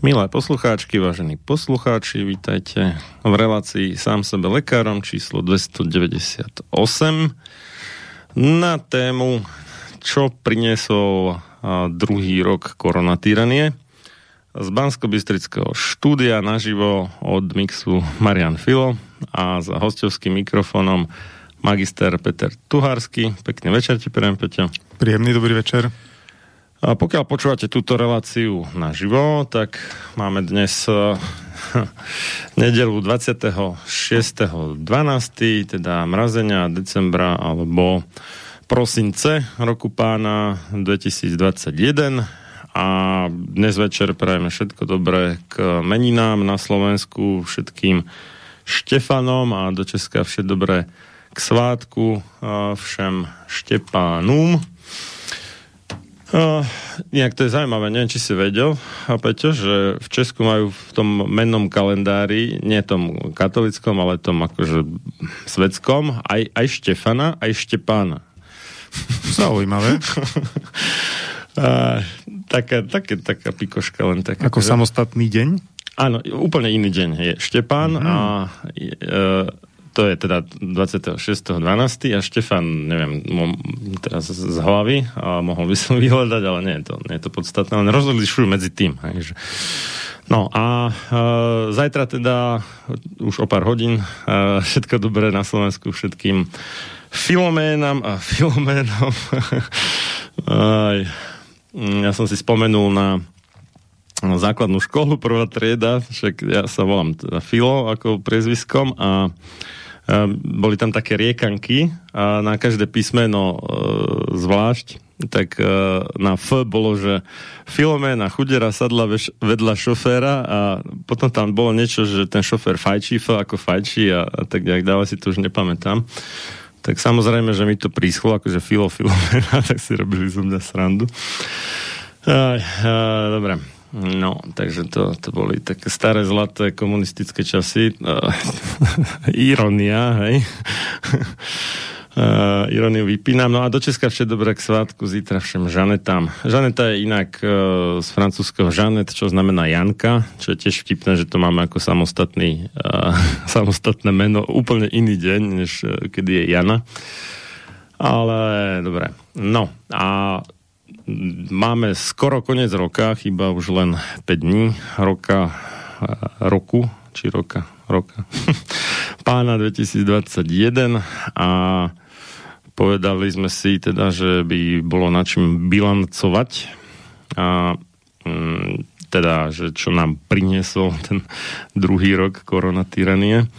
Milé poslucháčky, vážení poslucháči, vítajte v relácii sám sebe lekárom číslo 298 na tému, čo priniesol druhý rok koronatýranie. Z bansko štúdia naživo od Mixu Marian Filo a za hostovským mikrofónom magister Peter Tuhársky. Pekný večer ti prejem, Peťo. Príjemný dobrý večer. A pokiaľ počúvate túto reláciu naživo, tak máme dnes nedelu 26.12., teda mrazenia decembra alebo prosince roku pána 2021 a dnes večer prajeme všetko dobré k meninám na Slovensku, všetkým Štefanom a do Česka všetko dobré k svátku všem Štepánum. Uh, nejak to je zaujímavé, neviem, či si vedel, a Peťo, že v Česku majú v tom mennom kalendári, nie tom katolickom, ale tom akože svetskom, aj, aj Štefana, aj Štepána. Zaujímavé. uh, taká, taká, taká pikoška len taká. Ako že... samostatný deň? Áno, úplne iný deň je Štepán mm-hmm. a uh, to je teda 26.12. a Štefan, neviem, teraz z hlavy a mohol by som vyhľadať, ale nie je to, nie je to podstatné, len rozlišujú medzi tým. Takže. No a e, zajtra teda už o pár hodín e, všetko dobré na Slovensku všetkým filoménam a filoménom. ja som si spomenul na základnú školu, prvá trieda, však ja sa volám teda Filo ako priezviskom a boli tam také riekanky a na každé písmeno e, zvlášť, tak e, na F bolo, že Filoména chudera sadla vedľa šoféra a potom tam bolo niečo, že ten šofér fajčí, F ako fajčí a, a tak ďalej, ďalej si to už nepamätám. Tak samozrejme, že mi to príschlo, akože Filo, Filomena, tak si robili zo mňa srandu. Aj, a, dobre. No, takže to, to boli také staré zlaté komunistické časy. Ironia, hej. Uh, ironiu vypínam. No a do Česka vše dobré k svátku, zítra všem Žanetám. Žaneta je inak uh, z francúzského Žanet, čo znamená Janka, čo je tiež vtipné, že to máme ako samostatný, uh, samostatné meno, úplne iný deň, než uh, kedy je Jana. Ale dobre. No a máme skoro koniec roka, chyba už len 5 dní roka, roku, či roka, roka. Pána 2021 a povedali sme si teda, že by bolo na čím bilancovať a mm, teda, že čo nám priniesol ten druhý rok koronatyranie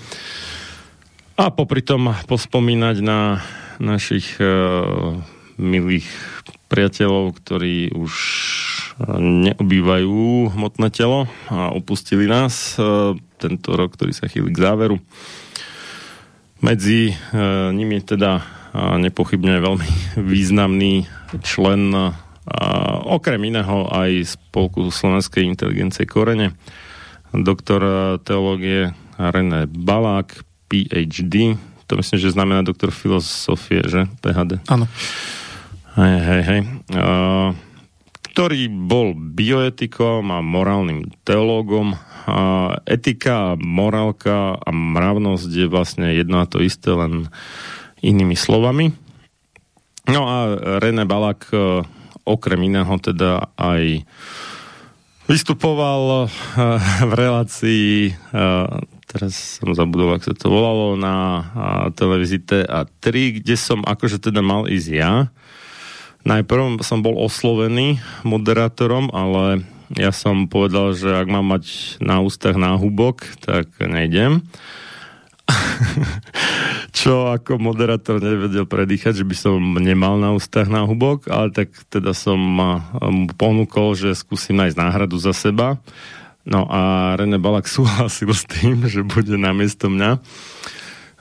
a popri tom pospomínať na našich uh, milých priateľov, ktorí už neobývajú hmotné telo a opustili nás uh, tento rok, ktorý sa chýli k záveru. Medzi uh, nimi teda nepochybne veľmi významný člen okrem iného aj Spolku slovenskej inteligencie Korene, doktor teológie René Balák, PhD, to myslím, že znamená doktor filozofie, že? PhD. Áno. Hej, hej, hej. Uh, ktorý bol bioetikom a morálnym teológom. A etika, morálka a mravnosť je vlastne jedno a to isté, len inými slovami. No a René Balak e, okrem iného teda aj vystupoval e, v relácii e, teraz som zabudol, ak sa to volalo, na televízii TA3, kde som akože teda mal ísť ja Najprv som bol oslovený moderátorom, ale ja som povedal, že ak mám mať na ústach náhubok, tak nejdem. Čo ako moderátor nevedel predýchať, že by som nemal na ústach náhubok, ale tak teda som mu ponúkol, že skúsim nájsť náhradu za seba. No a René Balak súhlasil s tým, že bude namiesto mňa.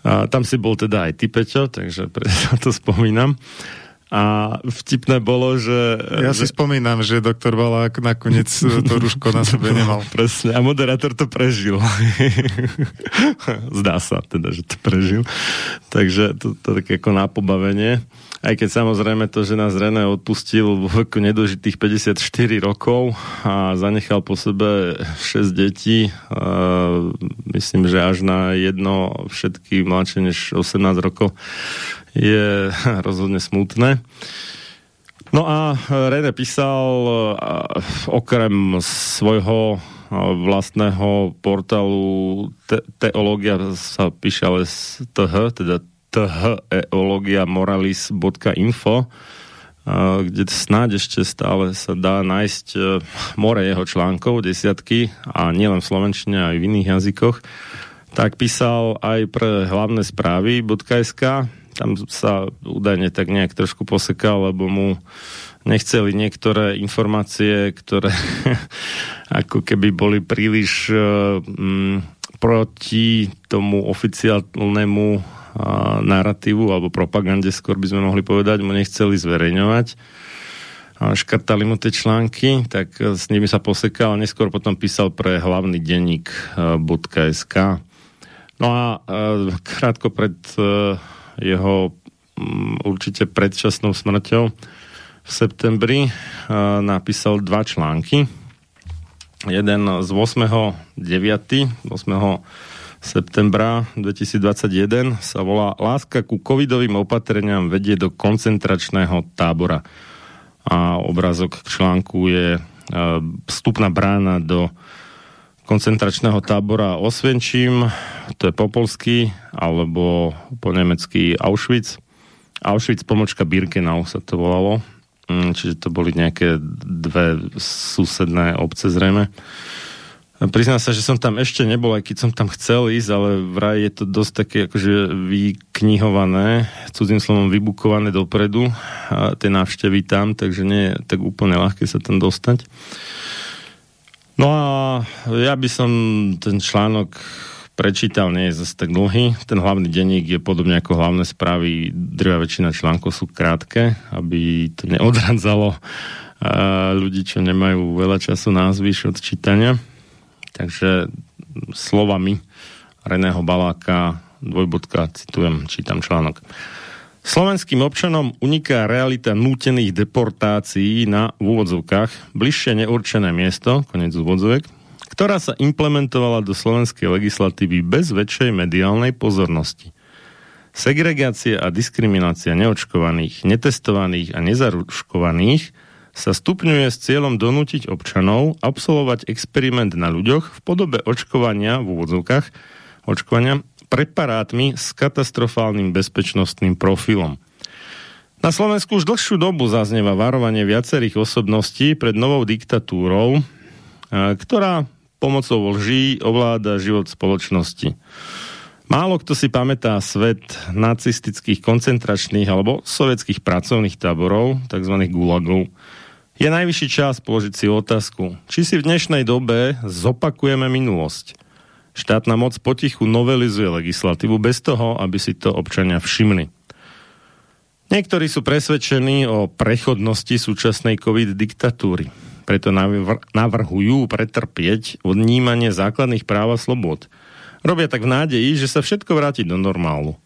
A tam si bol teda aj ty, Peťo, takže preto to spomínam. A vtipné bolo, že... Ja že... si spomínam, že doktor Valák nakoniec to rúško na sebe nemal. Presne. A moderátor to prežil. Zdá sa teda, že to prežil. Takže to, to také ako na pobavenie. Aj keď samozrejme to, že nás René odpustil vo veku nedožitých 54 rokov a zanechal po sebe 6 detí, myslím, že až na jedno všetky mladšie než 18 rokov, je rozhodne smutné. No a René písal okrem svojho vlastného portálu te- Teológia sa píše ale z TH, teda theologiamoralis.info, kde snáď ešte stále sa dá nájsť e, more jeho článkov, desiatky, a nielen v slovenčine, aj v iných jazykoch, tak písal aj pre hlavné správy.sk, tam sa údajne tak nejak trošku posekal, lebo mu nechceli niektoré informácie, ktoré ako keby boli príliš uh, proti tomu oficiálnemu narratívu alebo propagande, skôr by sme mohli povedať, mu nechceli zverejňovať. A škrtali mu tie články, tak s nimi sa posekal a neskôr potom písal pre hlavný denník .sk. No a krátko pred jeho určite predčasnou smrťou v septembri napísal dva články. Jeden z 8.9. 8 septembra 2021 sa volá Láska ku covidovým opatreniam vedie do koncentračného tábora. A obrázok k článku je e, vstupná brána do koncentračného tábora Osvenčím, to je po polsky, alebo po nemecky Auschwitz. Auschwitz pomočka Birkenau sa to volalo, mm, čiže to boli nejaké dve susedné obce zrejme. Priznám sa, že som tam ešte nebol, aj keď som tam chcel ísť, ale vraj je to dosť také akože vyknihované, cudzím slovom vybukované dopredu a tie návštevy tam, takže nie je tak úplne ľahké sa tam dostať. No a ja by som ten článok prečítal, nie je zase tak dlhý. Ten hlavný denník je podobne ako hlavné správy, drvá väčšina článkov sú krátke, aby to neodradzalo ľudí, čo nemajú veľa času na zvyš od čítania. Takže slovami Reného Baláka, dvojbodka, citujem, čítam článok. Slovenským občanom uniká realita nútených deportácií na v úvodzovkách bližšie neurčené miesto, konec úvodzovek, ktorá sa implementovala do slovenskej legislatívy bez väčšej mediálnej pozornosti. Segregácia a diskriminácia neočkovaných, netestovaných a nezaruškovaných sa stupňuje s cieľom donútiť občanov absolvovať experiment na ľuďoch v podobe očkovania v úvodzovkách očkovania preparátmi s katastrofálnym bezpečnostným profilom. Na Slovensku už dlhšiu dobu zaznieva varovanie viacerých osobností pred novou diktatúrou, ktorá pomocou lží ovláda život spoločnosti. Málo kto si pamätá svet nacistických koncentračných alebo sovietských pracovných táborov, tzv. gulagov. Je najvyšší čas položiť si otázku, či si v dnešnej dobe zopakujeme minulosť. Štátna moc potichu novelizuje legislatívu bez toho, aby si to občania všimli. Niektorí sú presvedčení o prechodnosti súčasnej COVID diktatúry. Preto navrhujú pretrpieť odnímanie základných práv a slobod. Robia tak v nádeji, že sa všetko vráti do normálu.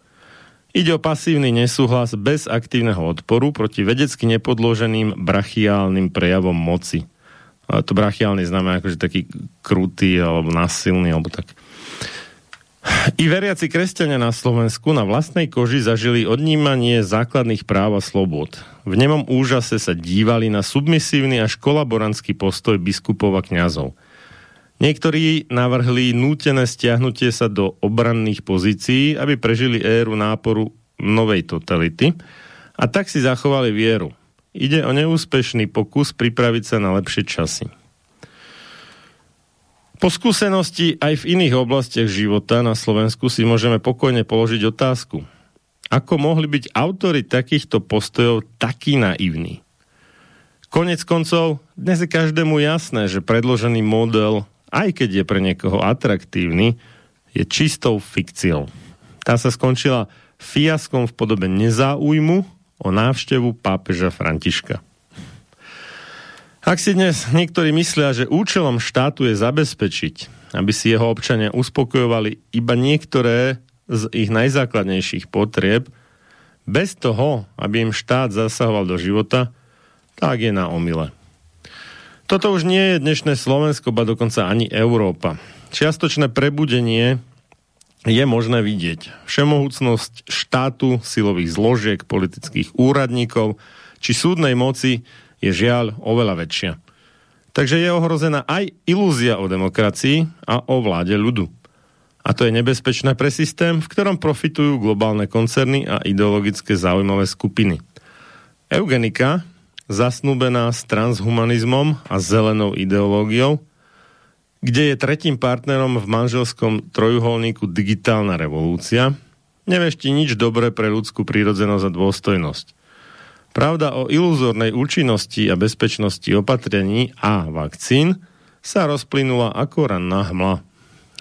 Ide o pasívny nesúhlas bez aktívneho odporu proti vedecky nepodloženým brachiálnym prejavom moci – to brachiálny znamená akože taký krutý alebo násilný alebo tak. I veriaci kresťania na Slovensku na vlastnej koži zažili odnímanie základných práv a slobod. V nemom úžase sa dívali na submisívny až kolaborantský postoj biskupov a kňazov. Niektorí navrhli nútené stiahnutie sa do obranných pozícií, aby prežili éru náporu novej totality a tak si zachovali vieru. Ide o neúspešný pokus pripraviť sa na lepšie časy. Po skúsenosti aj v iných oblastiach života na Slovensku si môžeme pokojne položiť otázku. Ako mohli byť autory takýchto postojov takí naivní? Konec koncov, dnes je každému jasné, že predložený model, aj keď je pre niekoho atraktívny, je čistou fikciou. Tá sa skončila fiaskom v podobe nezáujmu o návštevu pápeža Františka. Ak si dnes niektorí myslia, že účelom štátu je zabezpečiť, aby si jeho občania uspokojovali iba niektoré z ich najzákladnejších potrieb, bez toho, aby im štát zasahoval do života, tak je na omyle. Toto už nie je dnešné Slovensko, ba dokonca ani Európa. Čiastočné prebudenie je možné vidieť. Všemohúcnosť štátu, silových zložiek, politických úradníkov či súdnej moci je žiaľ oveľa väčšia. Takže je ohrozená aj ilúzia o demokracii a o vláde ľudu. A to je nebezpečné pre systém, v ktorom profitujú globálne koncerny a ideologické záujmové skupiny. Eugenika, zasnúbená s transhumanizmom a zelenou ideológiou, kde je tretím partnerom v manželskom trojuholníku digitálna revolúcia, nevešti nič dobré pre ľudskú prírodzenosť a dôstojnosť. Pravda o iluzórnej účinnosti a bezpečnosti opatrení a vakcín sa rozplynula ako ranná hmla.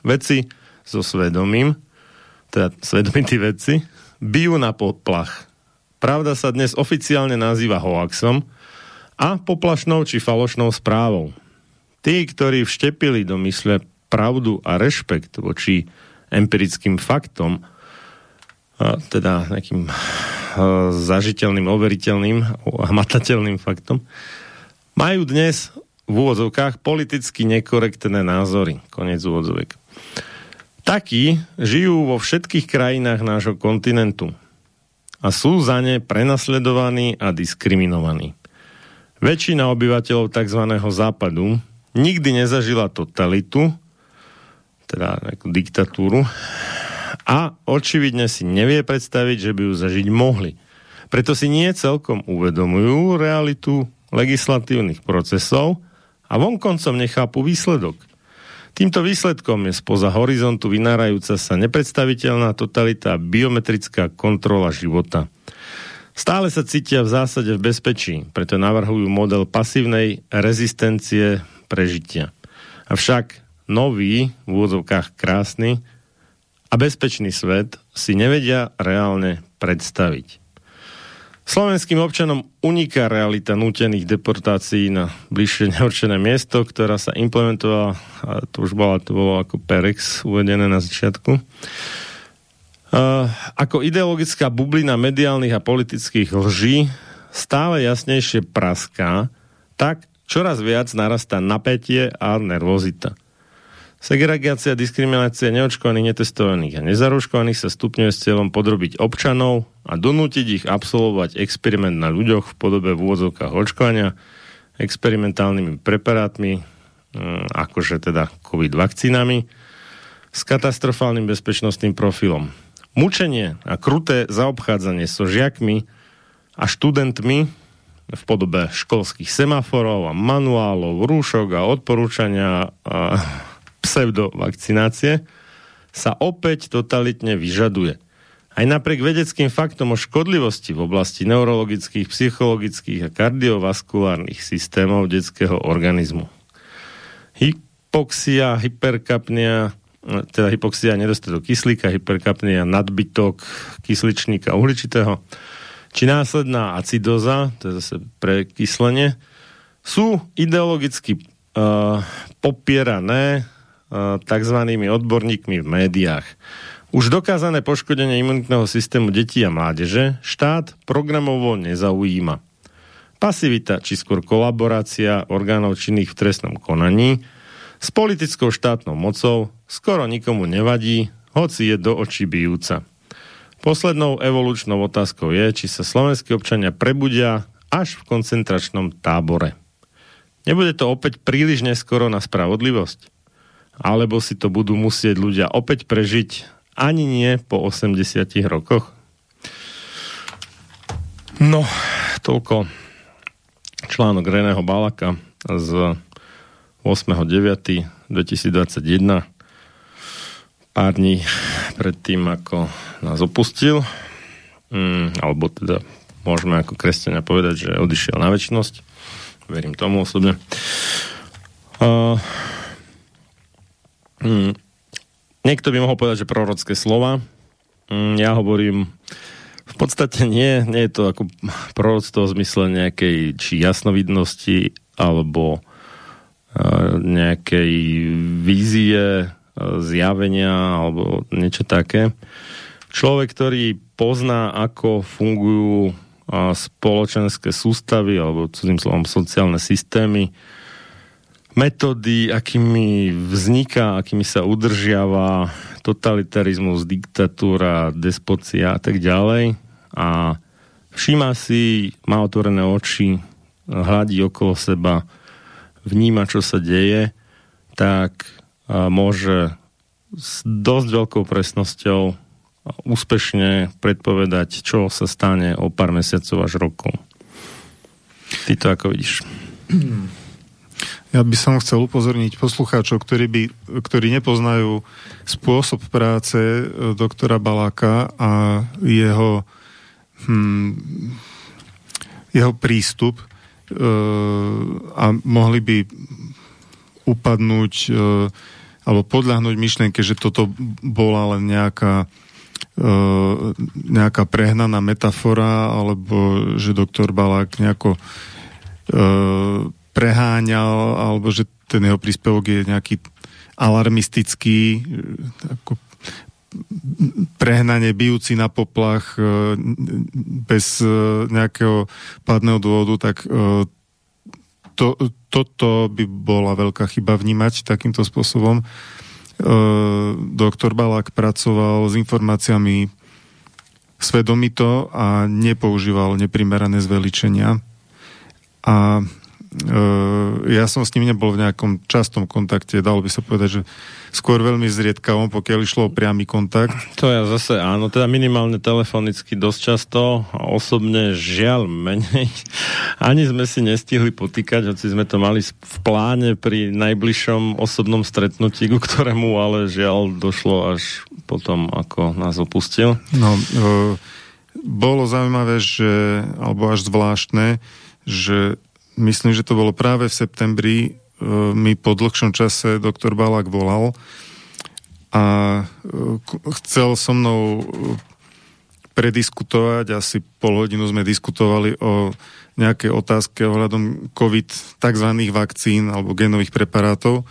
Veci so svedomím, teda svedomití veci, bijú na poplach. Pravda sa dnes oficiálne nazýva hoaxom a poplašnou či falošnou správou. Tí, ktorí vštepili do mysle pravdu a rešpekt voči empirickým faktom, teda nejakým zažiteľným, overiteľným hmatateľným faktom, majú dnes v úvodzovkách politicky nekorektné názory. Konec úvodzovek. Takí žijú vo všetkých krajinách nášho kontinentu a sú za ne prenasledovaní a diskriminovaní. Väčšina obyvateľov tzv. západu nikdy nezažila totalitu, teda nejakú diktatúru, a očividne si nevie predstaviť, že by ju zažiť mohli. Preto si nie celkom uvedomujú realitu legislatívnych procesov a vonkoncom nechápu výsledok. Týmto výsledkom je spoza horizontu vynárajúca sa nepredstaviteľná totalita biometrická kontrola života. Stále sa cítia v zásade v bezpečí, preto navrhujú model pasívnej rezistencie prežitia. Avšak nový, v úvodzovkách krásny a bezpečný svet si nevedia reálne predstaviť. Slovenským občanom uniká realita nútených deportácií na bližšie neurčené miesto, ktorá sa implementovala, a to už bola, to bolo ako Perex uvedené na začiatku, Uh, ako ideologická bublina mediálnych a politických lží stále jasnejšie praská, tak čoraz viac narastá napätie a nervozita. Segregácia, diskriminácia neočkovaných, netestovaných a nezaruškovaných sa stupňuje s cieľom podrobiť občanov a donútiť ich absolvovať experiment na ľuďoch v podobe v úvodzovkách očkovania experimentálnymi preparátmi, mm, akože teda COVID vakcínami, s katastrofálnym bezpečnostným profilom. Mučenie a kruté zaobchádzanie so žiakmi a študentmi v podobe školských semaforov a manuálov, rúšok a odporúčania a pseudovakcinácie sa opäť totalitne vyžaduje. Aj napriek vedeckým faktom o škodlivosti v oblasti neurologických, psychologických a kardiovaskulárnych systémov detského organizmu. Hypoxia, hyperkapnia, teda hypoxia, nedostatok kyslíka, hyperkapnia, nadbytok kysličníka uhličitého, či následná acidoza, to je zase prekyslenie, sú ideologicky uh, popierané tzv. odborníkmi v médiách. Už dokázané poškodenie imunitného systému detí a mládeže štát programovo nezaujíma. Pasivita, či skôr kolaborácia orgánov činných v trestnom konaní s politickou štátnou mocou skoro nikomu nevadí, hoci je do očí bijúca. Poslednou evolučnou otázkou je, či sa slovenskí občania prebudia až v koncentračnom tábore. Nebude to opäť príliš neskoro na spravodlivosť? Alebo si to budú musieť ľudia opäť prežiť ani nie po 80 rokoch? No, toľko článok Reného Balaka z 8.9.2021 pár dní pred tým, ako nás opustil mm, alebo teda môžeme ako kresťania povedať, že odišiel na väčšnosť verím tomu osobne. Uh, mm, niekto by mohol povedať, že prorocké slova mm, ja hovorím v podstate nie, nie je to ako proroctvo v zmysle nejakej či jasnovidnosti alebo nejakej vízie, e, zjavenia alebo niečo také. Človek, ktorý pozná, ako fungujú spoločenské sústavy alebo cudzým slovom sociálne systémy, metódy, akými vzniká, akými sa udržiava totalitarizmus, diktatúra, despocia a tak ďalej. A všíma si, má otvorené oči, hľadí okolo seba, vníma, čo sa deje, tak môže s dosť veľkou presnosťou úspešne predpovedať, čo sa stane o pár mesiacov až rokov. Ty to ako vidíš? Ja by som chcel upozorniť poslucháčov, ktorí, by, ktorí nepoznajú spôsob práce e, doktora Baláka a jeho, hm, jeho prístup a mohli by upadnúť e, alebo podľahnúť myšlienke, že toto bola len nejaká e, nejaká prehnaná metafora alebo že doktor Balák nejako e, preháňal alebo že ten jeho príspevok je nejaký alarmistický ako prehnane bijúci na poplach e, bez e, nejakého padného dôvodu, tak e, to, toto by bola veľká chyba vnímať takýmto spôsobom. Doktor Balák pracoval s informáciami svedomito a nepoužíval neprimerané zveličenia. A ja som s ním nebol v nejakom častom kontakte, dalo by sa povedať, že skôr veľmi zriedkavom, pokiaľ išlo o priamy kontakt. To ja zase áno, teda minimálne telefonicky dosť často, osobne žiaľ menej. Ani sme si nestihli potýkať, hoci sme to mali v pláne pri najbližšom osobnom stretnutí, ku ktorému ale žiaľ došlo až potom, ako nás opustil. No, e, bolo zaujímavé, že, alebo až zvláštne, že myslím, že to bolo práve v septembri, e, mi po dlhšom čase doktor Balák volal a e, chcel so mnou e, prediskutovať, asi pol hodinu sme diskutovali o nejakej otázke ohľadom COVID, tzv. vakcín alebo genových preparátov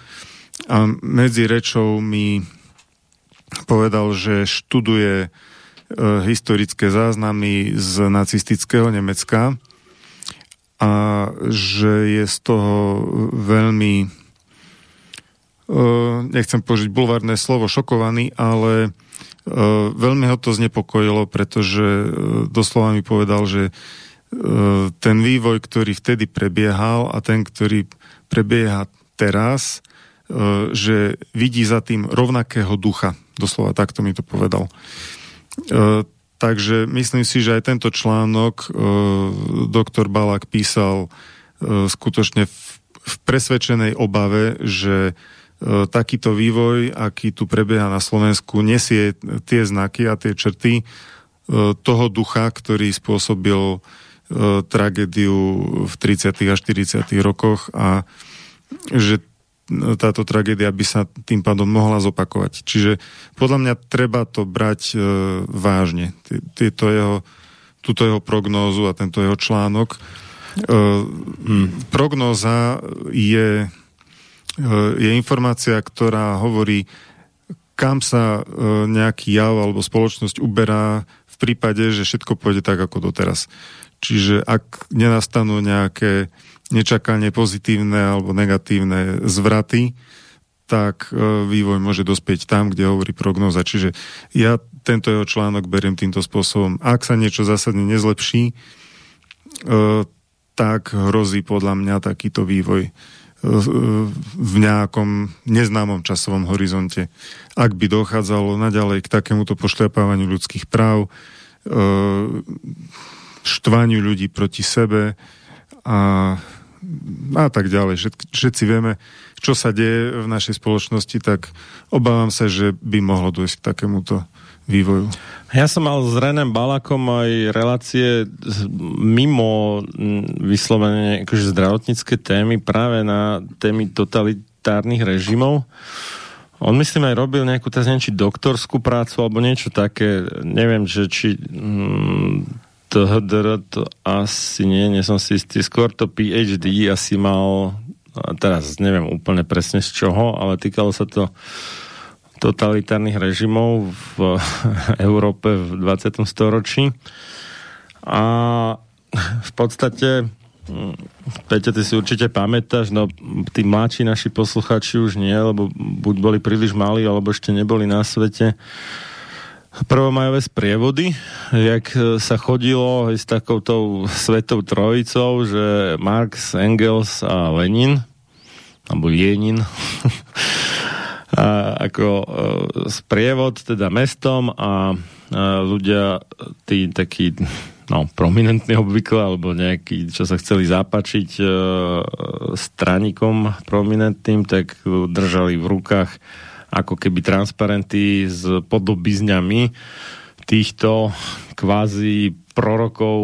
a medzi rečou mi povedal, že študuje historické záznamy z nacistického Nemecka a že je z toho veľmi nechcem požiť bulvárne slovo šokovaný, ale veľmi ho to znepokojilo, pretože doslova mi povedal, že ten vývoj, ktorý vtedy prebiehal a ten, ktorý prebieha teraz, že vidí za tým rovnakého ducha. Doslova takto mi to povedal. Takže myslím si, že aj tento článok doktor Balák písal skutočne v presvedčenej obave, že E, takýto vývoj, aký tu prebieha na Slovensku, nesie tie znaky a tie črty e, toho ducha, ktorý spôsobil e, tragédiu v 30. a 40. rokoch a že táto tragédia by sa tým pádom mohla zopakovať. Čiže podľa mňa treba to brať vážne. Tieto jeho, túto jeho prognózu a tento jeho článok. Hmm. Prognóza je je informácia, ktorá hovorí, kam sa e, nejaký jav alebo spoločnosť uberá v prípade, že všetko pôjde tak, ako doteraz. Čiže ak nenastanú nejaké nečakanie pozitívne alebo negatívne zvraty, tak e, vývoj môže dospieť tam, kde hovorí prognoza. Čiže ja tento jeho článok beriem týmto spôsobom. Ak sa niečo zásadne nezlepší, e, tak hrozí podľa mňa takýto vývoj v nejakom neznámom časovom horizonte. Ak by dochádzalo naďalej k takémuto pošľapávaniu ľudských práv, e, štvaniu ľudí proti sebe a, a tak ďalej. Všetci, všetci vieme, čo sa deje v našej spoločnosti, tak obávam sa, že by mohlo dôjsť k takémuto vývoju. Ja som mal s Renem Balakom aj relácie mimo vyslovene akože zdravotnícke témy práve na témy totalitárnych režimov. On myslím aj robil nejakú, teraz neviem, či doktorskú prácu alebo niečo také, neviem, že či mm, to HDR to asi nie, nie som si istý, skôr to PhD asi mal, teraz neviem úplne presne z čoho, ale týkalo sa to totalitárnych režimov v Európe v 20. storočí. A v podstate hm, Peťa, ty si určite pamätáš, no tí mladší naši posluchači už nie, lebo buď boli príliš malí, alebo ešte neboli na svete. Prvomajové sprievody, jak sa chodilo s takoutou svetou trojicou, že Marx, Engels a Lenin, alebo Lenin, a, ako e, sprievod teda mestom a, a ľudia tí takí no, prominentní obvykle, alebo nejakí, čo sa chceli zapačiť e, stranikom prominentným, tak držali v rukách ako keby transparenty s podobizňami týchto kvázi prorokov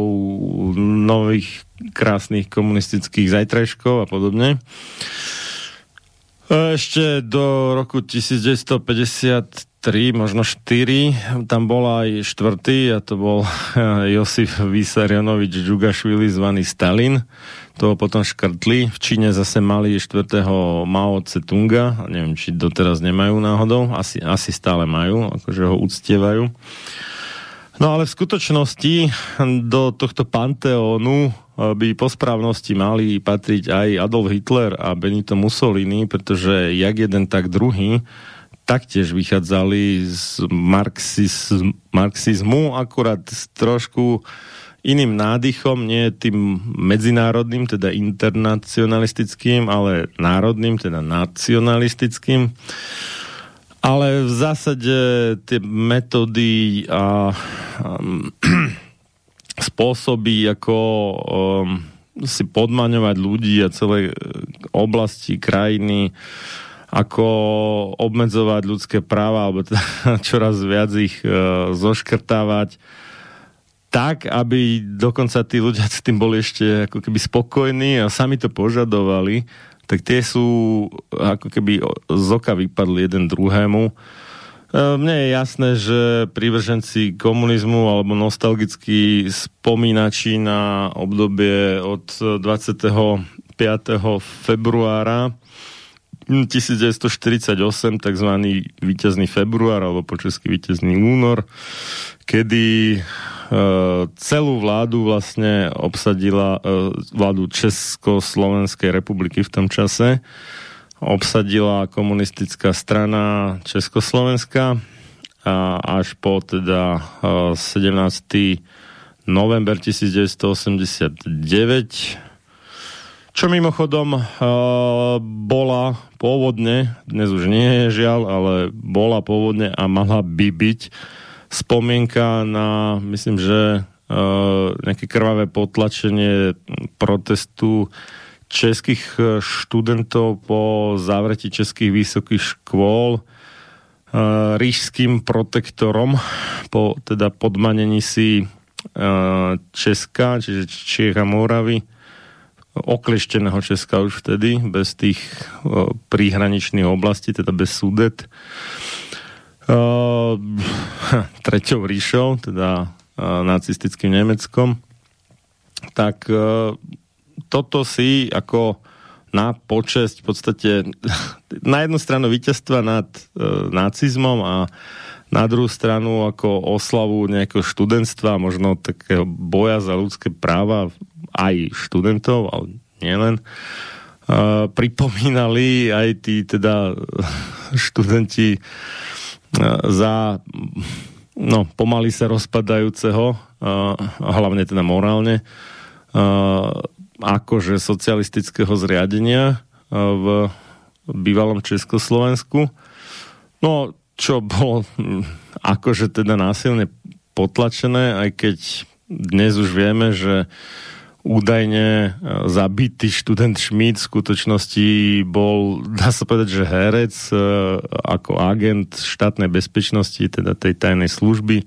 nových krásnych komunistických zajtrajškov a podobne. Ešte do roku 1953, možno 4, tam bol aj štvrtý a to bol Josif Vysarionovič Džugašvili zvaný Stalin. To potom škrtli. V Číne zase mali štvrtého Mao Tse-tunga. Neviem, či doteraz nemajú náhodou. Asi, asi stále majú, akože ho uctievajú. No ale v skutočnosti do tohto panteónu by po správnosti mali patriť aj Adolf Hitler a Benito Mussolini, pretože jak jeden, tak druhý taktiež vychádzali z marxiz, marxizmu, akurát trošku iným nádychom, nie tým medzinárodným, teda internacionalistickým, ale národným, teda nacionalistickým. Ale v zásade tie metódy a, a spôsoby, ako um, si podmaňovať ľudí a celé uh, oblasti, krajiny, ako obmedzovať ľudské práva, alebo teda čoraz viac ich uh, zoškrtávať, tak, aby dokonca tí ľudia s tým boli ešte ako keby spokojní a sami to požadovali, tak tie sú ako keby z oka vypadli jeden druhému E, mne je jasné, že prívrženci komunizmu alebo nostalgickí spomínači na obdobie od 25. februára 1948, tzv. víťazný február, alebo po česky víťazný únor, kedy celú vládu vlastne obsadila vládu Československej republiky v tom čase obsadila komunistická strana Československa a až po teda 17. november 1989 čo mimochodom uh, bola pôvodne, dnes už nie je žiaľ, ale bola pôvodne a mala by byť spomienka na, myslím, že uh, nejaké krvavé potlačenie protestu českých študentov po zavretí českých vysokých škôl uh, rížským protektorom po teda podmanení si uh, Česka, čiže Čiech a Moravy oklešteného Česka už vtedy, bez tých uh, príhraničných oblastí, teda bez súdet. Uh, treťou ríšou, teda uh, nacistickým Nemeckom. Tak uh, toto si ako na počesť v podstate na jednu stranu víťazstva nad uh, nacizmom a na druhú stranu ako oslavu nejakého študentstva, možno takého boja za ľudské práva aj študentov, ale nielen, uh, pripomínali aj tí teda študenti uh, za no, pomaly sa rozpadajúceho, uh, hlavne teda morálne, uh, akože socialistického zriadenia uh, v bývalom Československu. No, čo bolo hm, akože teda násilne potlačené, aj keď dnes už vieme, že údajne e, zabitý študent Schmidt v skutočnosti bol, dá sa povedať, že herec e, ako agent štátnej bezpečnosti, teda tej tajnej služby e,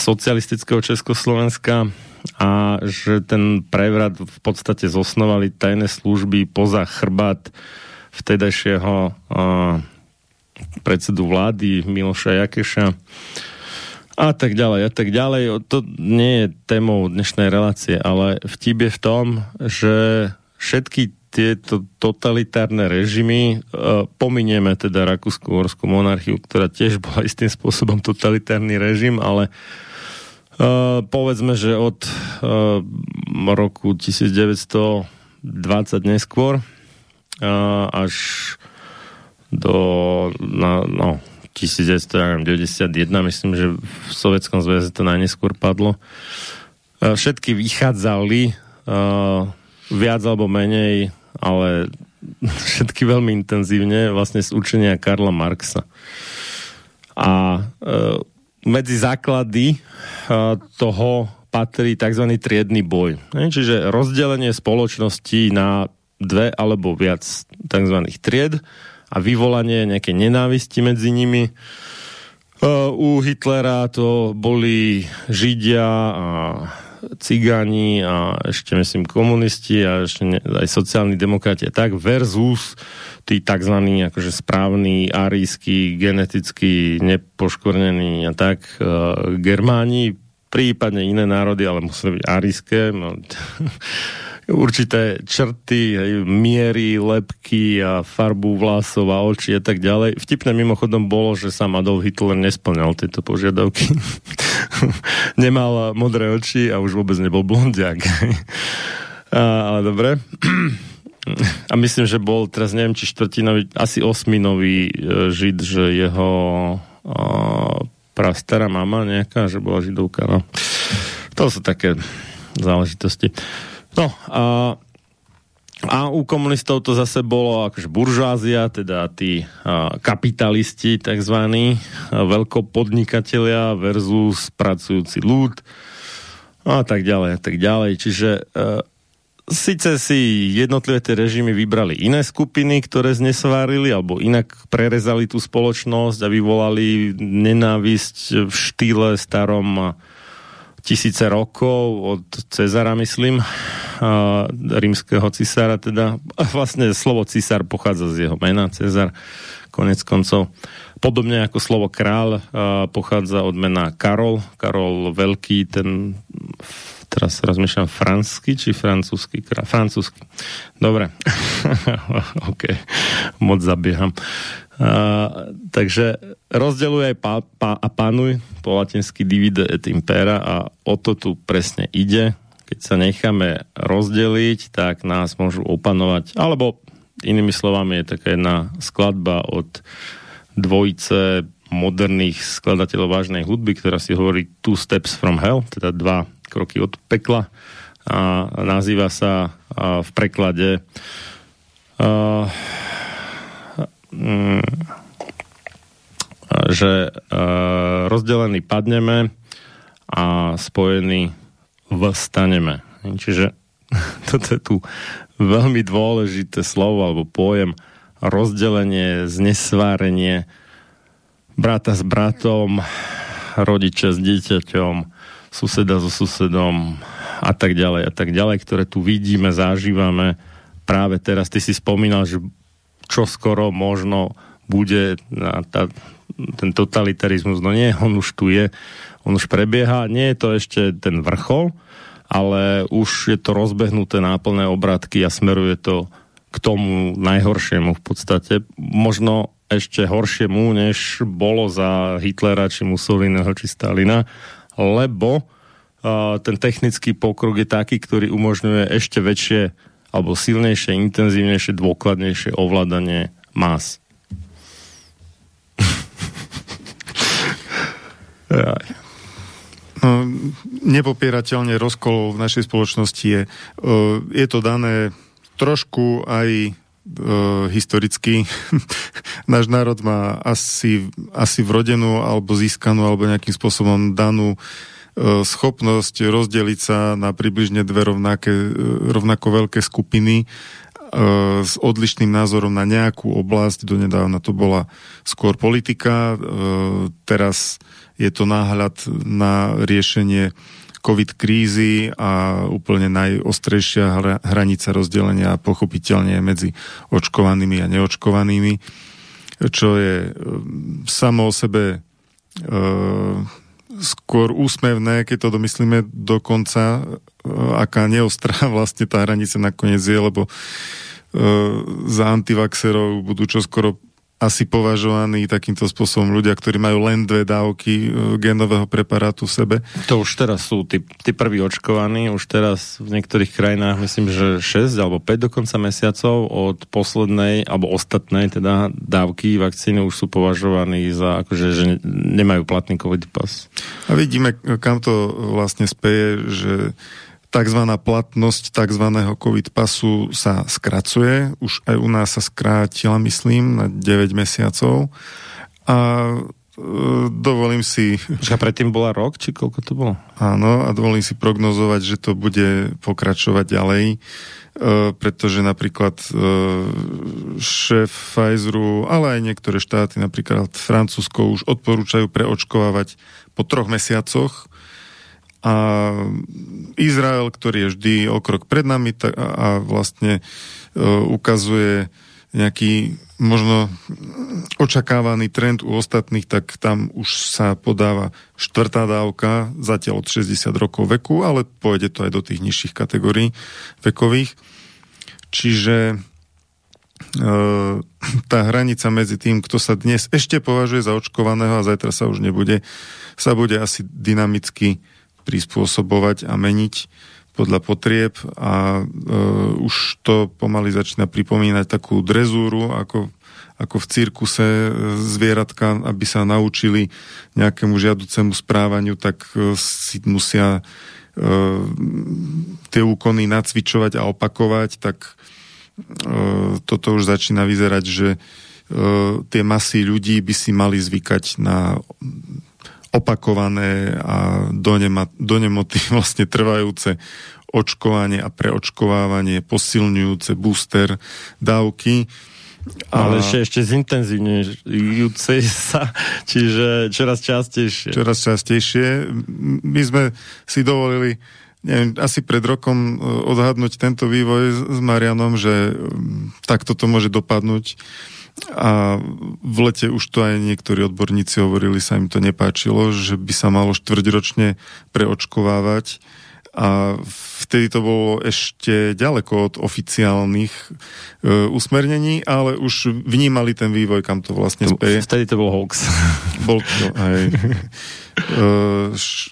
socialistického Československa a že ten prevrat v podstate zosnovali tajné služby poza chrbát vtedajšieho predsedu vlády Miloša Jakeša a tak ďalej, a tak ďalej. To nie je témou dnešnej relácie, ale vtip je v tom, že všetky tieto totalitárne režimy, uh, pominieme teda Rakúsku-Horskú monarchiu, ktorá tiež bola istým spôsobom totalitárny režim, ale uh, povedzme, že od uh, roku 1920 neskôr až do na, no, 1991, myslím, že v Sovjetskom zväze to najneskôr padlo. Všetky vychádzali uh, viac alebo menej, ale všetky veľmi intenzívne vlastne z učenia Karla Marxa. A uh, medzi základy uh, toho patrí tzv. triedny boj. Čiže rozdelenie spoločnosti na dve alebo viac tzv. tried a vyvolanie nejakej nenávisti medzi nimi. Uh, u Hitlera to boli Židia a cigáni a ešte myslím komunisti a ešte ne, aj sociálni demokrati tak versus tí tzv. akože správni, arísky, geneticky nepoškornení a tak uh, Germáni, prípadne iné národy, ale museli byť aríske. No, určité črty, miery, lepky a farbu vlasov a oči a tak ďalej. Vtipné mimochodom bolo, že sám Adolf Hitler nesplňal tieto požiadavky. Nemal modré oči a už vôbec nebol blondiak. a, ale dobre. a myslím, že bol teraz neviem, či štvrtinový, asi osminový e, žid, že jeho a, prastará mama nejaká, že bola židovka. No. To sú také záležitosti. No a, a u komunistov to zase bolo akože buržázia, teda tí a, kapitalisti takzvaní, veľkopodnikatelia versus pracujúci ľud a tak ďalej a tak ďalej. Čiže e, síce si jednotlivé tie režimy vybrali iné skupiny, ktoré znesvárili alebo inak prerezali tú spoločnosť a vyvolali nenávisť v štýle starom tisíce rokov od Cezara, myslím, rímskeho cisára teda. A vlastne slovo cisár pochádza z jeho mena, Cezar, konec koncov. Podobne ako slovo král pochádza od mena Karol. Karol Veľký, ten teraz rozmýšľam fransky či francúzsky? Francúzsky. Dobre. OK. Moc zabieham. Takže rozdeluj aj pa, pa, a panuj po latinsky divide et impera a o to tu presne ide. Keď sa necháme rozdeliť, tak nás môžu opanovať, alebo inými slovami je taká jedna skladba od dvojice moderných skladateľov vážnej hudby, ktorá si hovorí Two Steps from Hell, teda dva kroky od pekla a nazýva sa a v preklade uh, že rozdelený padneme a spojený vstaneme. Čiže toto je tu veľmi dôležité slovo alebo pojem rozdelenie, znesvárenie brata s bratom, rodiča s dieťaťom, suseda so susedom a tak ďalej a tak ďalej, ktoré tu vidíme, zažívame práve teraz. Ty si spomínal, že čo skoro možno bude tá, ten totalitarizmus. No nie, on už tu je, on už prebieha. Nie je to ešte ten vrchol, ale už je to rozbehnuté náplné obratky a smeruje to k tomu najhoršiemu v podstate. Možno ešte horšiemu, než bolo za Hitlera, či Mussoliniho, či Stalina, lebo uh, ten technický pokrok je taký, ktorý umožňuje ešte väčšie alebo silnejšie, intenzívnejšie, dôkladnejšie ovládanie más. no, nepopierateľne rozkol v našej spoločnosti je, je to dané trošku aj historicky. Náš národ má asi, asi vrodenú alebo získanú alebo nejakým spôsobom danú E, schopnosť rozdeliť sa na približne dve rovnaké, e, rovnako veľké skupiny e, s odlišným názorom na nejakú oblasť. Donedávna to bola skôr politika, teraz je to náhľad na riešenie COVID krízy a úplne najostrejšia hranica rozdelenia pochopiteľne medzi očkovanými a neočkovanými, čo je samo o sebe skôr úsmevné, keď to domyslíme do konca, e, aká neostrá vlastne tá hranica nakoniec je, lebo e, za antivaxerov budú čoskoro asi považovaní takýmto spôsobom ľudia, ktorí majú len dve dávky e, genového preparátu v sebe. To už teraz sú tí, tí prví očkovaní, už teraz v niektorých krajinách myslím, že 6 alebo 5 dokonca mesiacov od poslednej alebo ostatnej teda dávky vakcíny už sú považovaní za akože, že nemajú platný COVID pas. A vidíme, kam to vlastne speje, že tzv. platnosť tzv. COVID pasu sa skracuje. Už aj u nás sa skrátila, myslím, na 9 mesiacov. A e, dovolím si... A predtým bola rok, či koľko to bolo? Áno, a dovolím si prognozovať, že to bude pokračovať ďalej, e, pretože napríklad e, šéf Pfizeru, ale aj niektoré štáty, napríklad Francúzsko, už odporúčajú preočkovávať po troch mesiacoch a Izrael, ktorý je vždy o krok pred nami a vlastne e, ukazuje nejaký možno očakávaný trend u ostatných, tak tam už sa podáva štvrtá dávka, zatiaľ od 60 rokov veku, ale pôjde to aj do tých nižších kategórií vekových. Čiže e, tá hranica medzi tým, kto sa dnes ešte považuje za očkovaného a zajtra sa už nebude, sa bude asi dynamicky prispôsobovať a meniť podľa potrieb a e, už to pomaly začína pripomínať takú drezúru, ako, ako v cirkuse e, zvieratka, aby sa naučili nejakému žiaducemu správaniu, tak e, si musia e, tie úkony nacvičovať a opakovať, tak e, toto už začína vyzerať, že e, tie masy ľudí by si mali zvykať na opakované a do, nemoty vlastne trvajúce očkovanie a preočkovávanie, posilňujúce booster dávky. A... Ale ešte, ešte zintenzívnejúce sa, čiže čoraz častejšie. Čoraz častejšie. My sme si dovolili neviem, asi pred rokom e, odhadnúť tento vývoj s Marianom, že takto to môže dopadnúť a v lete už to aj niektorí odborníci hovorili, sa im to nepáčilo, že by sa malo štvrťročne preočkovávať a vtedy to bolo ešte ďaleko od oficiálnych e, usmernení, ale už vnímali ten vývoj, kam to vlastne speje. Vtedy to bol hoax. Bol to, hej. e, š...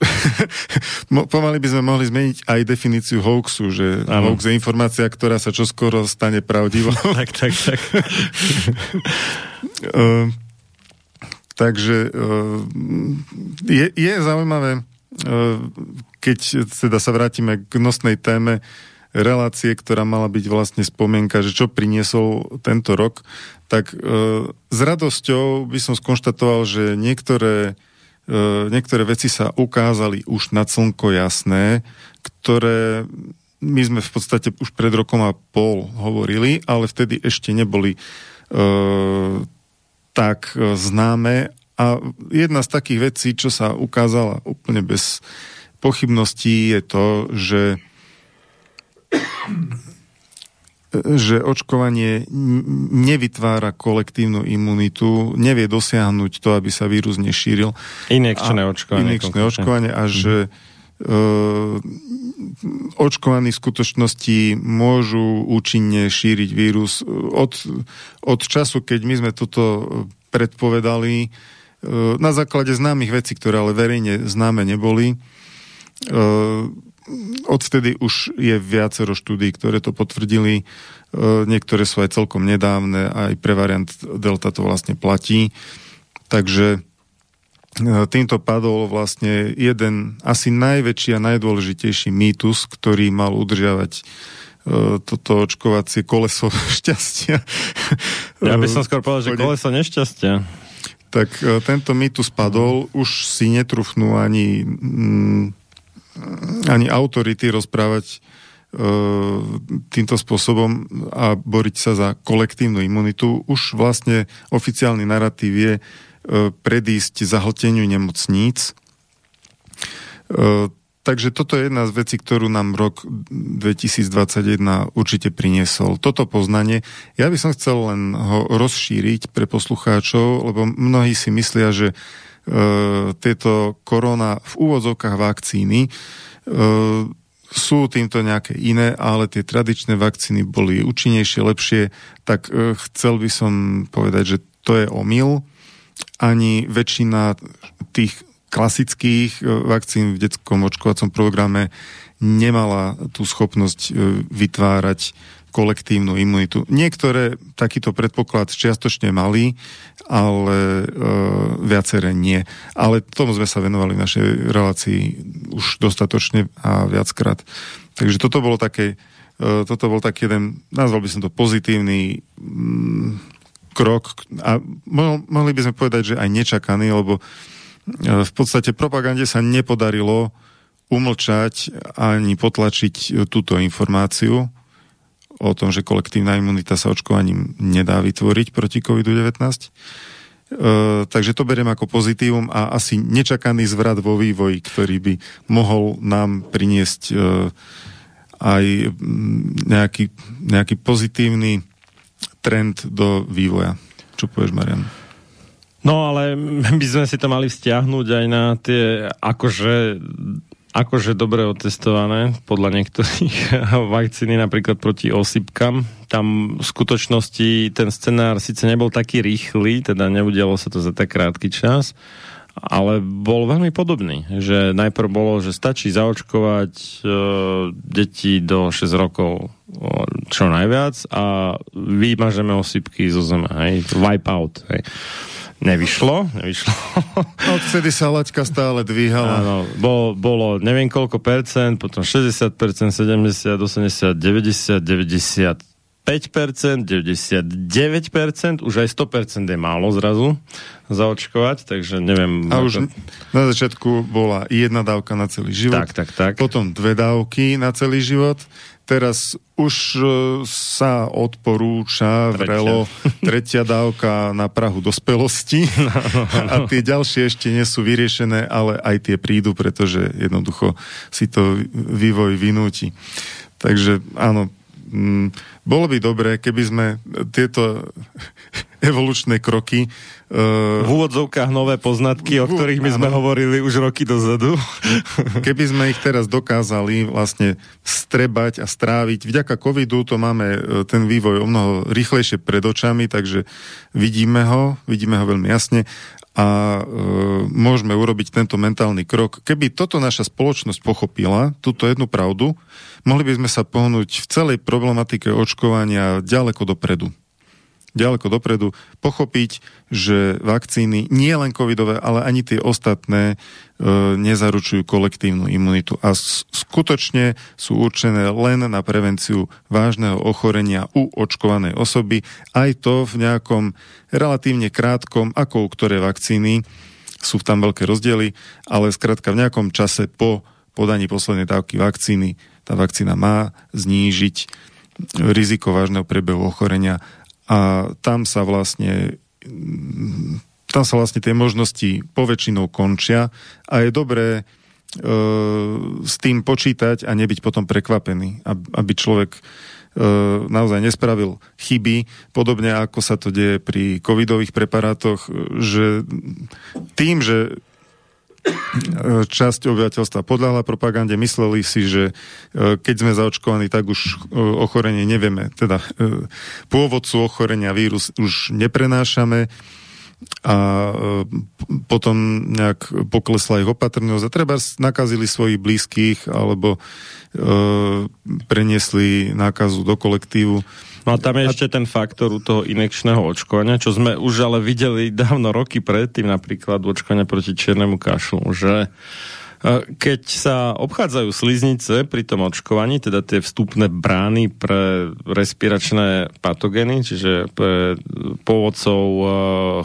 Pomaly by sme mohli zmeniť aj definíciu hoaxu, že ano. hoax je informácia, ktorá sa čoskoro stane pravdivou. tak, tak, tak. e, takže e, je, je zaujímavé keď teda sa vrátime k nosnej téme relácie, ktorá mala byť vlastne spomienka, že čo priniesol tento rok, tak e, s radosťou by som skonštatoval, že niektoré, e, niektoré veci sa ukázali už na slnko jasné, ktoré my sme v podstate už pred rokom a pol hovorili, ale vtedy ešte neboli e, tak známe a jedna z takých vecí, čo sa ukázala úplne bez pochybností, je to, že že očkovanie nevytvára kolektívnu imunitu, nevie dosiahnuť to, aby sa vírus nešíril. Inekčné očkovanie. Inekčné očkovanie a že uh, očkovaní v skutočnosti môžu účinne šíriť vírus. Od, od času, keď my sme toto predpovedali, na základe známych vecí, ktoré ale verejne známe neboli. E, odvtedy už je viacero štúdí, ktoré to potvrdili. E, niektoré sú aj celkom nedávne, aj pre variant Delta to vlastne platí. Takže týmto padol vlastne jeden asi najväčší a najdôležitejší mýtus, ktorý mal udržiavať toto očkovacie koleso šťastia. Ja by som skôr povedal, že koleso nešťastia tak e, tento mýtus padol, už si netrúfnú ani, mm, ani autority rozprávať e, týmto spôsobom a boriť sa za kolektívnu imunitu. Už vlastne oficiálny narratív je e, predísť zahlteniu nemocníc. Takže toto je jedna z vecí, ktorú nám rok 2021 určite priniesol. Toto poznanie. Ja by som chcel len ho rozšíriť pre poslucháčov, lebo mnohí si myslia, že e, tieto korona v úvodzovkách vakcíny e, sú týmto nejaké iné, ale tie tradičné vakcíny boli účinnejšie, lepšie, tak e, chcel by som povedať, že to je omyl. Ani väčšina tých klasických e, vakcín v detskom očkovacom programe nemala tú schopnosť e, vytvárať kolektívnu imunitu. Niektoré takýto predpoklad čiastočne mali, ale e, viaceré nie. Ale tomu sme sa venovali v našej relácii už dostatočne a viackrát. Takže toto bolo také, e, toto bol taký jeden, nazval by som to pozitívny mm, krok a mohli by sme povedať, že aj nečakaný, lebo v podstate propagande sa nepodarilo umlčať ani potlačiť túto informáciu o tom, že kolektívna imunita sa očkovaním nedá vytvoriť proti COVID-19. E, takže to beriem ako pozitívum a asi nečakaný zvrat vo vývoji, ktorý by mohol nám priniesť e, aj nejaký, nejaký pozitívny trend do vývoja. Čo povieš, Marian? No ale by sme si to mali vzťahnuť aj na tie akože akože dobre otestované podľa niektorých vakcíny napríklad proti osypkam. Tam v skutočnosti ten scenár síce nebol taký rýchly, teda neudialo sa to za tak krátky čas, ale bol veľmi podobný. Že najprv bolo, že stačí zaočkovať e, deti do 6 rokov čo najviac a vymažeme osypky zo zeme, hej, wipe out, hej. Nevyšlo, nevyšlo. Odvtedy sa laťka stále dvíhala. Áno, bol, bolo neviem koľko percent, potom 60%, 70, 80, 90, 95%, 99%, už aj 100% je málo zrazu zaočkovať, takže neviem. A už na začiatku bola jedna dávka na celý život. Tak, tak, tak. Potom dve dávky na celý život Teraz už e, sa odporúča vrelo tretia dávka na Prahu dospelosti no, no, no. a tie ďalšie ešte nie sú vyriešené, ale aj tie prídu, pretože jednoducho si to vývoj vynúti. Takže áno, m, mm, bolo by dobré, keby sme tieto evolučné kroky. V úvodzovkách nové poznatky, o ktorých my sme hovorili už roky dozadu. Keby sme ich teraz dokázali vlastne strebať a stráviť, vďaka covidu to máme e, ten vývoj o mnoho rýchlejšie pred očami, takže vidíme ho, vidíme ho veľmi jasne a e, môžeme urobiť tento mentálny krok. Keby toto naša spoločnosť pochopila, túto jednu pravdu, mohli by sme sa pohnúť v celej problematike očkovania ďaleko dopredu ďaleko dopredu, pochopiť, že vakcíny, nie len covidové, ale ani tie ostatné, e, nezaručujú kolektívnu imunitu a skutočne sú určené len na prevenciu vážneho ochorenia u očkovanej osoby, aj to v nejakom relatívne krátkom, ako u ktoré vakcíny, sú tam veľké rozdiely, ale skrátka v nejakom čase po podaní poslednej dávky vakcíny tá vakcína má znížiť riziko vážneho priebehu ochorenia a tam sa vlastne tam sa vlastne tie možnosti poväčšinou končia a je dobré e, s tým počítať a nebyť potom prekvapený, aby človek e, naozaj nespravil chyby, podobne ako sa to deje pri covidových preparátoch, že tým, že časť obyvateľstva podľahla propagande, mysleli si, že e, keď sme zaočkovaní, tak už e, ochorenie nevieme. Teda e, pôvodcu ochorenia vírus už neprenášame a potom nejak poklesla ich opatrnosť a treba nakazili svojich blízkych alebo preniesli nákazu do kolektívu. No a tam je a... ešte ten faktor u toho inekčného očkovania, čo sme už ale videli dávno roky predtým, napríklad očkovania proti čiernemu kašlu, že e, keď sa obchádzajú sliznice pri tom očkovaní, teda tie vstupné brány pre respiračné patogény, čiže pre pôvodcov e,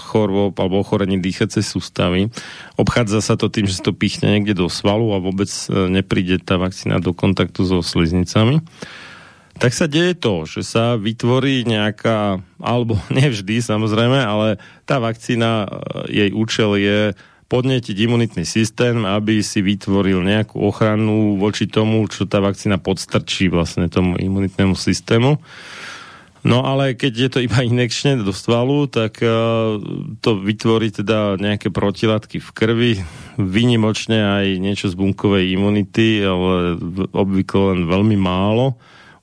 chorôb alebo ochorení dýchacej sústavy, obchádza sa to tým, že sa to pichne niekde do svalu a vôbec e, nepríde tá vakcína do kontaktu so sliznicami tak sa deje to, že sa vytvorí nejaká, alebo nevždy samozrejme, ale tá vakcína, e, jej účel je podnetiť imunitný systém, aby si vytvoril nejakú ochranu voči tomu, čo tá vakcína podstrčí vlastne tomu imunitnému systému. No ale keď je to iba inekčne do stvalu, tak uh, to vytvorí teda nejaké protilátky v krvi, vynimočne aj niečo z bunkovej imunity, ale obvykle len veľmi málo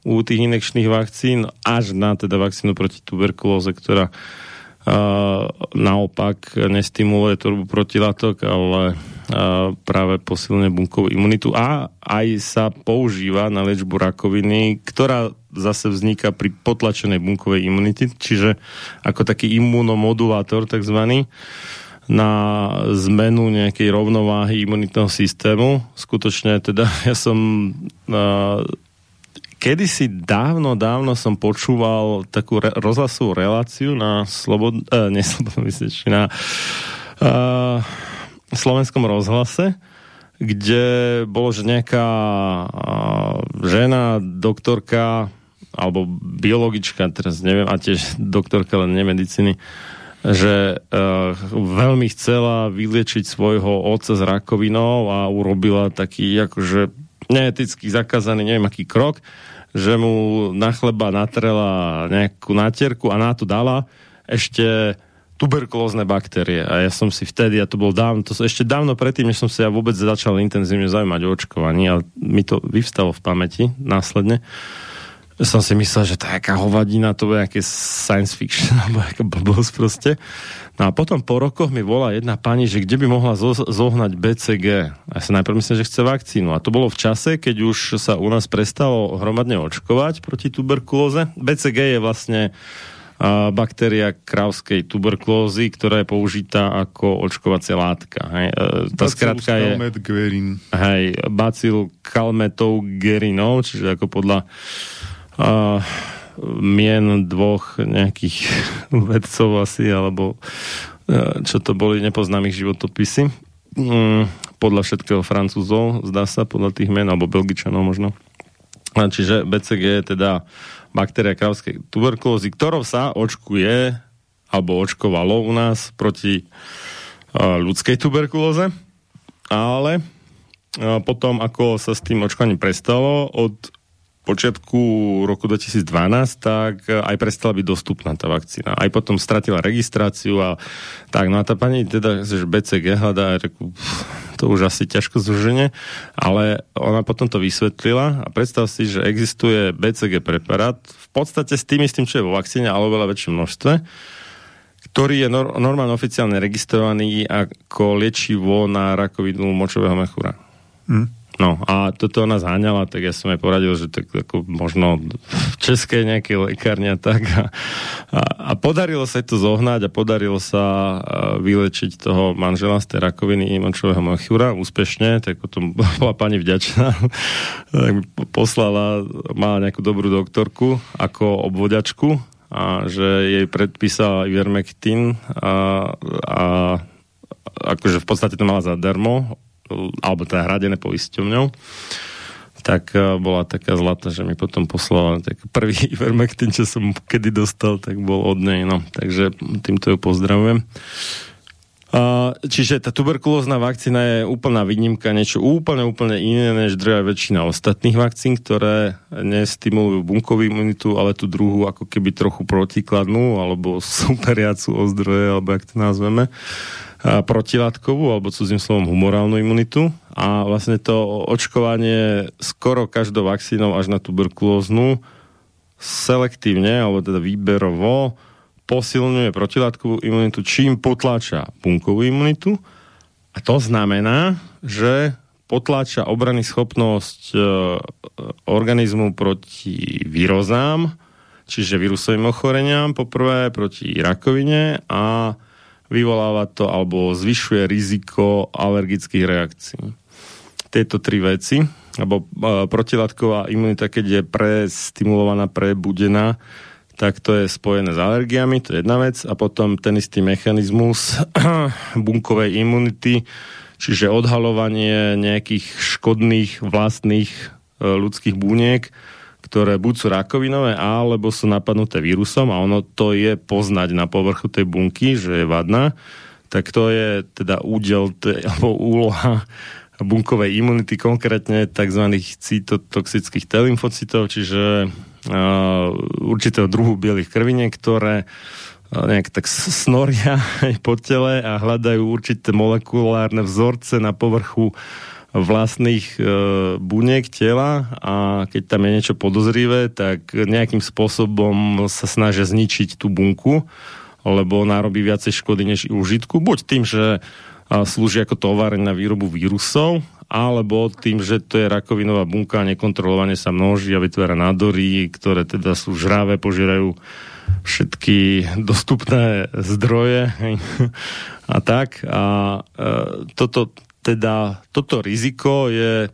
u tých inekčných vakcín až na teda vakcínu proti tuberkulóze, ktorá uh, naopak nestimuluje tvorbu protilátok, ale uh, práve posilne bunkovú imunitu a aj sa používa na liečbu rakoviny, ktorá zase vzniká pri potlačenej bunkovej imunity, čiže ako taký imunomodulátor takzvaný na zmenu nejakej rovnováhy imunitného systému. Skutočne teda ja som uh, kedysi dávno, dávno som počúval takú re- rozhlasovú reláciu na slobod... Uh, neslobodnom na uh, slovenskom rozhlase, kde bolo, že nejaká uh, žena, doktorka alebo biologička, teraz neviem, a tiež doktorka len nemediciny, že uh, veľmi chcela vyliečiť svojho otca s rakovinou a urobila taký akože neeticky zakázaný, neviem aký krok, že mu na chleba natrela nejakú natierku a na to dala ešte tuberkulózne baktérie. A ja som si vtedy, a to bol dávno, to ešte dávno predtým, než som sa ja vôbec začal intenzívne zaujímať o očkovaní, ale mi to vyvstalo v pamäti následne, som si myslel, že to je aká hovadina, to je aké science fiction, alebo aká blbosť proste. No a potom po rokoch mi volá jedna pani, že kde by mohla zo- zohnať BCG. A ja sa najprv myslím, že chce vakcínu. A to bolo v čase, keď už sa u nás prestalo hromadne očkovať proti tuberkulóze. BCG je vlastne a baktéria krávskej tuberkulózy, ktorá je použitá ako očkovacia látka. Hej. E, tá skratka je... Hej, bacil kalmetov gerinov, čiže ako podľa uh, mien dvoch nejakých vedcov asi, alebo uh, čo to boli nepoznámych životopisy. Um, podľa všetkého francúzov, zdá sa, podľa tých mien, alebo belgičanov možno. A čiže BCG je teda baktéria krávskej tuberkulózy, ktorou sa očkuje, alebo očkovalo u nás proti uh, ľudskej tuberkulóze, ale potom, ako sa s tým očkovaním prestalo, od počiatku roku 2012, tak aj prestala byť dostupná tá vakcína. Aj potom stratila registráciu a tak. No a tá pani teda, že BCG hľadá, reku, to už asi ťažko zruženie, ale ona potom to vysvetlila a predstav si, že existuje BCG preparát v podstate s tým istým, čo je vo vakcíne, ale veľa väčšom množstve, ktorý je nor- normálne oficiálne registrovaný ako liečivo na rakovinu močového mechúra. Mm. No a toto ona zháňala, tak ja som jej poradil, že tak ako možno v českej nejakej lekárne tak. A, a, a podarilo sa to zohnať a podarilo sa vylečiť toho manžela z tej rakoviny močového mechúra úspešne, tak potom bola pani vďačná, tak poslala, mala nejakú dobrú doktorku ako obvoďačku a že jej predpísal Ivermectin a, a akože v podstate to mala zadarmo alebo teda hradené poisťovňou, tak uh, bola taká zlata, že mi potom poslala tak prvý Ivermectin, čo som kedy dostal, tak bol od nej, no. Takže týmto ju pozdravujem. Uh, čiže tá tuberkulózna vakcína je úplná výnimka, niečo úplne, úplne iné, než druhá väčšina ostatných vakcín, ktoré nestimulujú bunkovú imunitu, ale tú druhú ako keby trochu protikladnú, alebo superiacu o zdroje, alebo jak to nazveme protilátkovú alebo cudzím slovom humorálnu imunitu. A vlastne to očkovanie skoro každou vakcínou až na tuberkulóznu selektívne alebo teda výberovo posilňuje protilátkovú imunitu, čím potláča bunkovú imunitu. A to znamená, že potláča obrany schopnosť e, organizmu proti výrozám, čiže vírusovým ochoreniam poprvé, proti rakovine a vyvoláva to alebo zvyšuje riziko alergických reakcií. Tieto tri veci, alebo e, protilátková imunita, keď je prestimulovaná, prebudená, tak to je spojené s alergiami, to je jedna vec. A potom ten istý mechanizmus bunkovej imunity, čiže odhalovanie nejakých škodných vlastných e, ľudských buniek, ktoré buď sú rakovinové, alebo sú napadnuté vírusom a ono to je poznať na povrchu tej bunky, že je vadná, tak to je teda údel, alebo úloha bunkovej imunity, konkrétne tzv. cytotoxických T-lymfocytov, čiže uh, určitého druhu bielých krviniek, ktoré uh, nejak tak snoria po tele a hľadajú určité molekulárne vzorce na povrchu vlastných e, buniek tela a keď tam je niečo podozrivé, tak nejakým spôsobom sa snažia zničiť tú bunku, lebo ona robí viacej škody než užitku. Buď tým, že slúži ako továreň na výrobu vírusov, alebo tým, že to je rakovinová bunka a nekontrolovane sa množí a vytvára nádory, ktoré teda sú žráve, požierajú všetky dostupné zdroje a tak. A e, toto, teda toto riziko je e,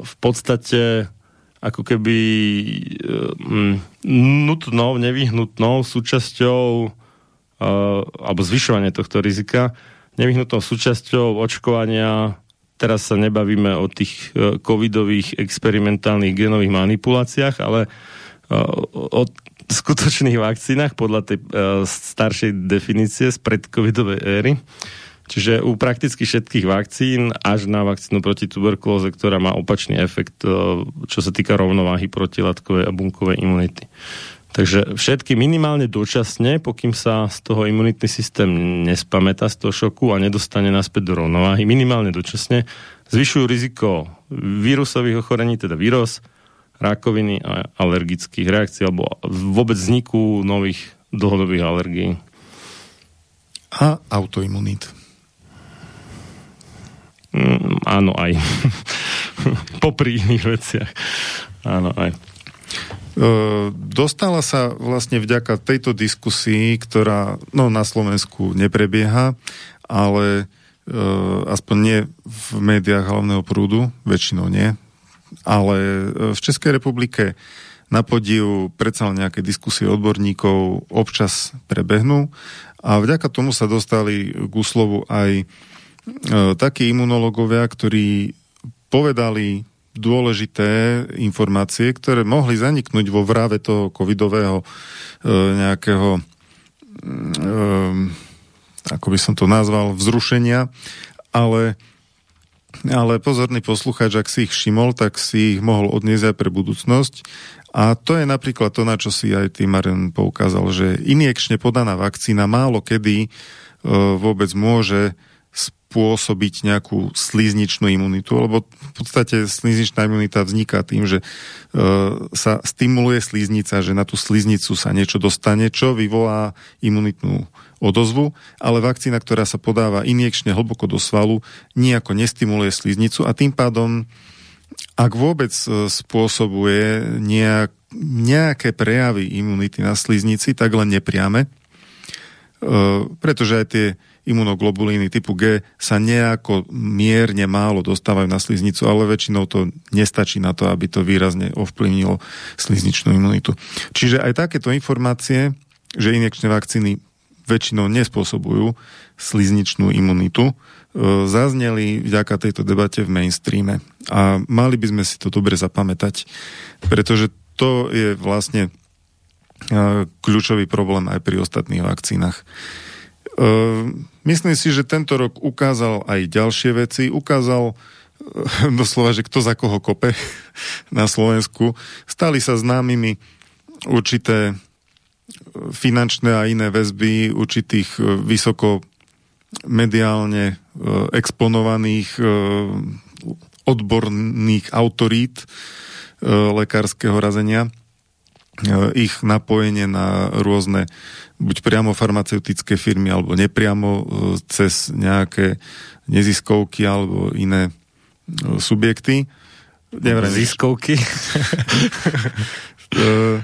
v podstate ako keby e, nutnou, nevyhnutnou súčasťou e, alebo zvyšovanie tohto rizika nevyhnutnou súčasťou očkovania teraz sa nebavíme o tých covidových experimentálnych genových manipuláciách, ale o skutočných vakcínach podľa tej staršej definície z predcovidovej éry. Čiže u prakticky všetkých vakcín až na vakcínu proti tuberkulóze, ktorá má opačný efekt, e, čo sa týka rovnováhy protilátkovej a bunkovej imunity. Takže všetky minimálne dočasne, pokým sa z toho imunitný systém nespamätá z toho šoku a nedostane naspäť do rovnováhy, minimálne dočasne, zvyšujú riziko vírusových ochorení, teda vírus, rakoviny a alergických reakcií alebo vôbec vzniku nových dlhodobých alergií. A autoimunit. Mm, áno, aj. Popri iných veciach. Áno, aj. Dostala sa vlastne vďaka tejto diskusii, ktorá no, na Slovensku neprebieha, ale aspoň nie v médiách hlavného prúdu, väčšinou nie, ale v Českej republike na podiu predsa nejaké diskusie odborníkov občas prebehnú a vďaka tomu sa dostali k úslovu aj E, takí imunológovia, ktorí povedali dôležité informácie, ktoré mohli zaniknúť vo vrave toho covidového e, nejakého e, ako by som to nazval, vzrušenia, ale ale pozorný poslucháč, ak si ich všimol, tak si ich mohol odniesť aj pre budúcnosť. A to je napríklad to, na čo si aj ty, Marian, poukázal, že injekčne podaná vakcína málo kedy e, vôbec môže spôsobiť nejakú slizničnú imunitu, lebo v podstate slizničná imunita vzniká tým, že e, sa stimuluje sliznica, že na tú sliznicu sa niečo dostane, čo vyvolá imunitnú odozvu, ale vakcína, ktorá sa podáva injekčne hlboko do svalu, nejako nestimuluje sliznicu a tým pádom, ak vôbec e, spôsobuje nejak, nejaké prejavy imunity na sliznici, tak len nepriame, e, pretože aj tie imunoglobulíny typu G sa nejako mierne málo dostávajú na sliznicu, ale väčšinou to nestačí na to, aby to výrazne ovplyvnilo slizničnú imunitu. Čiže aj takéto informácie, že injekčné vakcíny väčšinou nespôsobujú slizničnú imunitu, e, zazneli vďaka tejto debate v mainstreame. A mali by sme si to dobre zapamätať, pretože to je vlastne e, kľúčový problém aj pri ostatných vakcínach. Ehm, myslím si, že tento rok ukázal aj ďalšie veci. Ukázal ehm, doslova, že kto za koho kope na Slovensku. Stali sa známymi určité ehm, finančné a iné väzby určitých vysoko mediálne exponovaných odborných autorít lekárskeho razenia ich napojenie na rôzne buď priamo farmaceutické firmy, alebo nepriamo e, cez nejaké neziskovky alebo iné e, subjekty. Nevrajím, Ziskovky? E,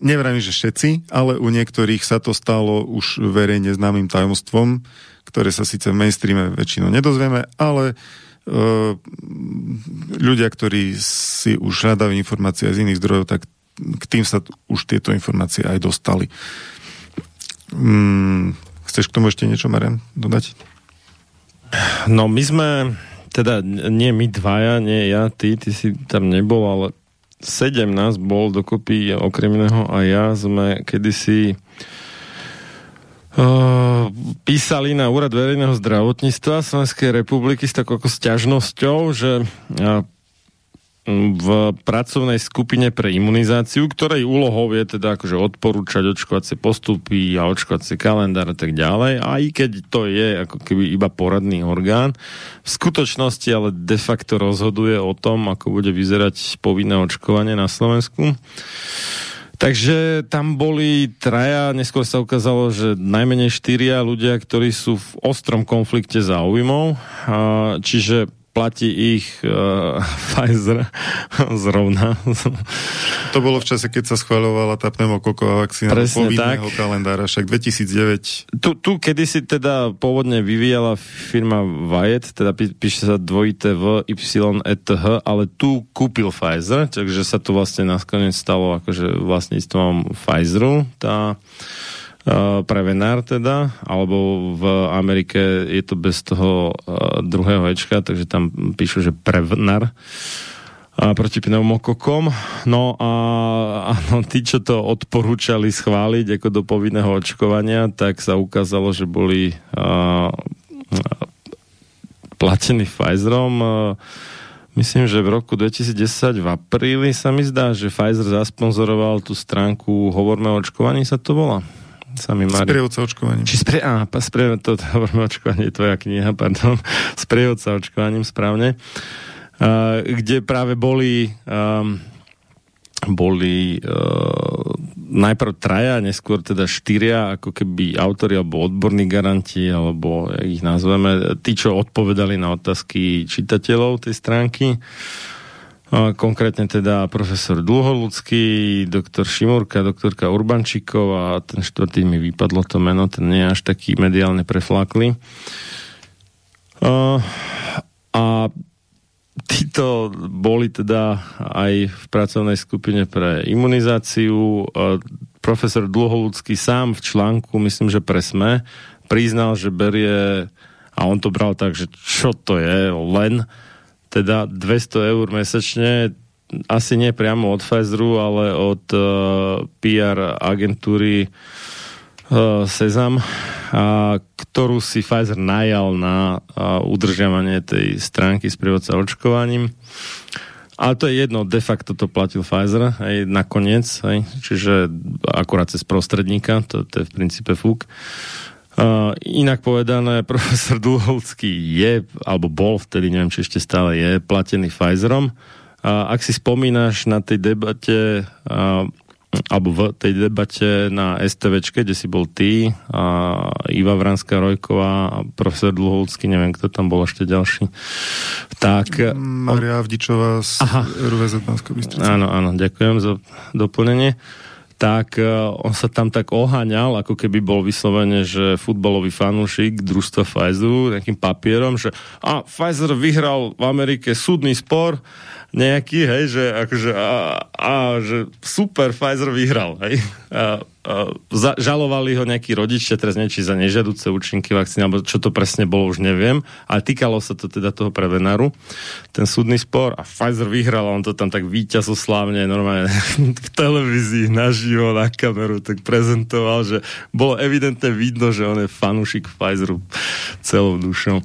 nevrajím, že všetci, ale u niektorých sa to stalo už verejne známym tajomstvom, ktoré sa síce v mainstreame väčšinou nedozvieme, ale ľudia, ktorí si už hľadajú informácie z iných zdrojov, tak k tým sa už tieto informácie aj dostali. Hmm, chceš k tomu ešte niečo, Maren, dodať? No my sme, teda nie my dvaja, nie ja, ty, ty si tam nebol, ale sedem nás bol dokopy, okrem iného a ja sme kedysi uh, písali na Úrad verejného zdravotníctva Slovenskej republiky s takou ako sťažnosťou, že uh, v pracovnej skupine pre imunizáciu, ktorej úlohou je teda akože odporúčať očkovacie postupy a očkovacie kalendár a tak ďalej, aj keď to je ako keby iba poradný orgán, v skutočnosti ale de facto rozhoduje o tom, ako bude vyzerať povinné očkovanie na Slovensku. Takže tam boli traja, neskôr sa ukázalo, že najmenej štyria ľudia, ktorí sú v ostrom konflikte záujmov. Čiže platí ich uh, Pfizer zrovna. To bolo v čase, keď sa schváľovala tá pneumokoková vakcína Presne tak. kalendára, však 2009. Tu, tu kedysi teda pôvodne vyvíjala firma Vyet, teda pí, píše sa dvojité V, Y, E, T, H, ale tu kúpil Pfizer, takže sa to vlastne nakoniec stalo akože vlastníctvom Pfizeru, tá Eh, Prevenar teda, alebo v Amerike je to bez toho uh, druhého Ečka, takže tam píšu, že Prevenar a proti pneumokokom. No a áno, tí, čo to odporúčali schváliť ako do povinného očkovania, tak sa ukázalo, že boli uh, platení Pfizerom. Uh, myslím, že v roku 2010 v apríli sa mi zdá, že Pfizer zasponzoroval tú stránku Hovorme o očkovaní sa to volá sami Mari. Sprievodca očkovaním. Či sprie, á, sprie, to, hovoríme očkovanie, tvoja kniha, pardon. Sprievodca očkovaním, správne. Uh, kde práve boli um, boli uh, najprv traja, neskôr teda štyria, ako keby autori alebo odborní garanti, alebo jak ich nazveme, tí, čo odpovedali na otázky čitateľov tej stránky. Konkrétne teda profesor Dlholudský, doktor Šimurka, doktorka Urbančíkov a ten štvrtý mi vypadlo to meno, ten nie je až taký mediálne preflákly. A títo boli teda aj v pracovnej skupine pre imunizáciu. Profesor Dlholudský sám v článku, myslím, že pre SME, priznal, že berie, a on to bral tak, že čo to je, len teda 200 eur mesačne, asi nie priamo od Pfizeru, ale od uh, PR agentúry uh, Sezam, ktorú si Pfizer najal na udržiavanie tej stránky s prievodca očkovaním. Ale to je jedno, de facto to platil Pfizer aj nakoniec, aj, čiže akurát cez prostredníka, to, to je v princípe fúk. Uh, inak povedané, profesor Dlhovský je, alebo bol vtedy, neviem, či ešte stále je, platený Pfizerom. Uh, ak si spomínaš na tej debate uh, alebo v tej debate na STVčke, kde si bol ty a Iva Vranská Rojková a profesor Dluhovský, neviem, kto tam bol ešte ďalší. Tak... Maria Avdičová z RVZ Áno, áno, ďakujem za doplnenie tak uh, on sa tam tak oháňal, ako keby bol vyslovene, že futbalový fanúšik družstva Pfizeru nejakým papierom, že a Pfizer vyhral v Amerike súdny spor nejaký, hej, že akože a, a že super, Pfizer vyhral, hej. A, a, za, žalovali ho nejakí rodičia, teraz niečo za nežiaduce účinky vakcíny, alebo čo to presne bolo, už neviem, ale týkalo sa to teda toho prevenáru, ten súdny spor a Pfizer vyhral a on to tam tak víťazoslávne normálne v televízii naživo na kameru tak prezentoval, že bolo evidentne vidno, že on je fanúšik Pfizeru celou dušou.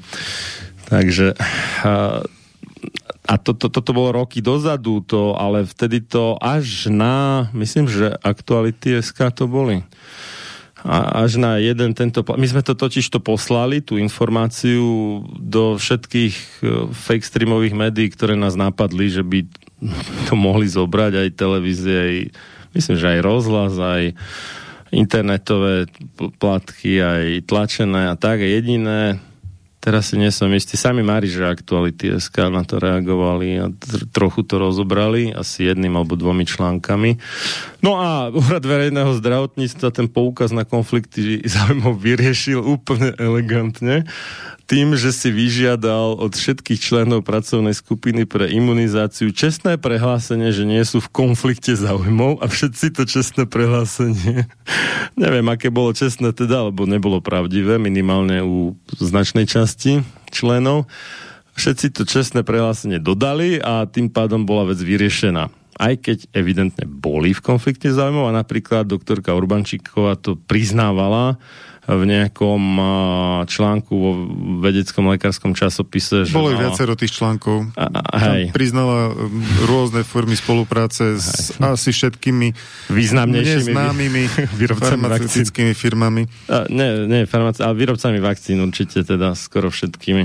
Takže a, a to, to, toto bolo roky dozadu, to, ale vtedy to až na, myslím, že aktuality SK to boli. A až na jeden tento... My sme to totiž to poslali, tú informáciu do všetkých e, fake streamových médií, ktoré nás napadli, že by to mohli zobrať aj televízie, aj, myslím, že aj rozhlas, aj internetové platky, aj tlačené a tak. Jediné, Teraz si nie som istý. Sami že aktuality SK na to reagovali a tr- trochu to rozobrali, asi jedným alebo dvomi článkami. No a úrad verejného zdravotníctva ten poukaz na konflikty zaujímav vyriešil úplne elegantne tým, že si vyžiadal od všetkých členov pracovnej skupiny pre imunizáciu čestné prehlásenie, že nie sú v konflikte záujmov a všetci to čestné prehlásenie, neviem, aké bolo čestné teda, alebo nebolo pravdivé, minimálne u značnej časti členov, všetci to čestné prehlásenie dodali a tým pádom bola vec vyriešená aj keď evidentne boli v konflikte záujmov a napríklad doktorka Urbančíková to priznávala, v nejakom článku vo vedeckom lekárskom časopise. Že Bolo no, viacero tých článkov. A, a, hej. priznala rôzne formy spolupráce s hej. asi všetkými významnejšími neznámymi farmaceutickými firmami. A, nie, nie farmace, ale výrobcami vakcín určite teda skoro všetkými.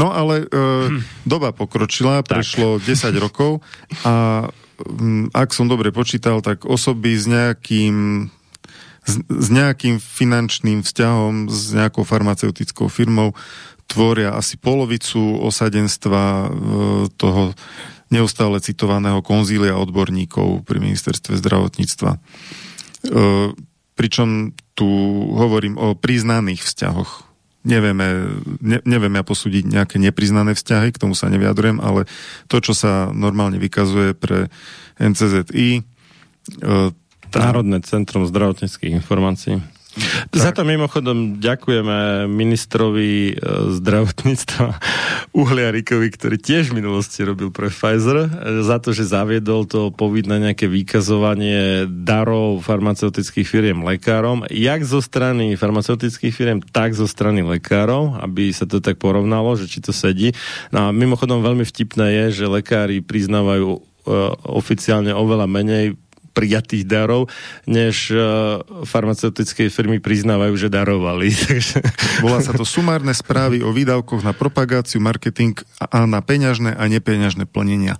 No ale e, doba pokročila, tak. prešlo 10 rokov a ak som dobre počítal, tak osoby s nejakým s, s nejakým finančným vzťahom s nejakou farmaceutickou firmou tvoria asi polovicu osadenstva e, toho neustále citovaného konzília odborníkov pri ministerstve zdravotníctva. E, pričom tu hovorím o priznaných vzťahoch. Nevieme, ne, neviem ja posúdiť nejaké nepriznané vzťahy, k tomu sa neviadrujem, ale to, čo sa normálne vykazuje pre NCZI, Národné centrum zdravotníckých informácií. Tak. Za to mimochodom ďakujeme ministrovi e, zdravotníctva Uhliarikovi, ktorý tiež v minulosti robil pre Pfizer, e, za to, že zaviedol to povinné nejaké vykazovanie darov farmaceutických firiem lekárom, jak zo strany farmaceutických firiem, tak zo strany lekárov, aby sa to tak porovnalo, že či to sedí. No a mimochodom veľmi vtipné je, že lekári priznávajú uh, oficiálne oveľa menej prijatých darov, než uh, farmaceutické firmy priznávajú, že darovali. Volá sa to sumárne správy o výdavkoch na propagáciu, marketing a na peňažné a nepeňažné plnenia.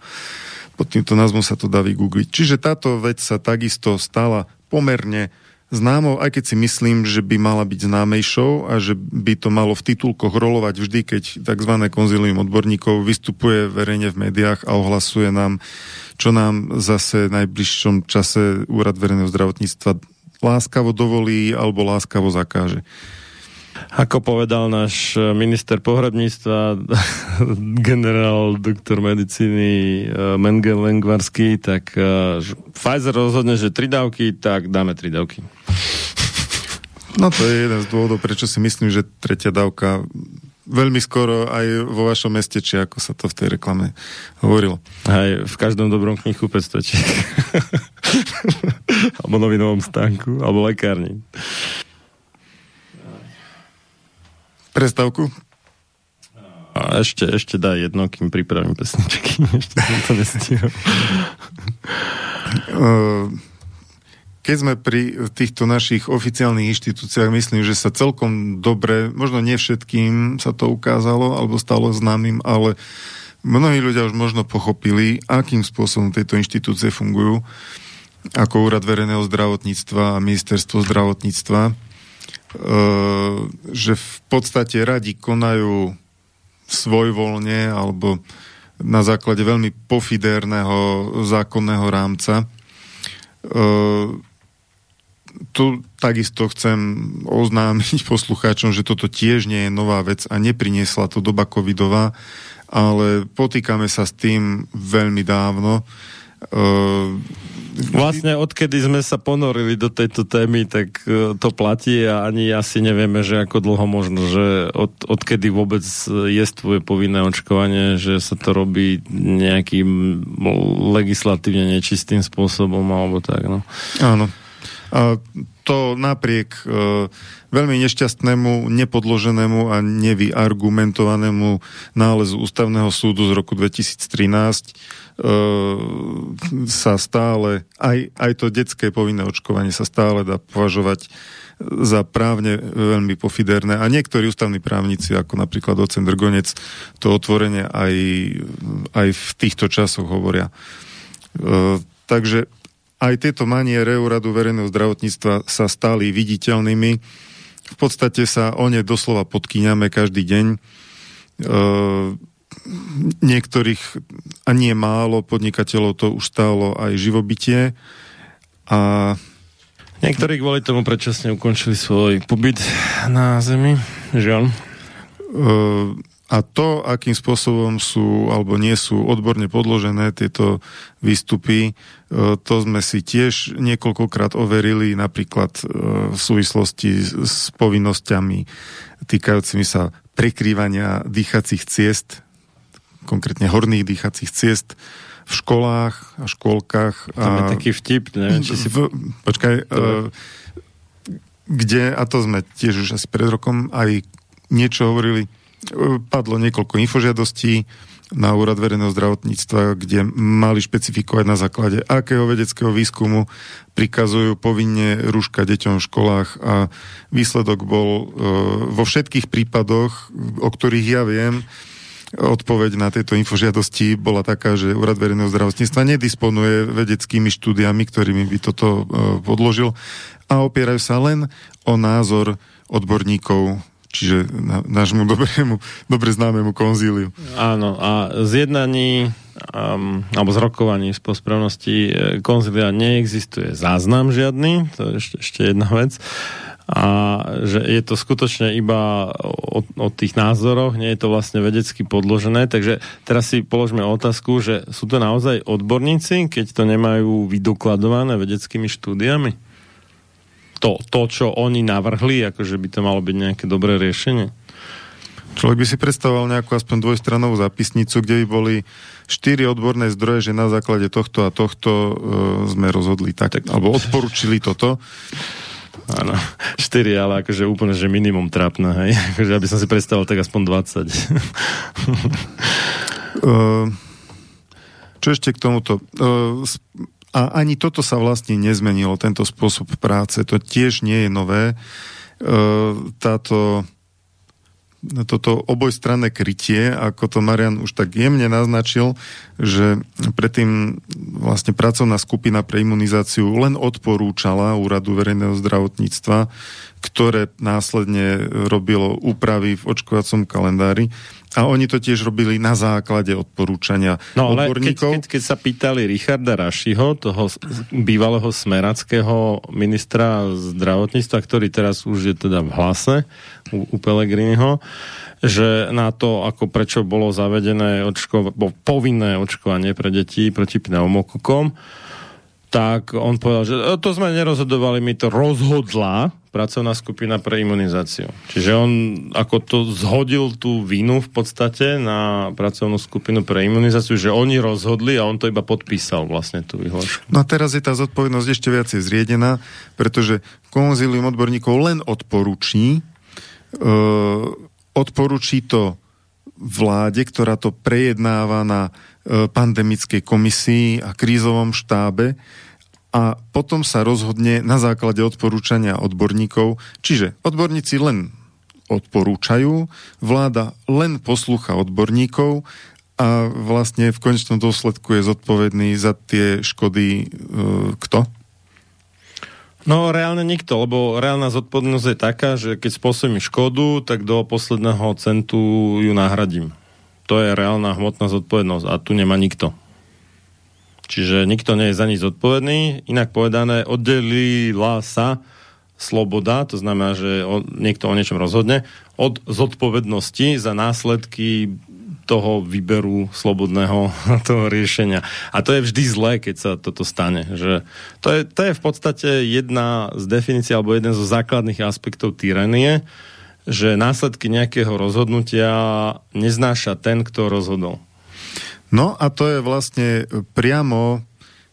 Pod týmto názvom sa to dá vygoogliť. Čiže táto vec sa takisto stala pomerne známou, aj keď si myslím, že by mala byť známejšou a že by to malo v titulkoch rolovať vždy, keď tzv. konzilium odborníkov vystupuje verejne v médiách a ohlasuje nám čo nám zase v najbližšom čase Úrad verejného zdravotníctva láskavo dovolí alebo láskavo zakáže. Ako povedal náš minister pohrebníctva, generál doktor medicíny eh, Mengel Lengvarský, tak uh, Pfizer rozhodne, že tri dávky, tak dáme tri dávky. No to je jeden z dôvodov, prečo si myslím, že tretia dávka veľmi skoro aj vo vašom meste, či ako sa to v tej reklame hovorilo. Aj v každom dobrom knihu pestveči. alebo novinovom stánku, alebo lekárni. Prestavku? A ešte, ešte daj jedno, kým pripravím pesničky. Ešte som to nestihol. Uh, keď sme pri týchto našich oficiálnych inštitúciách, myslím, že sa celkom dobre, možno nie všetkým sa to ukázalo, alebo stalo známym, ale mnohí ľudia už možno pochopili, akým spôsobom tieto inštitúcie fungujú, ako Úrad verejného zdravotníctva a Ministerstvo zdravotníctva, že v podstate radi konajú svojvoľne alebo na základe veľmi pofidérneho zákonného rámca. E, tu takisto chcem oznámiť poslucháčom, že toto tiež nie je nová vec a nepriniesla to doba covidová, ale potýkame sa s tým veľmi dávno. Vlastne odkedy sme sa ponorili do tejto témy, tak uh, to platí a ani asi nevieme, že ako dlho možno, že od, odkedy vôbec je tvoje povinné očkovanie, že sa to robí nejakým legislatívne nečistým spôsobom alebo tak. No. Áno. A to napriek e, veľmi nešťastnému, nepodloženému a nevyargumentovanému nálezu Ústavného súdu z roku 2013 e, sa stále, aj, aj to detské povinné očkovanie sa stále dá považovať za právne veľmi pofiderné. A niektorí ústavní právnici, ako napríklad docent Drgonec, to otvorenie aj, aj v týchto časoch hovoria. E, takže aj tieto maniere úradu verejného zdravotníctva sa stali viditeľnými. V podstate sa o ne doslova podkyňame každý deň. E, niektorých, a nie málo podnikateľov to už stálo aj živobytie. A Niektorí kvôli tomu predčasne ukončili svoj pobyt na Zemi. Žiaľ. E, a to, akým spôsobom sú alebo nie sú odborne podložené tieto výstupy, e, to sme si tiež niekoľkokrát overili, napríklad e, v súvislosti s povinnosťami týkajúcimi sa prekrývania dýchacích ciest, konkrétne horných dýchacích ciest v školách a škôlkach. To je taký vtip, neviem, či si... V, počkaj, to... uh, kde, a to sme tiež už asi pred rokom aj niečo hovorili, padlo niekoľko infožiadostí na úrad verejného zdravotníctva, kde mali špecifikovať na základe akého vedeckého výskumu prikazujú povinne rúška deťom v školách a výsledok bol e, vo všetkých prípadoch, o ktorých ja viem, odpoveď na tieto infožiadosti bola taká, že úrad verejného zdravotníctva nedisponuje vedeckými štúdiami, ktorými by toto e, podložil a opierajú sa len o názor odborníkov čiže nášmu dobrému, dobre známemu konzíliu. Áno, a z jednaní um, alebo z rokovaní z pospravnosti e, konzília neexistuje záznam žiadny, to je ešte, ešte jedna vec a že je to skutočne iba o, o tých názoroch, nie je to vlastne vedecky podložené, takže teraz si položme otázku, že sú to naozaj odborníci, keď to nemajú vydokladované vedeckými štúdiami? to, to, čo oni navrhli, akože by to malo byť nejaké dobré riešenie? Človek by si predstavoval nejakú aspoň dvojstranovú zapisnicu, kde by boli štyri odborné zdroje, že na základe tohto a tohto e, sme rozhodli tak, tak, alebo odporučili toto. Áno, štyri, ale akože úplne, že minimum trápne, hej. Akože, aby som si predstavil tak aspoň 20. uh, čo ešte k tomuto? Uh, a ani toto sa vlastne nezmenilo, tento spôsob práce. To tiež nie je nové. E, táto toto obojstranné krytie, ako to Marian už tak jemne naznačil, že predtým vlastne pracovná skupina pre imunizáciu len odporúčala Úradu verejného zdravotníctva, ktoré následne robilo úpravy v očkovacom kalendári a oni to tiež robili na základe odporúčania no, ale odborníkov. Keď, keď, keď sa pýtali Richarda Rašiho, toho bývalého smerackého ministra zdravotníctva, ktorý teraz už je teda v hlase u, u Pelegriniho, že na to, ako prečo bolo zavedené očko, povinné očkovanie pre deti proti pneumokokom, tak on povedal, že e, to sme nerozhodovali, mi to rozhodla pracovná skupina pre imunizáciu. Čiže on ako to zhodil tú vinu v podstate na pracovnú skupinu pre imunizáciu, že oni rozhodli a on to iba podpísal vlastne tú vyhlášku. No a teraz je tá zodpovednosť ešte viacej zriedená, pretože konzílium odborníkov len odporúči, uh, odporučí to vláde, ktorá to prejednáva na e, pandemickej komisii a krízovom štábe a potom sa rozhodne na základe odporúčania odborníkov. Čiže odborníci len odporúčajú, vláda len poslúcha odborníkov a vlastne v konečnom dôsledku je zodpovedný za tie škody e, kto? No reálne nikto, lebo reálna zodpovednosť je taká, že keď spôsobím škodu, tak do posledného centu ju nahradím. To je reálna hmotná zodpovednosť a tu nemá nikto. Čiže nikto nie je za nič zodpovedný. Inak povedané, oddelila sa sloboda, to znamená, že niekto o niečom rozhodne, od zodpovednosti za následky toho výberu slobodného toho riešenia. A to je vždy zlé, keď sa toto stane. Že to, je, to je v podstate jedna z definícií alebo jeden zo základných aspektov tyranie, že následky nejakého rozhodnutia neznáša ten, kto rozhodol. No a to je vlastne priamo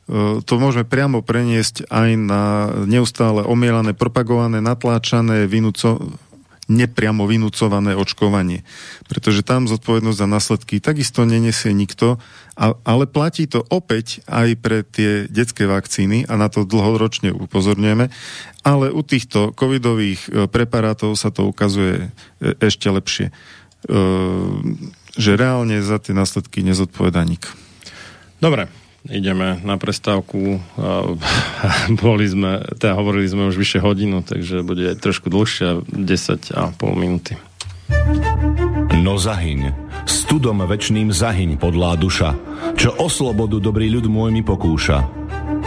e, to môžeme priamo preniesť aj na neustále omielané, propagované, natláčané, vynúco, nepriamo vynúcované očkovanie. Pretože tam zodpovednosť za následky takisto nenesie nikto, ale platí to opäť aj pre tie detské vakcíny a na to dlhoročne upozorňujeme, ale u týchto covidových e, preparátov sa to ukazuje e, ešte lepšie. E, že reálne za tie následky nezodpoveda nik. Dobre, ideme na prestávku. Boli sme, teda hovorili sme už vyše hodinu, takže bude trošku dlhšia, 10 a pol minúty. No zahyň, studom večným zahyň podlá duša, čo o slobodu dobrý ľud môj mi pokúša.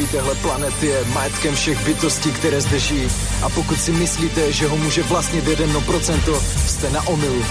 Téhle planety je majetkem všech bytostí, které zde žijí. A pokud si myslíte, že ho může vlastnit 1%, jste na omilu.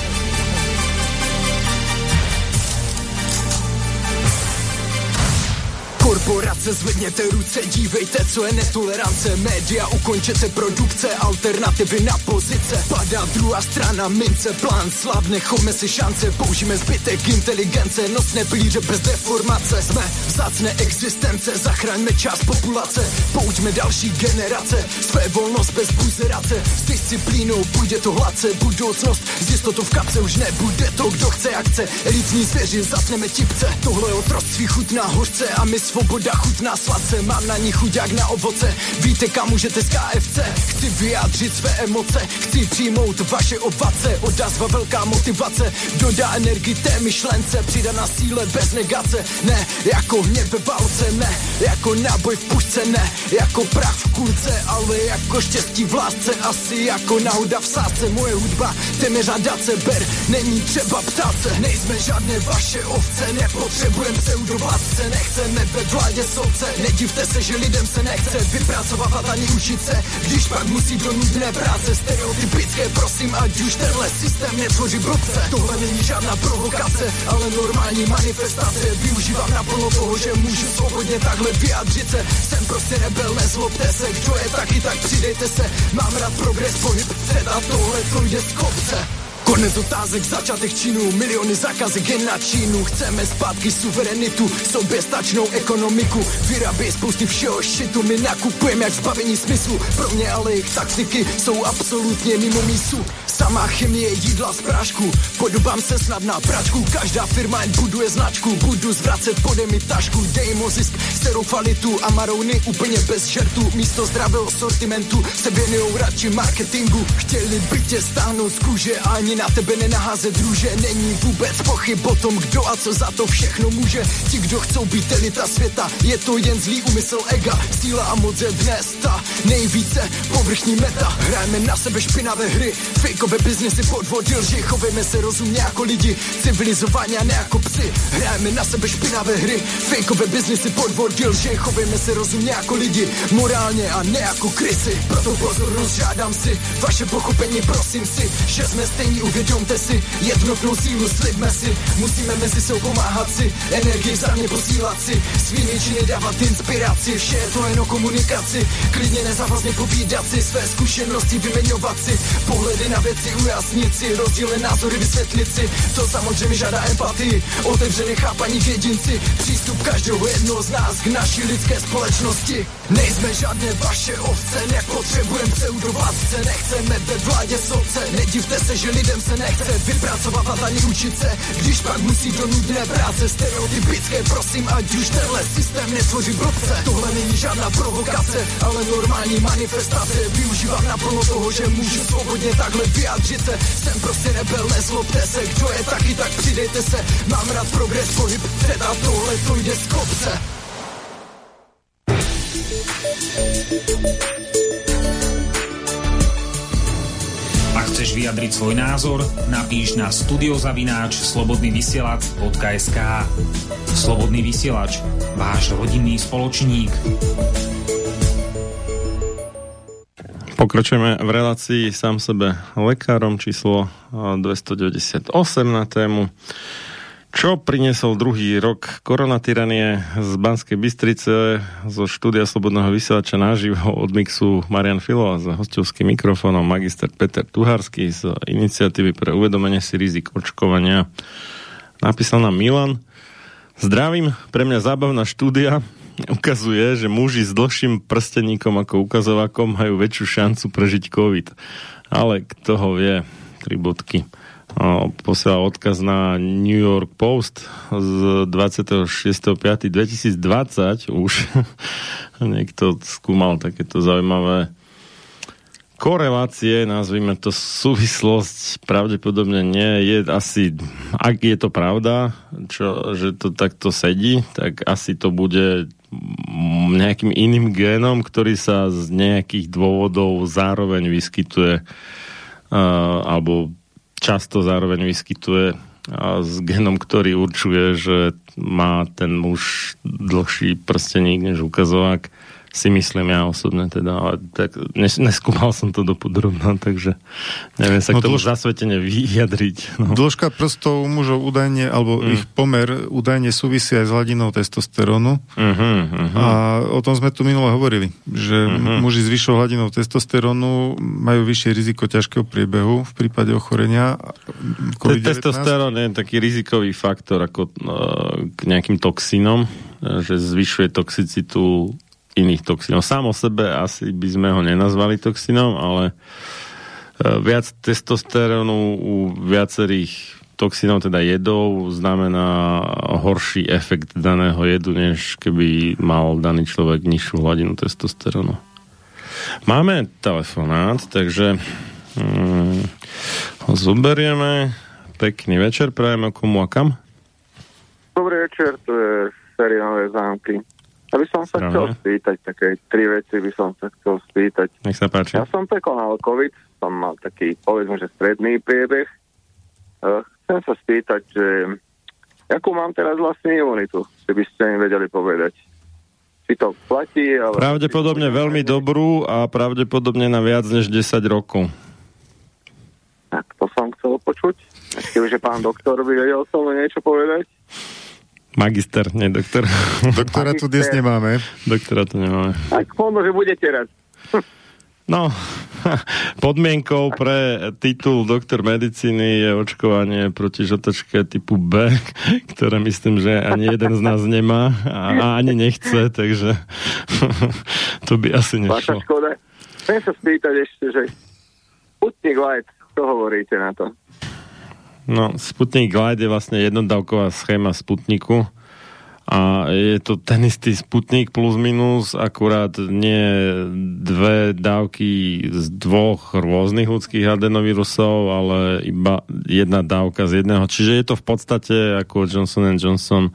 Korporace, zvedněte ruce, dívejte, co je netolerance. Média, ukončete produkce, alternativy na pozice. Padá druhá strana, mince, plán, slavne, chome si šance. Použijeme zbytek inteligence, nosné plíře bez deformace. Jsme vzácné existence, zachraňme část populace. Pouďme další generace, své volnost bez buzerace. S disciplínou půjde to hladce, budoucnost jistotou v kapce už nebude to, kdo chce akce Elitní zvěři, zatneme tipce, tohle otroství chutná hořce. A my svoboda chutná sladce, mám na ní chuť jak na ovoce. Víte, kam můžete z KFC? Chci vyjádřit své emoce, chci přijmout vaše ovace. Odazva velká motivace, dodá energii té myšlence, přidaná síle bez negace. Ne, jako hněv ve válce, ne, jako náboj v pušce, ne, jako prach v kulce, ale jako štěstí v lásce, asi jako náhoda v sásce. Moje hudba, téměř radace, ber, není třeba ptát se, nejsme žádné vaše ovce, nepotřebujeme pseudovládce, nechceme ve vládě soudce. Nedivte se, že lidem se nechce vypracovávat ani učit se. Když pak musí do nudné práce Stereotypické, prosím, ať už tenhle systém netvoří blbce. Tohle není žádná provokace, ale normální manifestace. Využívám naplno toho, že můžu svobodně takhle vyjádřit se. Jsem prostě rebel, nezlobte se Kdo je taky, tak přidejte se. Mám rád progres, pohyb, teda tohle to jde z kopce Konec otázek, začátek činu, miliony zakázek jen na Čínu. Chceme zpátky suverenitu, soběstačnou ekonomiku. Vyrábí spousty všeho šitu, my nakupujeme jak zbavení smyslu. Pro mě ale jejich taktiky jsou absolutně mimo mísu. Samá chemie jídla z prášku, podobám se snad na pračku. Každá firma jen buduje značku, budu zvracet pode mi tašku. Dej jim zisk, sterou kvalitu a marouny úplně bez žertu. Místo zdravého sortimentu se věnujou radši marketingu. Chtěli by tě stáhnout z kůže, ani na tebe nenaházet růže. Není vůbec pochyb o tom, kdo a co za to všechno může. Ti, kdo chcou být elita světa, je to jen zlý úmysl ega. Síla a moc je dnes ta nejvíce povrchní meta. Hrajeme na sebe špinavé hry, fejkové biznesy podvodil, že chovíme se rozumně jako lidi, civilizovaně a ne jako psy. Hrajeme na sebe špinavé hry, fejkové biznesy podvodil, že chovíme se rozumně jako lidi, morálně a ne jako krysy. Proto pozornost žádám si, vaše pochopení prosím si, že jsme stejní, uvědomte si, jednotnou sílu slibme si, musíme mezi sebou pomáhat si, energii mě posílat si, svými činy dávat inspiraci, vše je to jen o komunikaci, klidně nezávazně povídat si, své zkušenosti vyměňovat si, pohledy na věci ujasnit si, rozdílné názory vysvětlit si, to samozřejmě žádá empatii, otevřené chápaní k jedinci, přístup každého jednoho z nás k naší lidské společnosti. Nejsme žádné vaše ovce, nepotřebujeme pseudovládce, nechceme ve vládě soudce, nedivte se, že lidem se nechce vypracovávat ani učit se, když pak musí do nudné práce stereotypické, prosím, ať už tenhle systém netvoří blbce. Tohle není žádná provokace, ale normální manifestace, využívám naplno toho, že můžu svobodně takhle vyjádřit se, jsem prostě rebel, nezlobte se, kdo je taky, tak přidejte se, mám rád progres, pohyb, teda tohle to jde z kopce. Ak chceš vyjadriť svoj názor, napíš na studiozavináč slobodnyvysielac.sk Slobodný vysielač, váš rodinný spoločník. Pokračujeme v relácii sám sebe lekárom číslo 298 na tému čo priniesol druhý rok koronatyranie z Banskej Bystrice zo štúdia Slobodného vysielača naživo od mixu Marian Filo a za hostovským mikrofónom magister Peter Tuharský z iniciatívy pre uvedomenie si rizik očkovania. Napísal nám Milan. Zdravím, pre mňa zábavná štúdia ukazuje, že muži s dlhším prsteníkom ako ukazovakom majú väčšiu šancu prežiť COVID. Ale kto ho vie? Tri bodky posiela odkaz na New York Post z 26.5.2020 už niekto skúmal takéto zaujímavé korelácie, nazvime to súvislosť, pravdepodobne nie. Je asi, ak je to pravda, čo, že to takto sedí, tak asi to bude nejakým iným génom, ktorý sa z nejakých dôvodov zároveň vyskytuje uh, alebo často zároveň vyskytuje a s genom, ktorý určuje, že má ten muž dlhší prsteník než ukazovák si myslím ja osobne teda, ale tak nes, neskúmal som to dopodrobná, takže neviem sa no k tomu dĺž... zasvetene vyjadriť. No. Dĺžka prstov mužov údajne, alebo mm. ich pomer údajne súvisí aj s hladinou testosterónu uh-huh, uh-huh. a o tom sme tu minule hovorili, že uh-huh. muži s vyššou hladinou testosterónu majú vyššie riziko ťažkého priebehu v prípade ochorenia COVID-19. Testosterón je taký rizikový faktor ako uh, k nejakým toxínom, že zvyšuje toxicitu iných toxínov. Sám o sebe asi by sme ho nenazvali toxínom, ale e, viac testosterónu u viacerých toxínov, teda jedov, znamená horší efekt daného jedu, než keby mal daný človek nižšiu hladinu testosterónu. Máme telefonát, takže hm, ho zoberieme. Pekný večer, prajeme komu a kam? Dobrý večer, to je seriálne zámky. Ja by som sa Správne. chcel spýtať, také tri veci by som sa chcel spýtať. Nech sa páči. Ja som prekonal COVID, som mal taký, povedzme, že stredný priebeh. Uh, chcem sa spýtať, že akú mám teraz vlastne imunitu, že by ste mi vedeli povedať. Či to platí, ale... Pravdepodobne veľmi dobrú a pravdepodobne na viac než 10 rokov. Tak, to som chcel počuť. Keďže pán doktor by vedel som niečo povedať. Magister, nie doktor. Doktora tu dnes nemáme. Doktora tu nemáme. Tak možno, že budete raz. no, Podmienkou pre titul doktor medicíny je očkovanie proti žltačke typu B, ktoré myslím, že ani jeden z nás nemá a, a ani nechce, takže to by asi Vaša nešlo. škoda. Chcem sa spýtať ešte, že Sputnik Light, čo hovoríte na to? No, Sputnik Light je vlastne jednodávková schéma Sputniku a je to ten istý Sputnik plus minus, akurát nie dve dávky z dvoch rôznych ľudských adenovírusov, ale iba jedna dávka z jedného. Čiže je to v podstate ako Johnson Johnson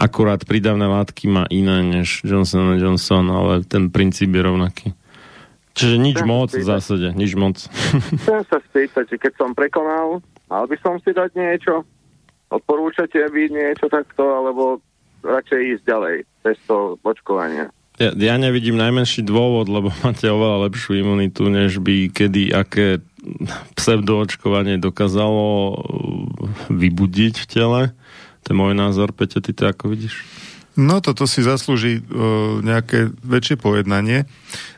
akurát prídavné látky má iné než Johnson Johnson, ale ten princíp je rovnaký. Čiže nič Chcem moc v spýtať. zásade, nič moc. Chcem sa spýtať, že keď som prekonal, mal by som si dať niečo? Odporúčate byť niečo takto, alebo radšej ísť ďalej, cez to očkovanie? Ja, ja nevidím najmenší dôvod, lebo máte oveľa lepšiu imunitu, než by kedy aké pseudoočkovanie dokázalo vybudiť v tele. To je môj názor, Peťo, ty to ako vidíš? No toto si zaslúži uh, nejaké väčšie pojednanie.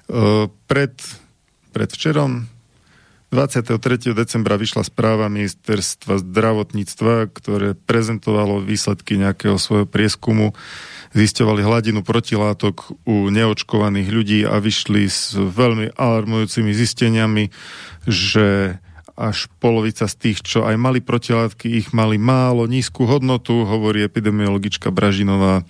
Uh, pred, pred včerom 23. decembra vyšla správa ministerstva zdravotníctva, ktoré prezentovalo výsledky nejakého svojho prieskumu. Zisťovali hladinu protilátok u neočkovaných ľudí a vyšli s veľmi alarmujúcimi zisteniami, že až polovica z tých, čo aj mali protilátky, ich mali málo nízku hodnotu, hovorí epidemiologička Bražinová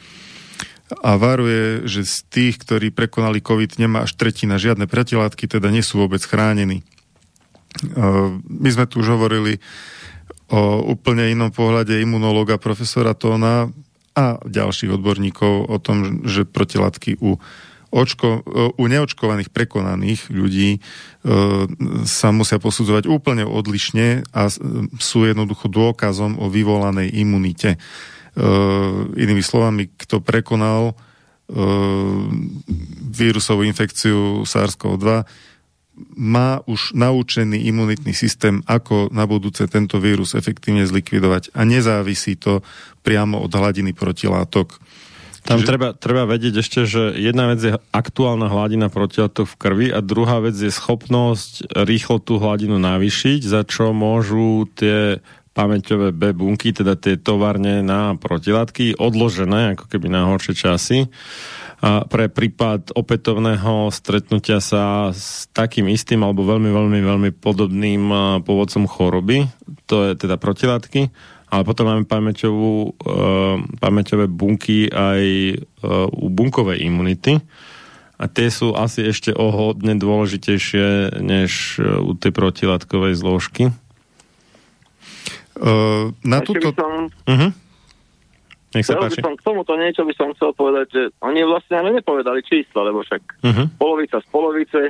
a varuje, že z tých, ktorí prekonali COVID, nemá až tretina žiadne protilátky, teda nie sú vôbec chránení. Uh, My sme tu už hovorili o úplne inom pohľade imunológa profesora Tóna a ďalších odborníkov o tom, že protilátky u, očko, u neočkovaných prekonaných ľudí e, sa musia posudzovať úplne odlišne a s- sú jednoducho dôkazom o vyvolanej imunite. E, inými slovami, kto prekonal e, vírusovú infekciu SARS-CoV-2, má už naučený imunitný systém, ako na budúce tento vírus efektívne zlikvidovať a nezávisí to priamo od hladiny protilátok. Tam Čiže- treba, treba vedieť ešte, že jedna vec je aktuálna hladina protilátok v krvi a druhá vec je schopnosť rýchlo tú hladinu navýšiť, za čo môžu tie pamäťové B bunky, teda tie továrne na protilátky, odložené ako keby na horšie časy. A pre prípad opätovného stretnutia sa s takým istým alebo veľmi, veľmi, veľmi podobným pôvodcom choroby, to je teda protilátky, ale potom máme pamäťovú, e, pamäťové bunky aj e, u bunkovej imunity. A tie sú asi ešte o hodne dôležitejšie než e, u tej protilátkovej zložky. Uh, na túto... som, Uh-huh. Nech sa páči. som k tomuto niečo by som chcel povedať, že oni vlastne ale nepovedali čísla, lebo však Uh-huh. polovica z polovice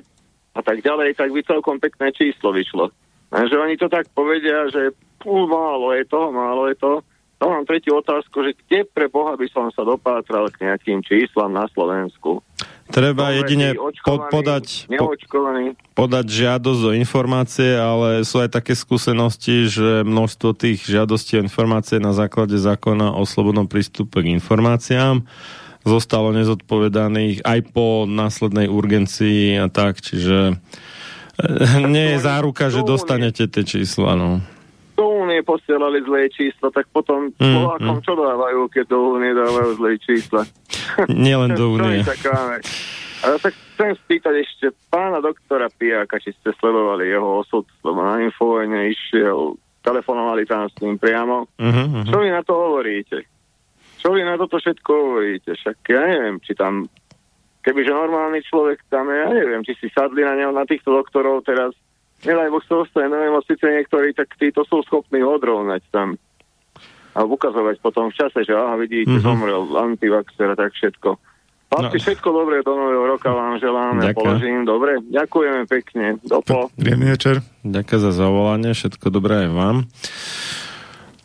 a tak ďalej, tak by celkom pekné číslo vyšlo. A že oni to tak povedia, že pú, málo je to, málo je to. To mám tretiu otázku, že kde pre Boha by som sa dopátral k nejakým číslam na Slovensku? Treba jedine po, podať, po, podať žiadosť o informácie, ale sú aj také skúsenosti, že množstvo tých žiadostí o informácie na základe zákona o slobodnom prístupe k informáciám zostalo nezodpovedaných aj po následnej urgencii a tak, čiže eh, nie je záruka, že dostanete tie čísla, no. Únie posielali zlé čísla, tak potom Mm, Slovákom mm. čo dávajú, keď do únie dávajú zlé čísla? Nielen do únie. Ale tak chcem spýtať ešte pána doktora Piaka, či ste sledovali jeho osud, lebo na Infovojne išiel, telefonovali tam s ním priamo. Uh-huh, uh-huh. Čo vy na to hovoríte? Čo vy na toto všetko hovoríte? Však ja neviem, či tam, kebyže normálny človek tam, je, ja neviem, či si sadli na neho, na týchto doktorov teraz, nedaj Boh sa ostane na nemocnice niektorí, tak títo sú schopní ho odrovnať tam. A ukazovať potom v čase, že aha, vidíte, Mhm. mm-hmm. zomrel antivaxer a tak všetko. Chlapci, No. všetko dobré do nového roka vám želám, ja položím, dobre, ďakujeme pekne, dopo. Príjemný večer. Ďakujem za zavolanie, všetko dobré aj vám.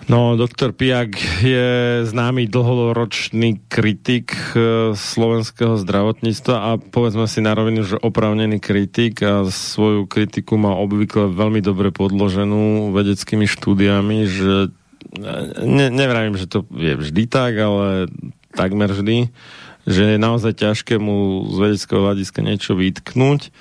No, doktor Piak je známy dlhoročný kritik e, slovenského zdravotníctva a povedzme si na rovinu, že opravnený kritik a svoju kritiku má obvykle veľmi dobre podloženú vedeckými štúdiami, že e, ne, nevravím, že to je vždy tak, ale takmer vždy, že je naozaj ťažké mu z vedeckého hľadiska niečo vytknúť.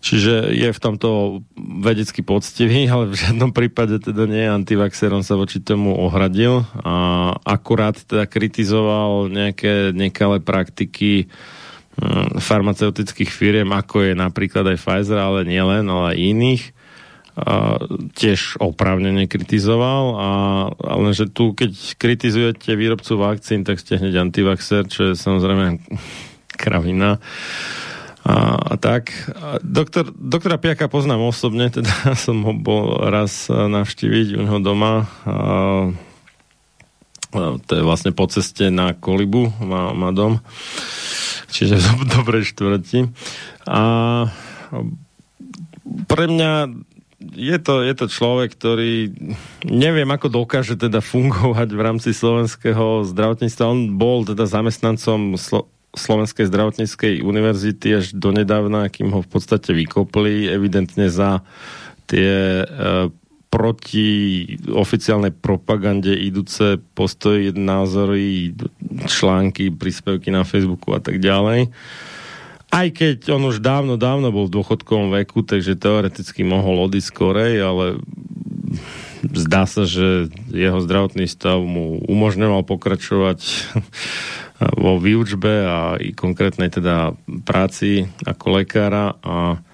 Čiže je v tomto vedecky poctivý, ale v žiadnom prípade teda nie antivaxer, on sa voči tomu ohradil a akurát teda kritizoval nejaké nekalé praktiky hm, farmaceutických firiem, ako je napríklad aj Pfizer, ale nielen, ale aj iných a tiež oprávnene kritizoval, a, ale že tu, keď kritizujete výrobcu vakcín, tak ste hneď antivaxer, čo je samozrejme kravina. A, a tak. A doktor, doktora Piaka poznám osobne, teda som ho bol raz navštíviť u neho doma. A, to je vlastne po ceste na Kolibu, má, má dom. Čiže v dobrej štvrti. A pre mňa je to, je to človek, ktorý neviem, ako dokáže teda fungovať v rámci slovenského zdravotníctva. On bol teda zamestnancom Slo- Slovenskej zdravotníckej univerzity až donedávna, kým ho v podstate vykopli, evidentne za tie e, proti oficiálnej propagande idúce postoji, názory, články, príspevky na Facebooku a tak ďalej. Aj keď on už dávno, dávno bol v dôchodkovom veku, takže teoreticky mohol odísť skorej, ale zdá sa, že jeho zdravotný stav mu umožňoval pokračovať vo výučbe a i konkrétnej teda práci ako lekára a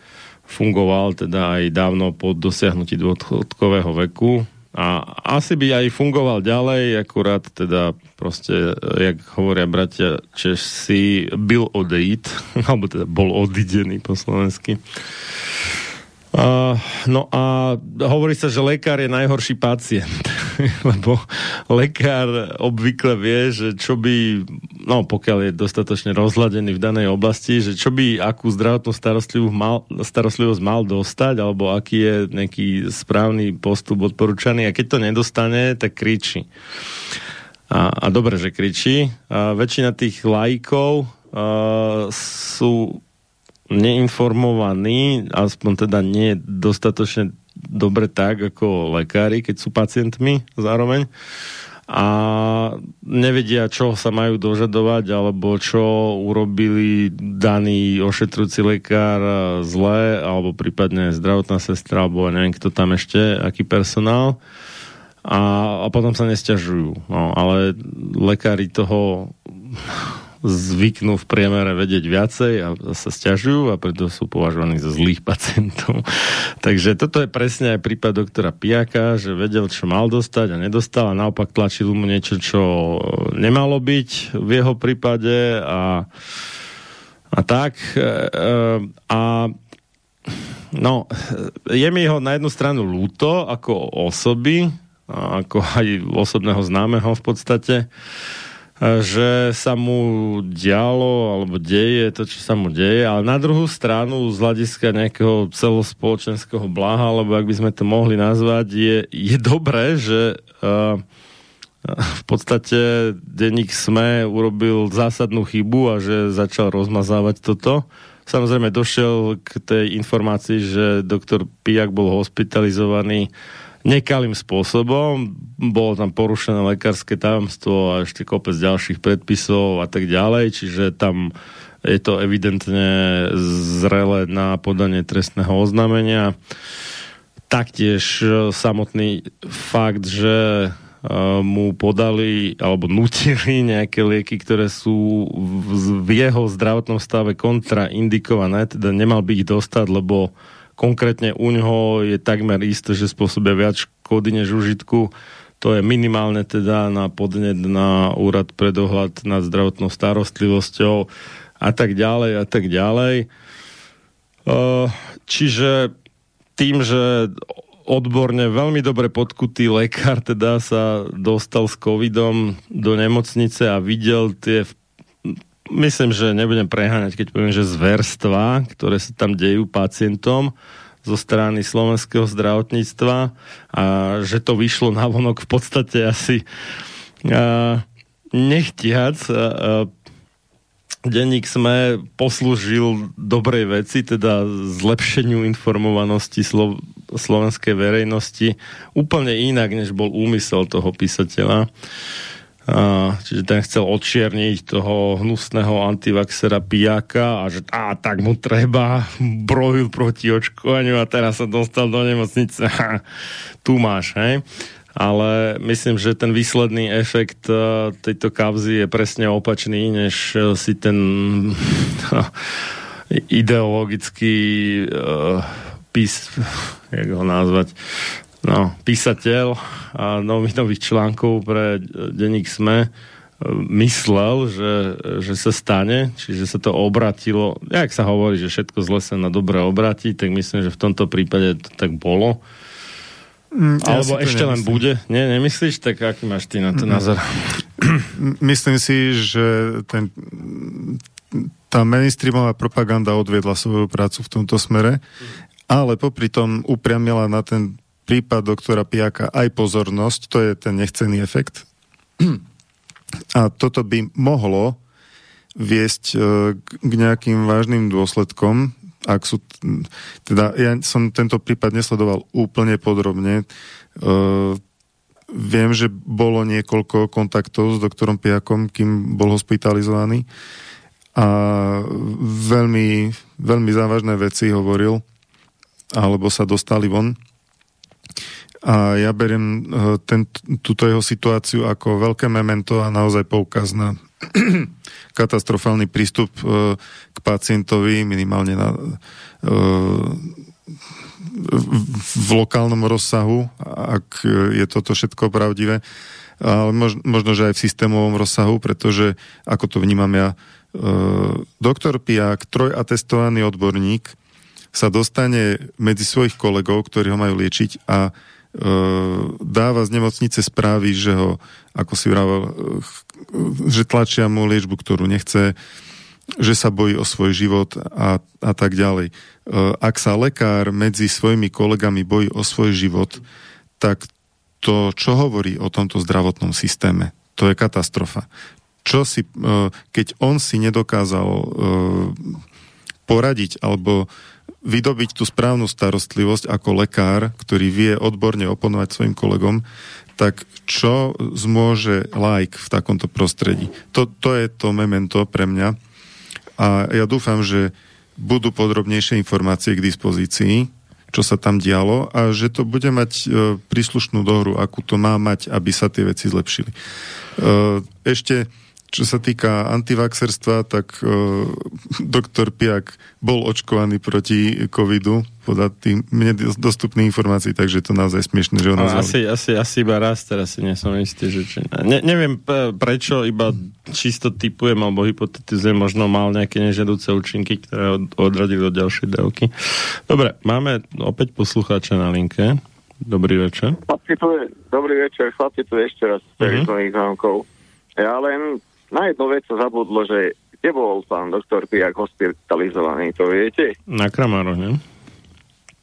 fungoval teda aj dávno po dosiahnutí dôchodkového veku a asi by aj fungoval ďalej, akurát teda proste, jak hovoria bratia Česi, byl odejít, alebo teda bol odidený po slovensky. Uh, no a hovorí sa, že lekár je najhorší pacient, lebo lekár obvykle vie, že čo by, no pokiaľ je dostatočne rozhľadený v danej oblasti, že čo by akú zdravotnú starostlivosť mal, starostlivosť mal dostať, alebo aký je nejaký správny postup odporúčaný a keď to nedostane, tak kričí. A, a dobre, že kričí. A väčšina tých lajkov uh, sú neinformovaní, aspoň teda nie dostatočne dobre tak ako lekári, keď sú pacientmi zároveň a nevedia, čo sa majú dožadovať alebo čo urobili daný ošetrujúci lekár zle alebo prípadne zdravotná sestra alebo neviem kto tam ešte, aký personál a, a potom sa nestiažujú. No, ale lekári toho zvyknú v priemere vedieť viacej a sa stiažujú a preto sú považovaní za zlých pacientov. Takže toto je presne aj prípad doktora Piaka, že vedel, čo mal dostať a nedostal a naopak tlačil mu niečo, čo nemalo byť v jeho prípade a, a tak. E, e, a no, je mi ho na jednu stranu lúto ako osoby, ako aj osobného známeho v podstate, že sa mu dialo alebo deje to, čo sa mu deje, ale na druhú stranu z hľadiska nejakého celospoločenského blaha, alebo ak by sme to mohli nazvať, je, je dobré, že uh, v podstate denník SME urobil zásadnú chybu a že začal rozmazávať toto. Samozrejme došiel k tej informácii, že doktor Pijak bol hospitalizovaný nekalým spôsobom. Bolo tam porušené lekárske tajomstvo a ešte kopec ďalších predpisov a tak ďalej, čiže tam je to evidentne zrele na podanie trestného oznámenia. Taktiež samotný fakt, že e, mu podali alebo nutili nejaké lieky, ktoré sú v jeho zdravotnom stave kontraindikované, teda nemal by ich dostať, lebo Konkrétne u ňoho je takmer isté, že spôsobia viac škody než užitku. To je minimálne teda na podnet na úrad pre dohľad nad zdravotnou starostlivosťou a tak ďalej a tak ďalej. Čiže tým, že odborne veľmi dobre podkutý lekár teda sa dostal s covidom do nemocnice a videl tie myslím, že nebudem preháňať, keď poviem, že zverstva, ktoré sa tam dejú pacientom zo strany slovenského zdravotníctva a že to vyšlo na vonok v podstate asi a, nechtiac. A, a, denník sme poslúžil dobrej veci, teda zlepšeniu informovanosti slo- slovenskej verejnosti úplne inak, než bol úmysel toho písateľa. Čiže ten chcel odčierniť toho hnusného antivaxera pijáka a že á, tak mu treba, brojil proti očkovaniu a teraz sa dostal do nemocnice. Ha, tu máš, hej? Ale myslím, že ten výsledný efekt uh, tejto kauzy je presne opačný, než uh, si ten ideologický uh, pís, jak ho nazvať, no, písateľ a novinových článkov pre denník SME e, myslel, že, že sa stane, čiže sa to obratilo, jak sa hovorí, že všetko zle sa na dobre obratí, tak myslím, že v tomto prípade to tak bolo. Mm, ja Alebo ešte nemyslím. len bude. Nie, nemyslíš? Tak aký máš ty na to názor? Myslím si, že ten, tá mainstreamová propaganda odviedla svoju prácu v tomto smere, ale popri tom upriamila na ten prípad doktora Piaka aj pozornosť, to je ten nechcený efekt. A toto by mohlo viesť e, k nejakým vážnym dôsledkom, ak sú, teda ja som tento prípad nesledoval úplne podrobne. Uh, viem, že bolo niekoľko kontaktov s doktorom Piakom, kým bol hospitalizovaný a veľmi, veľmi závažné veci hovoril, alebo sa dostali von. A ja beriem eh, ten, túto jeho situáciu ako veľké memento a naozaj poukaz na katastrofálny prístup eh, k pacientovi, minimálne na, eh, v lokálnom rozsahu, ak je toto všetko pravdivé, ale možno, že aj v systémovom rozsahu, pretože, ako to vnímam ja, doktor Piak, trojatestovaný odborník, sa dostane medzi svojich kolegov, ktorí ho majú liečiť a dáva z nemocnice správy, že ho, ako si vravel, e, že tlačia mu liečbu, ktorú nechce, že sa bojí o svoj život a, a tak ďalej. E, ak sa lekár medzi svojimi kolegami bojí o svoj život, tak to, čo hovorí o tomto zdravotnom systéme, to je katastrofa. Čo si, keď on si nedokázal poradiť alebo vydobiť tú správnu starostlivosť ako lekár, ktorý vie odborne oponovať svojim kolegom, tak čo zmôže like v takomto prostredí? To, to je to memento pre mňa. A ja dúfam, že budú podrobnejšie informácie k dispozícii, čo sa tam dialo a že to bude mať e, príslušnú dohru, akú to má mať, aby sa tie veci zlepšili. E, ešte čo sa týka antivaxerstva, tak uh, doktor Piak bol očkovaný proti covidu podľa tým mne dostupných informácií, takže je to naozaj smiešne, že ho nazvali. Asi, asi, asi iba raz, teraz si nie som istý, že či... Ne, neviem prečo, iba čisto typujem alebo hypotetizujem, možno mal nejaké nežadúce účinky, ktoré odradili do ďalšej dávky. Dobre, máme opäť poslucháča na linke. Dobrý večer. Chlapci, tu je, dobrý večer, chlapci, tu ešte raz uh-huh. zámkov. Ja len na jednu vec sa zabudlo, že kde bol pán doktor Pijak hospitalizovaný, to viete? Na Kramároch, ne?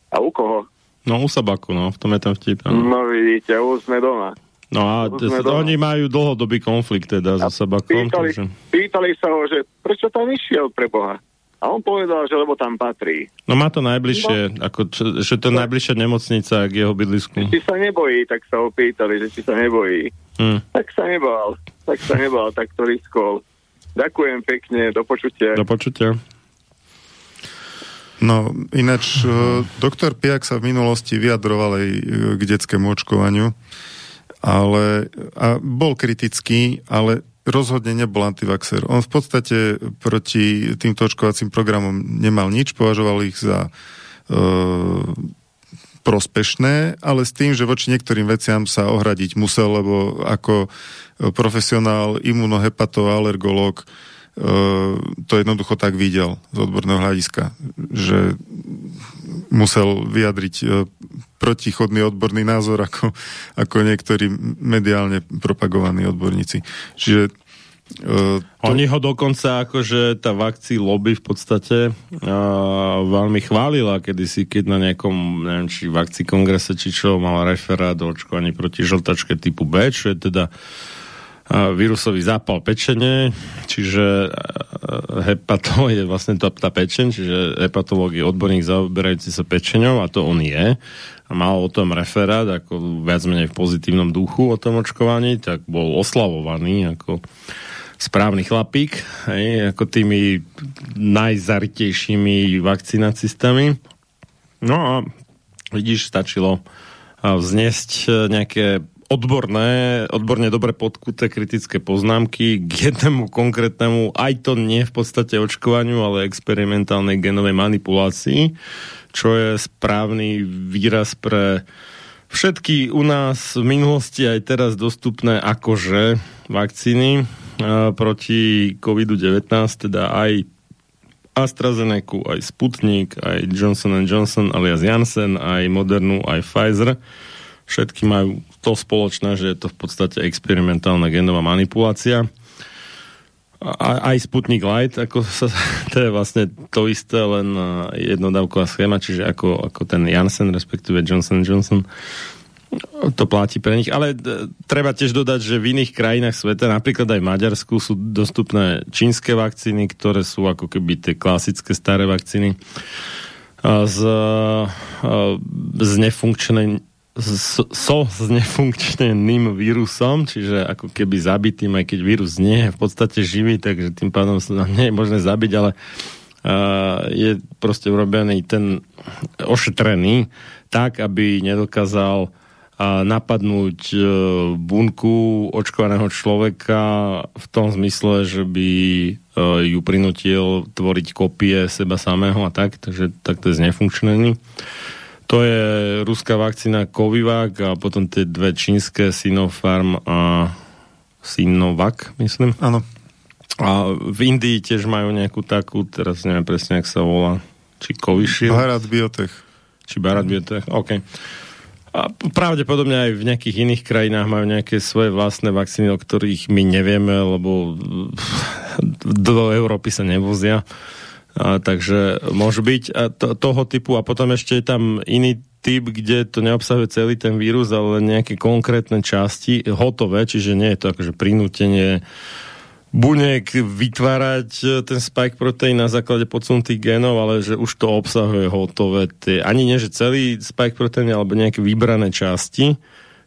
A u koho? No u Sabaku, no, v tom je ten vtip. No, no vidíte, už sme doma. No a t- oni majú dlhodobý konflikt teda so Sabakom. Pýtali, takže... pýtali sa ho, že prečo tam išiel pre Boha? A on povedal, že lebo tam patrí. No má to najbližšie, no. ako, čo, že to je najbližšia nemocnica k jeho bydlisku. Či sa nebojí, tak sa ho pýtali, že či sa nebojí. Hmm. Tak sa nebal, tak sa nebal, tak to riskol. Ďakujem pekne, do počutia. Do počutia. No, ináč, uh, doktor Piak sa v minulosti vyjadroval aj uh, k detskému očkovaniu, ale a bol kritický, ale rozhodne nebol antivaxer. On v podstate proti týmto očkovacím programom nemal nič, považoval ich za e, prospešné, ale s tým, že voči niektorým veciam sa ohradiť musel, lebo ako profesionál imunohepatoalergolog e, to jednoducho tak videl z odborného hľadiska, že musel vyjadriť e, protichodný odborný názor ako, ako niektorí mediálne propagovaní odborníci. Čiže Uh, to... Oni ho dokonca akože tá vakcí lobby v podstate uh, veľmi chválila kedysi, keď na nejakom, neviem, či vakcí kongrese, či čo, mal referát o očkovaní proti žltačke typu B, čo je teda vírusový zápal pečene, čiže hepatolog je vlastne to, tá pečen, čiže hepatológ je odborník zaoberajúci sa pečeňou a to on je. A mal o tom referát, ako viac menej v pozitívnom duchu o tom očkovaní, tak bol oslavovaný ako správny chlapík, hej, ako tými najzaritejšími vakcinacistami. No a vidíš, stačilo vzniesť nejaké odborné, odborne dobre podkuté kritické poznámky k jednému konkrétnemu, aj to nie v podstate očkovaniu, ale experimentálnej genovej manipulácii, čo je správny výraz pre všetky u nás v minulosti aj teraz dostupné akože vakcíny proti COVID-19, teda aj AstraZeneca, aj Sputnik, aj Johnson Johnson alias Janssen, aj Modernu, aj Pfizer. Všetky majú to spoločné, že je to v podstate experimentálna genová manipulácia. A, aj Sputnik Light, ako sa, to je vlastne to isté, len jednodávková schéma, čiže ako, ako ten Janssen, respektíve Johnson Johnson to platí pre nich, ale d- treba tiež dodať, že v iných krajinách sveta, napríklad aj v Maďarsku, sú dostupné čínske vakcíny, ktoré sú ako keby tie klasické staré vakcíny. Z, z nefunkčnej so s nefunkčným vírusom, čiže ako keby zabitým, aj keď vírus nie je v podstate živý, takže tým pádom sa nie je možné zabiť, ale uh, je proste urobený ten ošetrený tak, aby nedokázal napadnúť uh, bunku očkovaného človeka v tom zmysle, že by uh, ju prinutil tvoriť kopie seba samého a tak, takže tak to je znefunkčnený. To je ruská vakcína Covivac a potom tie dve čínske Sinopharm a Sinovac, myslím. Áno. A v Indii tiež majú nejakú takú, teraz neviem presne, ak sa volá, či Covishield. Bharat Biotech. Či Bharat Biotech, OK. A pravdepodobne aj v nejakých iných krajinách majú nejaké svoje vlastné vakcíny, o ktorých my nevieme, lebo do Európy sa nevozia. A, takže môžu byť a to, toho typu a potom ešte je tam iný typ, kde to neobsahuje celý ten vírus, ale nejaké konkrétne časti hotové, čiže nie je to akože prinútenie buniek vytvárať e, ten spike proteín na základe podsunutých genov, ale že už to obsahuje hotové tie, ani nie, že celý spike proteín, alebo nejaké vybrané časti,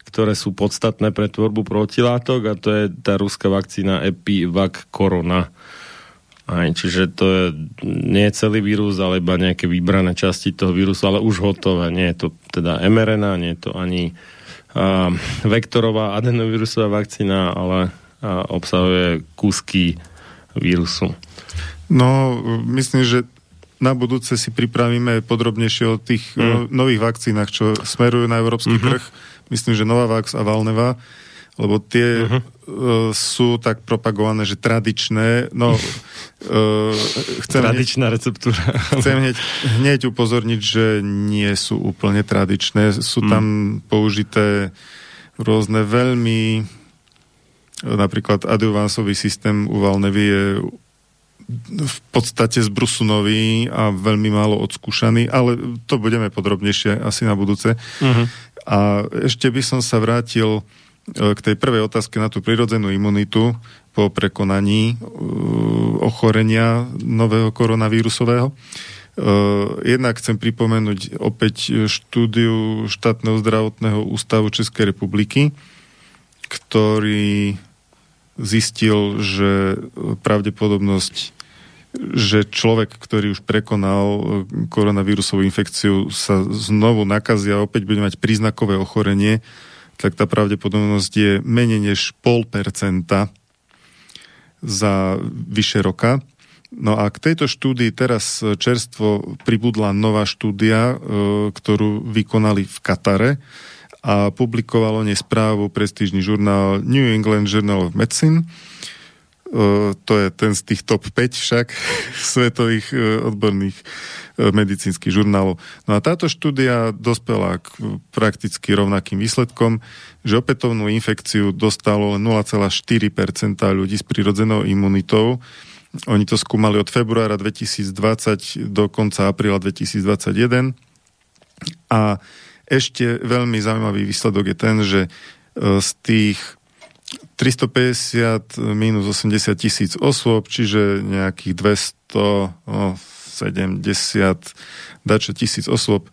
ktoré sú podstatné pre tvorbu protilátok a to je tá ruská vakcína Epivac Corona. Aj, čiže to je, nie je celý vírus, ale iba nejaké vybrané časti toho vírusu, ale už hotové. Nie je to teda mRNA, nie je to ani uh, vektorová adenovírusová vakcína, ale uh, obsahuje kúsky vírusu. No, myslím, že na budúce si pripravíme podrobnejšie o tých mm. nových vakcínach, čo smerujú na európsky mm-hmm. trh. Myslím, že Novavax a Valneva lebo tie uh, sú tak propagované, že tradičné, no uh, chcem Tradičná hneď, receptúra. Chcem hneď, hneď upozorniť, že nie sú úplne tradičné, sú hmm. tam použité rôzne veľmi napríklad adjuvansový systém u Valnevy je v podstate zbrusunový a veľmi málo odskúšaný, ale to budeme podrobnejšie asi na budúce. Uh-huh. A ešte by som sa vrátil E, k tej prvej otázke na tú prirodzenú imunitu po prekonaní uh, ochorenia nového koronavírusového. Uh, jednak chcem pripomenúť opäť štúdiu štátneho zdravotného ústavu Českej republiky, ktorý zistil, že pravdepodobnosť že človek, ktorý už prekonal koronavírusovú infekciu, sa znovu nakazí a opäť bude mať príznakové ochorenie, tak tá pravdepodobnosť je menej než pol percenta za vyše roka. No a k tejto štúdii teraz čerstvo pribudla nová štúdia, e, ktorú vykonali v Katare a publikovalo nesprávu prestížny žurnál New England Journal of Medicine. E, to je ten z tých top 5 však svetových e, odborných E, medicínskych žurnálov. No a táto štúdia dospela k prakticky rovnakým výsledkom, že opätovnú infekciu dostalo len 0,4% ľudí s prirodzenou imunitou. Oni to skúmali od februára 2020 do konca apríla 2021. A ešte veľmi zaujímavý výsledok je ten, že e, z tých 350 minus 80 tisíc osôb, čiže nejakých 270 dačo tisíc osôb.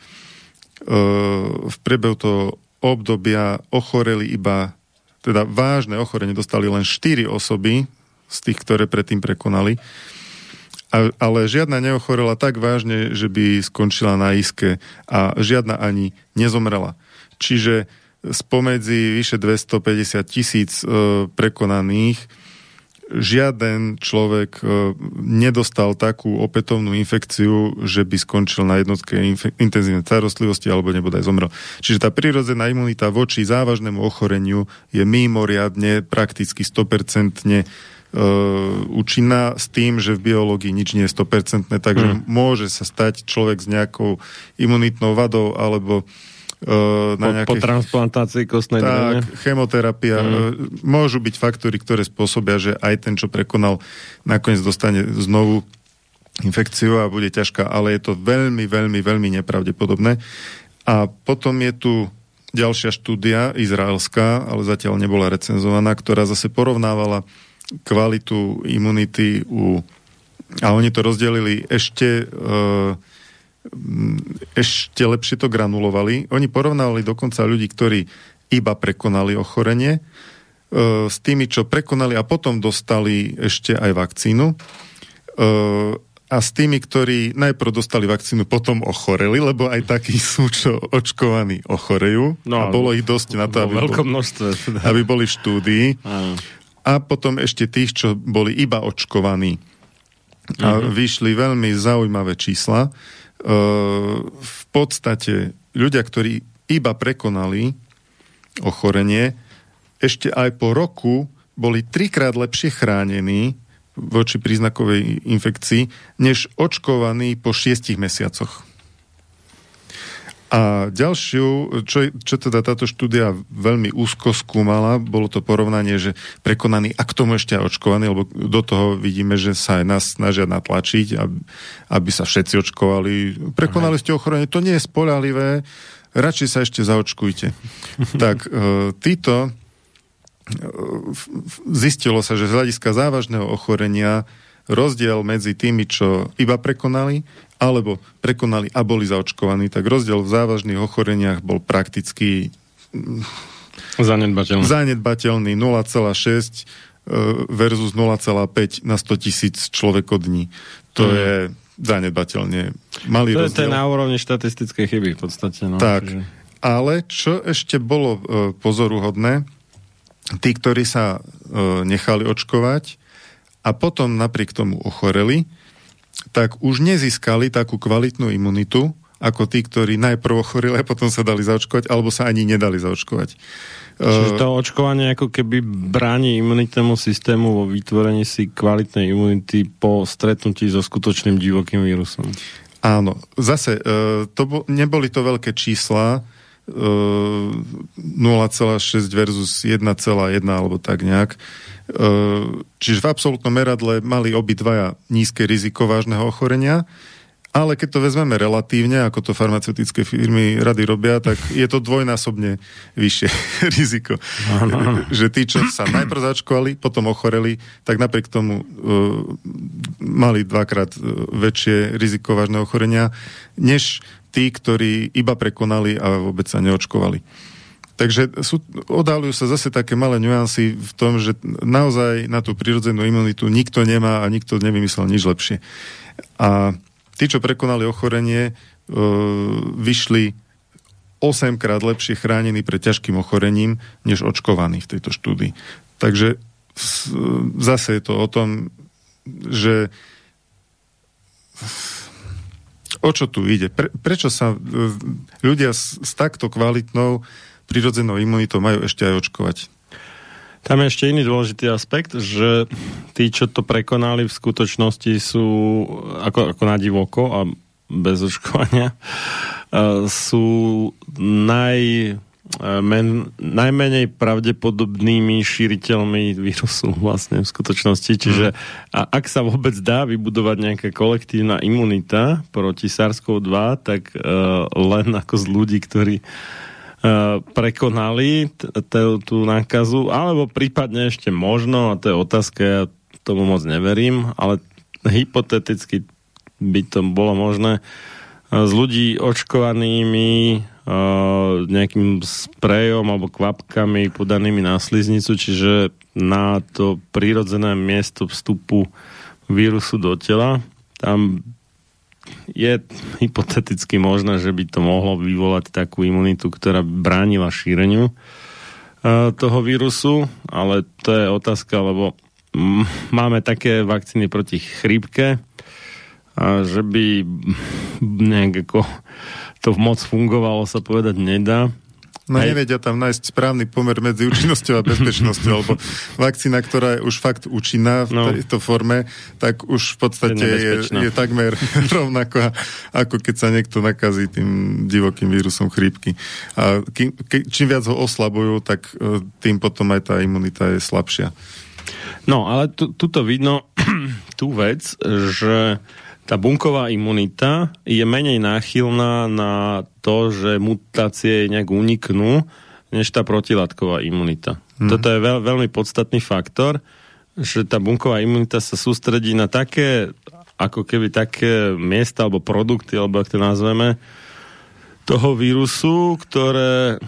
V priebehu toho obdobia ochoreli iba, teda vážne ochorenie dostali len 4 osoby z tých, ktoré predtým prekonali. Ale žiadna neochorela tak vážne, že by skončila na iske a žiadna ani nezomrela. Čiže spomedzi vyše 250 tisíc e, prekonaných žiaden človek e, nedostal takú opätovnú infekciu, že by skončil na jednotke intenzívnej starostlivosti alebo nebodaj zomrel. Čiže tá prirodzená imunita voči závažnému ochoreniu je mimoriadne, prakticky 100% e, účinná s tým, že v biológii nič nie je 100%, takže mm. môže sa stať človek s nejakou imunitnou vadou alebo Uh, na po, nejaké... po transplantácii kostnej tak, chemoterapia. Mm. Môžu byť faktory, ktoré spôsobia, že aj ten, čo prekonal, nakoniec dostane znovu infekciu a bude ťažká, ale je to veľmi, veľmi, veľmi nepravdepodobné. A potom je tu ďalšia štúdia, izraelská, ale zatiaľ nebola recenzovaná, ktorá zase porovnávala kvalitu imunity u... A oni to rozdelili ešte... Uh, ešte lepšie to granulovali. Oni porovnávali dokonca ľudí, ktorí iba prekonali ochorenie e, s tými, čo prekonali a potom dostali ešte aj vakcínu. E, a s tými, ktorí najprv dostali vakcínu, potom ochoreli, lebo aj takí sú, čo očkovaní ochorejú. No, a bolo ich dosť na to, aby, bol, aby boli v štúdii. A potom ešte tých, čo boli iba očkovaní. A mhm. vyšli veľmi zaujímavé čísla v podstate ľudia, ktorí iba prekonali ochorenie, ešte aj po roku boli trikrát lepšie chránení voči príznakovej infekcii, než očkovaní po šiestich mesiacoch. A ďalšiu, čo, čo teda táto štúdia veľmi úzko skúmala, bolo to porovnanie, že prekonaný a k tomu ešte aj očkovaný, lebo do toho vidíme, že sa aj nás snažia natlačiť, aby, aby sa všetci očkovali. Prekonali ste ochorenie, to nie je spolahlivé, radšej sa ešte zaočkujte. tak e, títo e, zistilo sa, že z hľadiska závažného ochorenia rozdiel medzi tými, čo iba prekonali alebo prekonali a boli zaočkovaní, tak rozdiel v závažných ochoreniach bol prakticky mm, zanedbateľný, zanedbateľný 0,6 e, versus 0,5 na 100 tisíc človekodní. To mm. je zanedbateľne malý to rozdiel. To je na úrovni štatistickej chyby v podstate. No, tak, čiže... ale čo ešte bolo e, pozoruhodné, tí, ktorí sa e, nechali očkovať a potom napriek tomu ochoreli, tak už nezískali takú kvalitnú imunitu, ako tí, ktorí najprv ochorili a potom sa dali zaočkovať, alebo sa ani nedali zaočkovať. Čiže to očkovanie ako keby bráni imunitnému systému vo vytvorení si kvalitnej imunity po stretnutí so skutočným divokým vírusom. Áno, zase e, to bo, neboli to veľké čísla, 0,6 versus 1,1 alebo tak nejak. Ehm, čiže v absolútnom meradle mali obidvaja nízke riziko vážneho ochorenia, ale keď to vezmeme relatívne, ako to farmaceutické firmy rady robia, tak je to dvojnásobne vyššie riziko. Ano. Že tí, čo sa najprv začkovali, potom ochoreli, tak napriek tomu uh, mali dvakrát e, väčšie riziko vážneho ochorenia, než tí, ktorí iba prekonali a vôbec sa neočkovali. Takže sú, odhalujú sa zase také malé nuancy v tom, že naozaj na tú prirodzenú imunitu nikto nemá a nikto nevymyslel nič lepšie. A tí, čo prekonali ochorenie, e, vyšli 8 krát lepšie chránení pred ťažkým ochorením, než očkovaní v tejto štúdii. Takže zase je to o tom, že o čo tu ide? Pre, prečo sa e, ľudia s, s takto kvalitnou prirodzenou imunitou majú ešte aj očkovať. Tam je ešte iný dôležitý aspekt, že tí, čo to prekonali v skutočnosti sú ako, ako na divoko a bez očkovania, sú naj, men, najmenej pravdepodobnými šíriteľmi vírusu vlastne v skutočnosti. Čiže a ak sa vôbec dá vybudovať nejaká kolektívna imunita proti SARS-CoV-2, tak uh, len ako z ľudí, ktorí prekonali tú nákazu, alebo prípadne ešte možno, a to je otázka, ja tomu moc neverím, ale hypoteticky by to bolo možné, s ľudí očkovanými uh, nejakým sprejom alebo kvapkami podanými na sliznicu, čiže na to prírodzené miesto vstupu vírusu do tela. Tam je hypoteticky možné, že by to mohlo vyvolať takú imunitu, ktorá bránila šíreniu uh, toho vírusu, ale to je otázka, lebo máme také vakcíny proti chrípke, že by nejak ako to moc fungovalo, sa povedať nedá. No Hej. nevedia tam nájsť správny pomer medzi účinnosťou a bezpečnosťou, lebo vakcína, ktorá je už fakt účinná v no. tejto forme, tak už v podstate je, je, je takmer rovnako, ako keď sa niekto nakazí tým divokým vírusom chrípky. A kým, ke, čím viac ho oslabujú, tak e, tým potom aj tá imunita je slabšia. No, ale tu, tuto vidno tú vec, že tá bunková imunita je menej náchylná na to, že mutácie nejak uniknú, než tá protilátková imunita. Hmm. Toto je veľ, veľmi podstatný faktor, že tá bunková imunita sa sústredí na také, ako keby také miesta alebo produkty, alebo ak to nazveme, toho vírusu, ktoré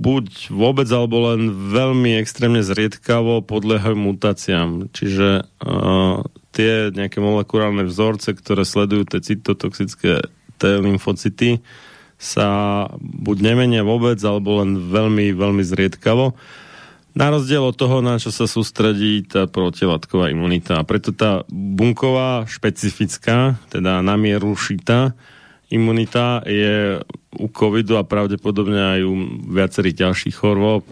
buď vôbec alebo len veľmi extrémne zriedkavo podliehajú mutáciám. Čiže uh, tie nejaké molekulárne vzorce, ktoré sledujú tie cytotoxické T lymfocyty, sa buď nemenia vôbec, alebo len veľmi, veľmi zriedkavo. Na rozdiel od toho, na čo sa sústredí tá protilátková imunita. A preto tá bunková, špecifická, teda na mieru imunita je u covidu a pravdepodobne aj u viacerých ďalších chorôb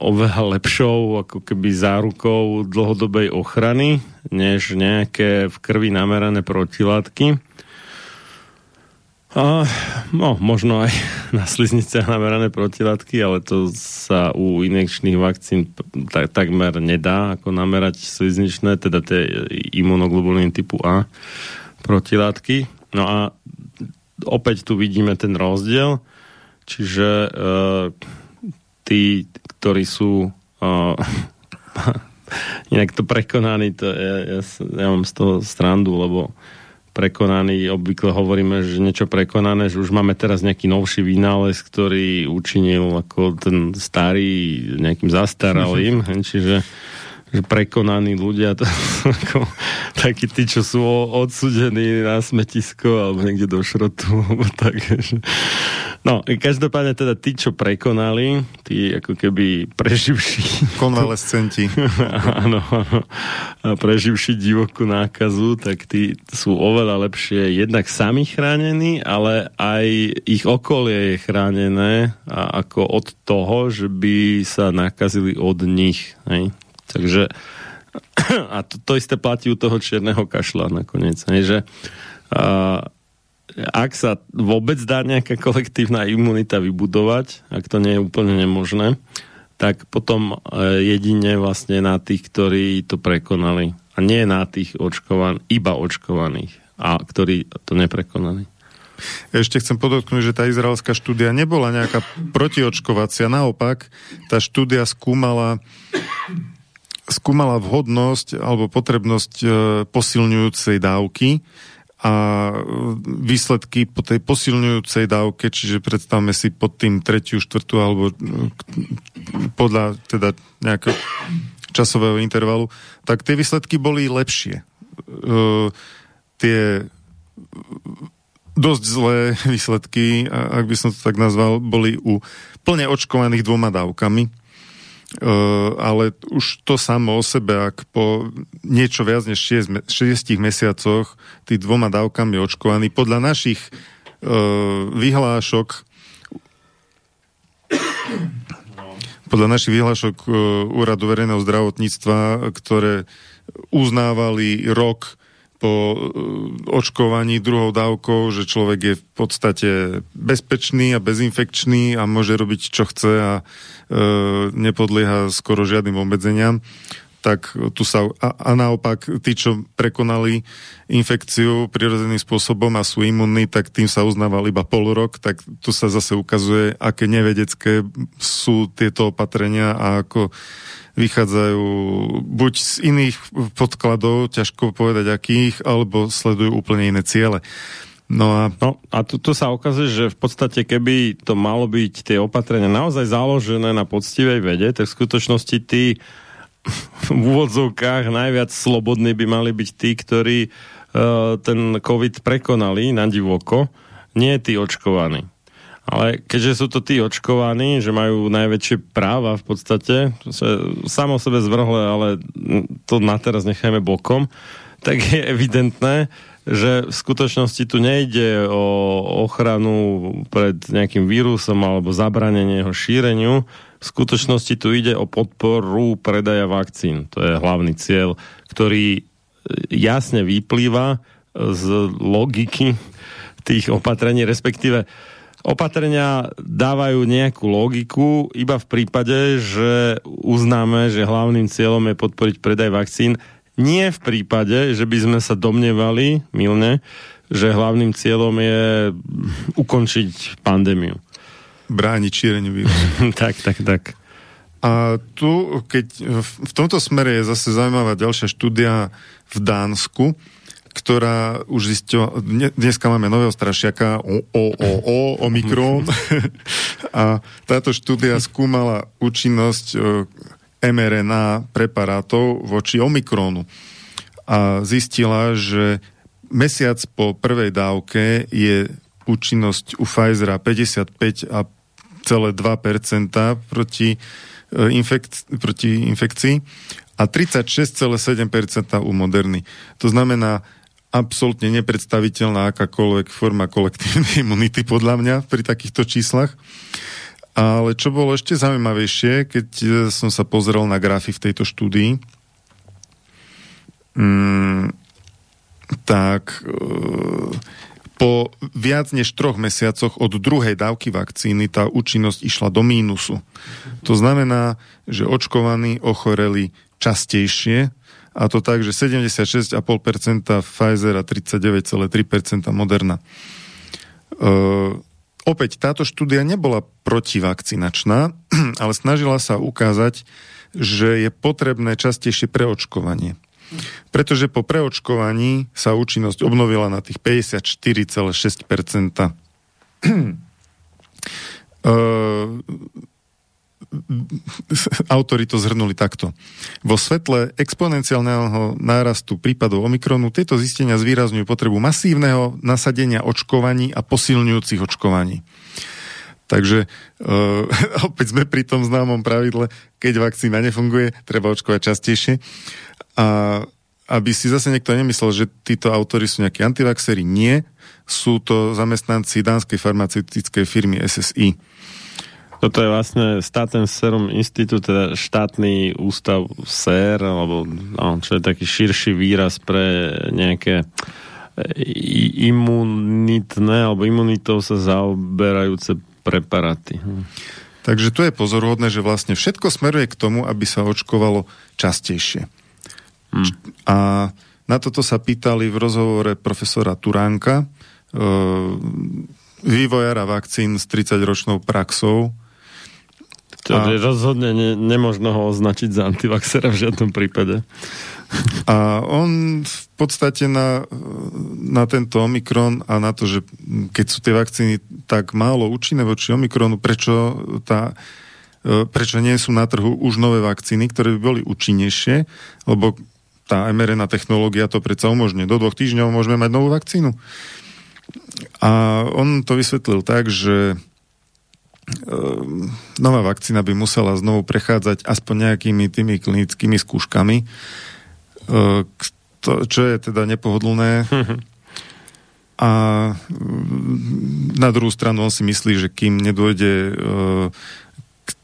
oveľa lepšou ako keby zárukou dlhodobej ochrany, než nejaké v krvi namerané protilátky. A, no, možno aj na slizniciach namerané protilátky, ale to sa u injekčných vakcín tak, takmer nedá ako namerať slizničné, teda tie imunoglobuliny typu A protilátky. No a opäť tu vidíme ten rozdiel, čiže e, tí, ktorí sú uh, inak to prekonaní, to ja, ja, ja mám z toho strandu, lebo prekonaný, obvykle hovoríme, že niečo prekonané, že už máme teraz nejaký novší vynález, ktorý učinil ako ten starý nejakým zastaralým, čiže že prekonaní ľudia, to ako takí tí, čo sú odsudení na smetisko alebo niekde do šrotu, alebo tak, že... No, každopádne teda tí, čo prekonali, tí ako keby preživší... Konvalescenti. áno, áno. A preživší divokú nákazu, tak tí sú oveľa lepšie jednak sami chránení, ale aj ich okolie je chránené a ako od toho, že by sa nakazili od nich. Hej? Takže a to, to isté platí u toho čierneho kašla nakoniec. Hej, že a, ak sa vôbec dá nejaká kolektívna imunita vybudovať, ak to nie je úplne nemožné, tak potom e, jedine vlastne na tých, ktorí to prekonali. A nie na tých očkovan, iba očkovaných, a ktorí to neprekonali. Ešte chcem podotknúť, že tá izraelská štúdia nebola nejaká protiočkovacia. Naopak, tá štúdia skúmala skúmala vhodnosť alebo potrebnosť e, posilňujúcej dávky a výsledky po tej posilňujúcej dávke, čiže predstavme si pod tým tretiu, štvrtú alebo e, podľa teda nejakého časového intervalu, tak tie výsledky boli lepšie. Tie dosť zlé výsledky, ak by som to tak nazval, boli u plne očkovaných dvoma dávkami, Uh, ale už to samo o sebe, ak po niečo viac než 6, 6 mesiacoch tý dvoma dávkami očkovaný, podľa našich uh, vyhlášok podľa našich vyhlášok uh, Úradu verejného zdravotníctva, ktoré uznávali rok po očkovaní druhou dávkou, že človek je v podstate bezpečný a bezinfekčný a môže robiť čo chce a E, nepodlieha skoro žiadnym obmedzeniam, tak tu sa, a, a naopak tí, čo prekonali infekciu prirodzeným spôsobom a sú imunní, tak tým sa uznával iba pol rok, tak tu sa zase ukazuje, aké nevedecké sú tieto opatrenia a ako vychádzajú buď z iných podkladov, ťažko povedať akých, alebo sledujú úplne iné ciele. No a, no, a tu, tu sa ukazuje, že v podstate keby to malo byť tie opatrenia naozaj založené na poctivej vede, tak v skutočnosti tí v úvodzovkách najviac slobodní by mali byť tí, ktorí uh, ten COVID prekonali na divoko, nie tí očkovaní. Ale keďže sú to tí očkovaní, že majú najväčšie práva v podstate, samo sebe zvrhle, ale to na teraz nechajme bokom, tak je evidentné, že v skutočnosti tu nejde o ochranu pred nejakým vírusom alebo zabranenie jeho šíreniu, v skutočnosti tu ide o podporu predaja vakcín. To je hlavný cieľ, ktorý jasne vyplýva z logiky tých opatrení, respektíve opatrenia dávajú nejakú logiku iba v prípade, že uznáme, že hlavným cieľom je podporiť predaj vakcín, nie v prípade, že by sme sa domnievali, milne, že hlavným cieľom je ukončiť pandémiu brániť šíreniu vírusu. tak, tak, tak. A tu, keď v tomto smere je zase zaujímavá ďalšia štúdia v Dánsku, ktorá už zistila, dneska máme nového strašiaka o, o, o, o, Omikron a táto štúdia skúmala účinnosť e, mRNA preparátov voči Omikronu a zistila, že mesiac po prvej dávke je účinnosť u Pfizera 55 a 36,2% proti, e, infek- proti infekcii a 36,7% u Moderny. To znamená absolútne nepredstaviteľná akákoľvek forma kolektívnej imunity podľa mňa pri takýchto číslach. Ale čo bolo ešte zaujímavejšie, keď e, som sa pozrel na grafy v tejto štúdii, mm, tak e, po viac než troch mesiacoch od druhej dávky vakcíny tá účinnosť išla do mínusu. To znamená, že očkovaní ochoreli častejšie, a to tak, že 76,5% Pfizer a 39,3% Moderna. E, opäť, táto štúdia nebola protivakcinačná, ale snažila sa ukázať, že je potrebné častejšie preočkovanie. Pretože po preočkovaní sa účinnosť obnovila na tých 54,6%. autori to zhrnuli takto. Vo svetle exponenciálneho nárastu prípadov Omikronu tieto zistenia zvýrazňujú potrebu masívneho nasadenia očkovaní a posilňujúcich očkovaní. Takže uh, opäť sme pri tom známom pravidle, keď vakcína nefunguje, treba očkovať častejšie. A aby si zase niekto nemyslel, že títo autory sú nejakí antivaxery, nie. Sú to zamestnanci dánskej farmaceutickej firmy SSI. Toto je vlastne Staten Serum Institute, teda štátny ústav SER, alebo no, čo je taký širší výraz pre nejaké imunitné alebo imunitou sa zaoberajúce preparáty. Takže tu je pozorhodné, že vlastne všetko smeruje k tomu, aby sa očkovalo častejšie. Hmm. A na toto sa pýtali v rozhovore profesora Turánka, e, vývojára vakcín s 30-ročnou praxou. To a... rozhodne ne, nemožno ho označiť za antivaxera v žiadnom prípade. A on v podstate na, na tento Omikron a na to, že keď sú tie vakcíny tak málo účinné voči Omikronu, prečo tá e, prečo nie sú na trhu už nové vakcíny, ktoré by boli účinnejšie, lebo tá mRNA technológia to predsa umožňuje. Do dvoch týždňov môžeme mať novú vakcínu. A on to vysvetlil tak, že nová vakcína by musela znovu prechádzať aspoň nejakými tými klinickými skúškami, ehm, čo je teda nepohodlné. A mm, na druhú stranu on si myslí, že kým nedôjde ehm,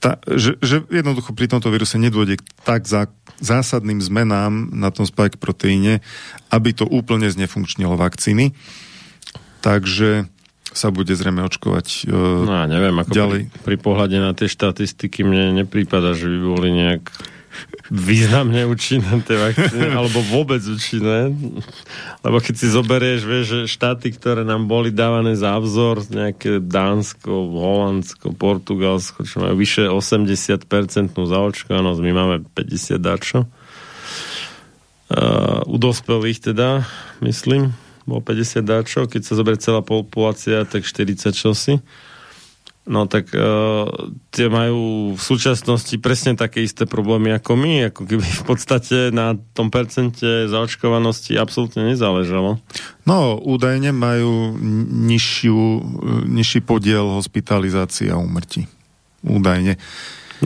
ta, že, že jednoducho pri tomto víruse nedôjde k tak zá, zásadným zmenám na tom spike proteíne, aby to úplne znefunkčnilo vakcíny. Takže sa bude zrejme očkovať uh, No ja neviem, ako ďalej. Pri, pri pohľade na tie štatistiky mne neprípada, že by boli nejak významne účinné tie vakcíny, alebo vôbec účinné. Lebo keď si zoberieš, vieš, že štáty, ktoré nám boli dávané za vzor, nejaké Dánsko, Holandsko, Portugalsko, čo majú vyše 80% zaočkovanosť, my máme 50 dačo. Uh, u dospelých teda, myslím, bolo 50 dáčov, keď sa zoberie celá populácia, tak 40 čosi. No tak uh, tie majú v súčasnosti presne také isté problémy ako my, ako keby v podstate na tom percente zaočkovanosti absolútne nezáležalo. No, údajne majú nižšiu, nižší podiel hospitalizácie a úmrtí. Údajne.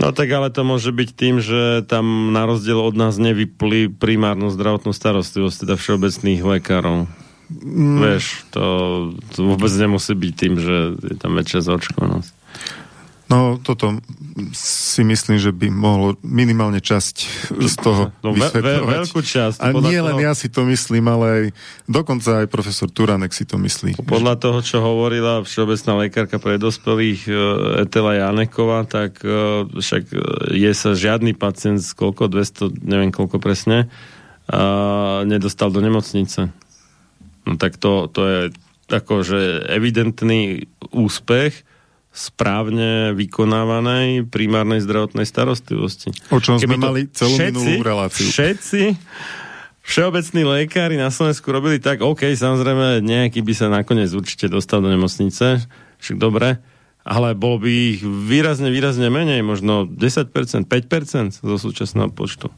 No tak ale to môže byť tým, že tam na rozdiel od nás nevypli primárnu zdravotnú starostlivosť, teda všeobecných lekárov. Mm. Vieš, to, to vôbec nemusí byť tým, že je tam väčšia zaočkovanosť. No, toto si myslím, že by mohlo minimálne časť z toho no, ve, ve, veľkú časť. A nie len toho... ja si to myslím, ale aj dokonca aj profesor Turanek si to myslí. Podľa toho, čo hovorila všeobecná lekárka pre dospelých e, Etela Janeková, tak e, však e, je sa žiadny pacient z koľko, 200, neviem koľko presne, a nedostal do nemocnice. No tak to, to je akože evidentný úspech správne vykonávanej primárnej zdravotnej starostlivosti. O čom Keby sme mali celú všetci, minulú reláciu. Všetci všeobecní lekári na Slovensku robili tak, OK, samozrejme, nejaký by sa nakoniec určite dostal do nemocnice, však dobre, ale bolo by ich výrazne, výrazne menej, možno 10%, 5% zo súčasného počtu.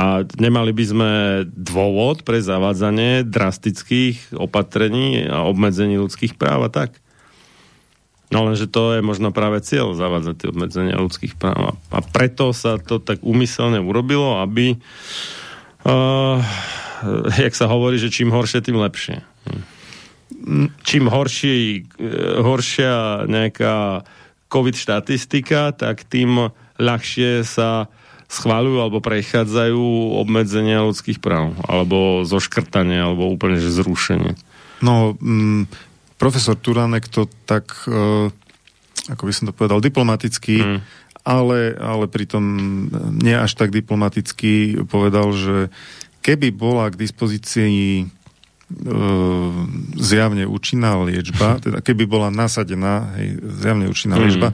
A nemali by sme dôvod pre zavádzanie drastických opatrení a obmedzení ľudských práv a tak. No lenže to je možno práve cieľ zavádzať tie obmedzenia ľudských práv. A preto sa to tak úmyselne urobilo, aby uh, jak sa hovorí, že čím horšie, tým lepšie. Čím horší, horšia nejaká COVID štatistika, tak tým ľahšie sa schváľujú alebo prechádzajú obmedzenia ľudských práv, alebo zoškrtanie, alebo úplne že zrušenie. No, mm, profesor Turanek to tak, uh, ako by som to povedal, diplomaticky, mm. ale, ale pritom nie až tak diplomaticky povedal, že keby bola k dispozícii zjavne účinná liečba, teda keby bola nasadená hej, zjavne účinná mm. liečba,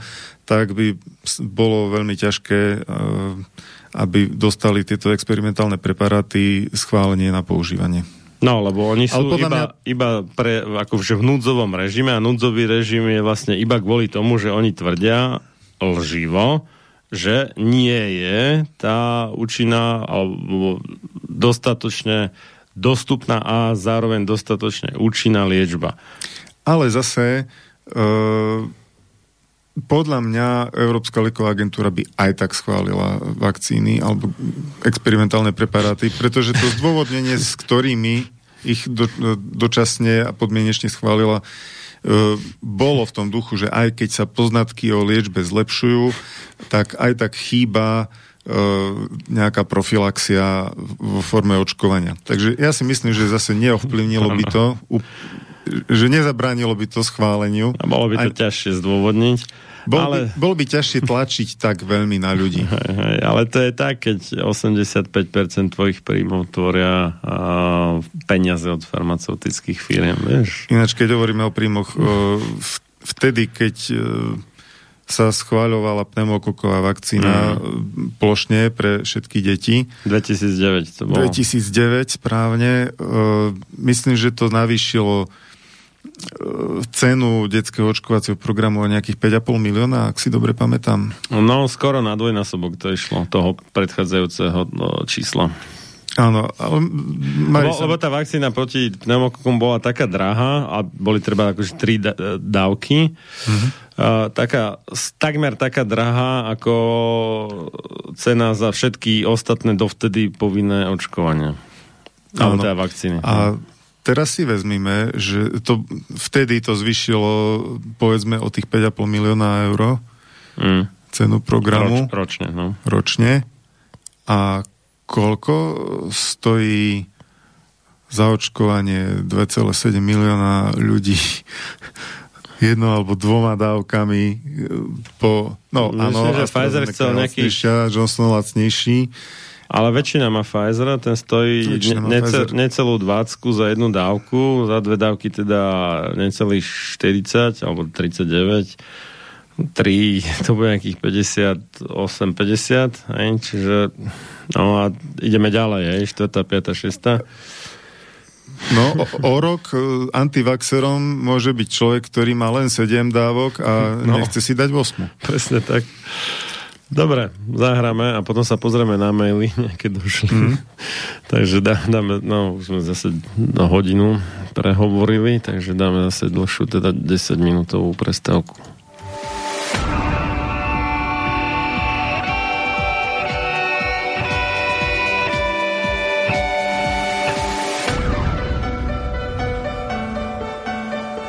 tak by bolo veľmi ťažké, eh, aby dostali tieto experimentálne preparáty schválenie na používanie. No, lebo oni sú iba, mňa... iba pre, akože v núdzovom režime a núdzový režim je vlastne iba kvôli tomu, že oni tvrdia lživo, že nie je tá účinná alebo dostatočne dostupná a zároveň dostatočne účinná liečba. Ale zase e podľa mňa Európska lieková agentúra by aj tak schválila vakcíny alebo experimentálne preparáty, pretože to zdôvodnenie, s ktorými ich do, dočasne a podmienečne schválila, e, bolo v tom duchu, že aj keď sa poznatky o liečbe zlepšujú, tak aj tak chýba nejaká profilaxia vo forme očkovania. Takže ja si myslím, že zase neovplyvnilo by to, že nezabránilo by to schváleniu. A bolo by to aj... ťažšie zdôvodniť. Bol, ale... by, bol by ťažšie tlačiť tak veľmi na ľudí. Hej, hej, ale to je tak, keď 85% tvojich príjmov tvoria uh, peniaze od farmaceutických firiem, vieš? Ináč, keď hovoríme o príjmoch, uh, vtedy, keď uh, sa schváľovala pneumokoková vakcína mm. plošne pre všetky deti. 2009 to bolo. 2009, správne. Uh, myslím, že to navýšilo cenu detského očkovacieho programu o nejakých 5,5 milióna, ak si dobre pamätám. No, skoro na dvojnásobok to išlo, toho predchádzajúceho no, čísla. Áno, ale... Lebo, sa... lebo tá vakcína proti pneumokokom bola taká drahá a boli treba akože tri dávky. Uh-huh. Uh, taká, takmer taká drahá ako cena za všetky ostatné dovtedy povinné očkovania. Ale teda vakcíny. A teraz si vezmime, že to, vtedy to zvyšilo povedzme o tých 5,5 milióna eur mm. cenu programu. Roč, ročne, no. Ročne. A koľko stojí zaočkovanie 2,7 milióna ľudí jednou alebo dvoma dávkami e, po... No, Myslím, áno, že Pfizer chcel nejaký-. Johnson lacnejší. Ale väčšina má Pfizera, ten stojí ne, nece, necelú 20 za jednu dávku, za dve dávky teda necelých 40 alebo 39. 3, to bude nejakých 58, 50, hej, čiže no a ideme ďalej, hej, 4, 5, 6. No, o, o rok e, antivaxerom môže byť človek, ktorý má len 7 dávok a No. nechce si dať 8. Presne tak. Dobre, zahráme a potom sa pozrieme na maily, nejaké došli. Mm. takže dá, dáme, no už sme zase na hodinu prehovorili, takže dáme zase dlhšiu, teda 10 minútovú prestávku.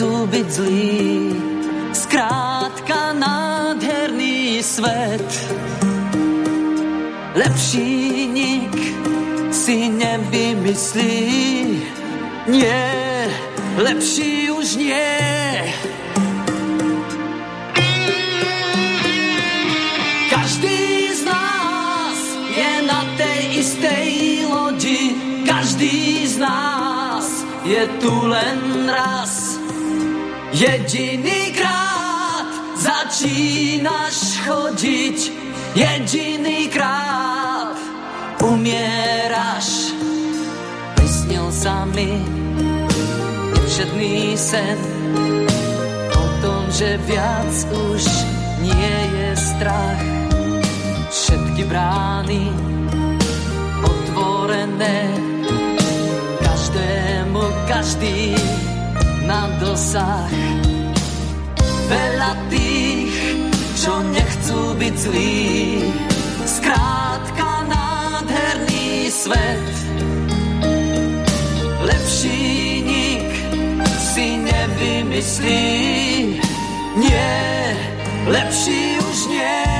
Čo nechcú byť zlí, skrátka nádherný svet. Lepší nik si nevymyslí. Nie, lepší už nie. Každý z nás je na tej istej lodi. Každý z nás je tu len raz. Jediný krát začínaš chodiť, jediný krát umieraš. Prisnil sa mi nevšedný sen o tom, že viac už nie je strach. Všetky brány otvorené, každému každý na dosah. Veľa tých, čo nechcú byť zlí, skrátka nádherný svet. Lepší nik si nevymyslí, nie, lepší už nie.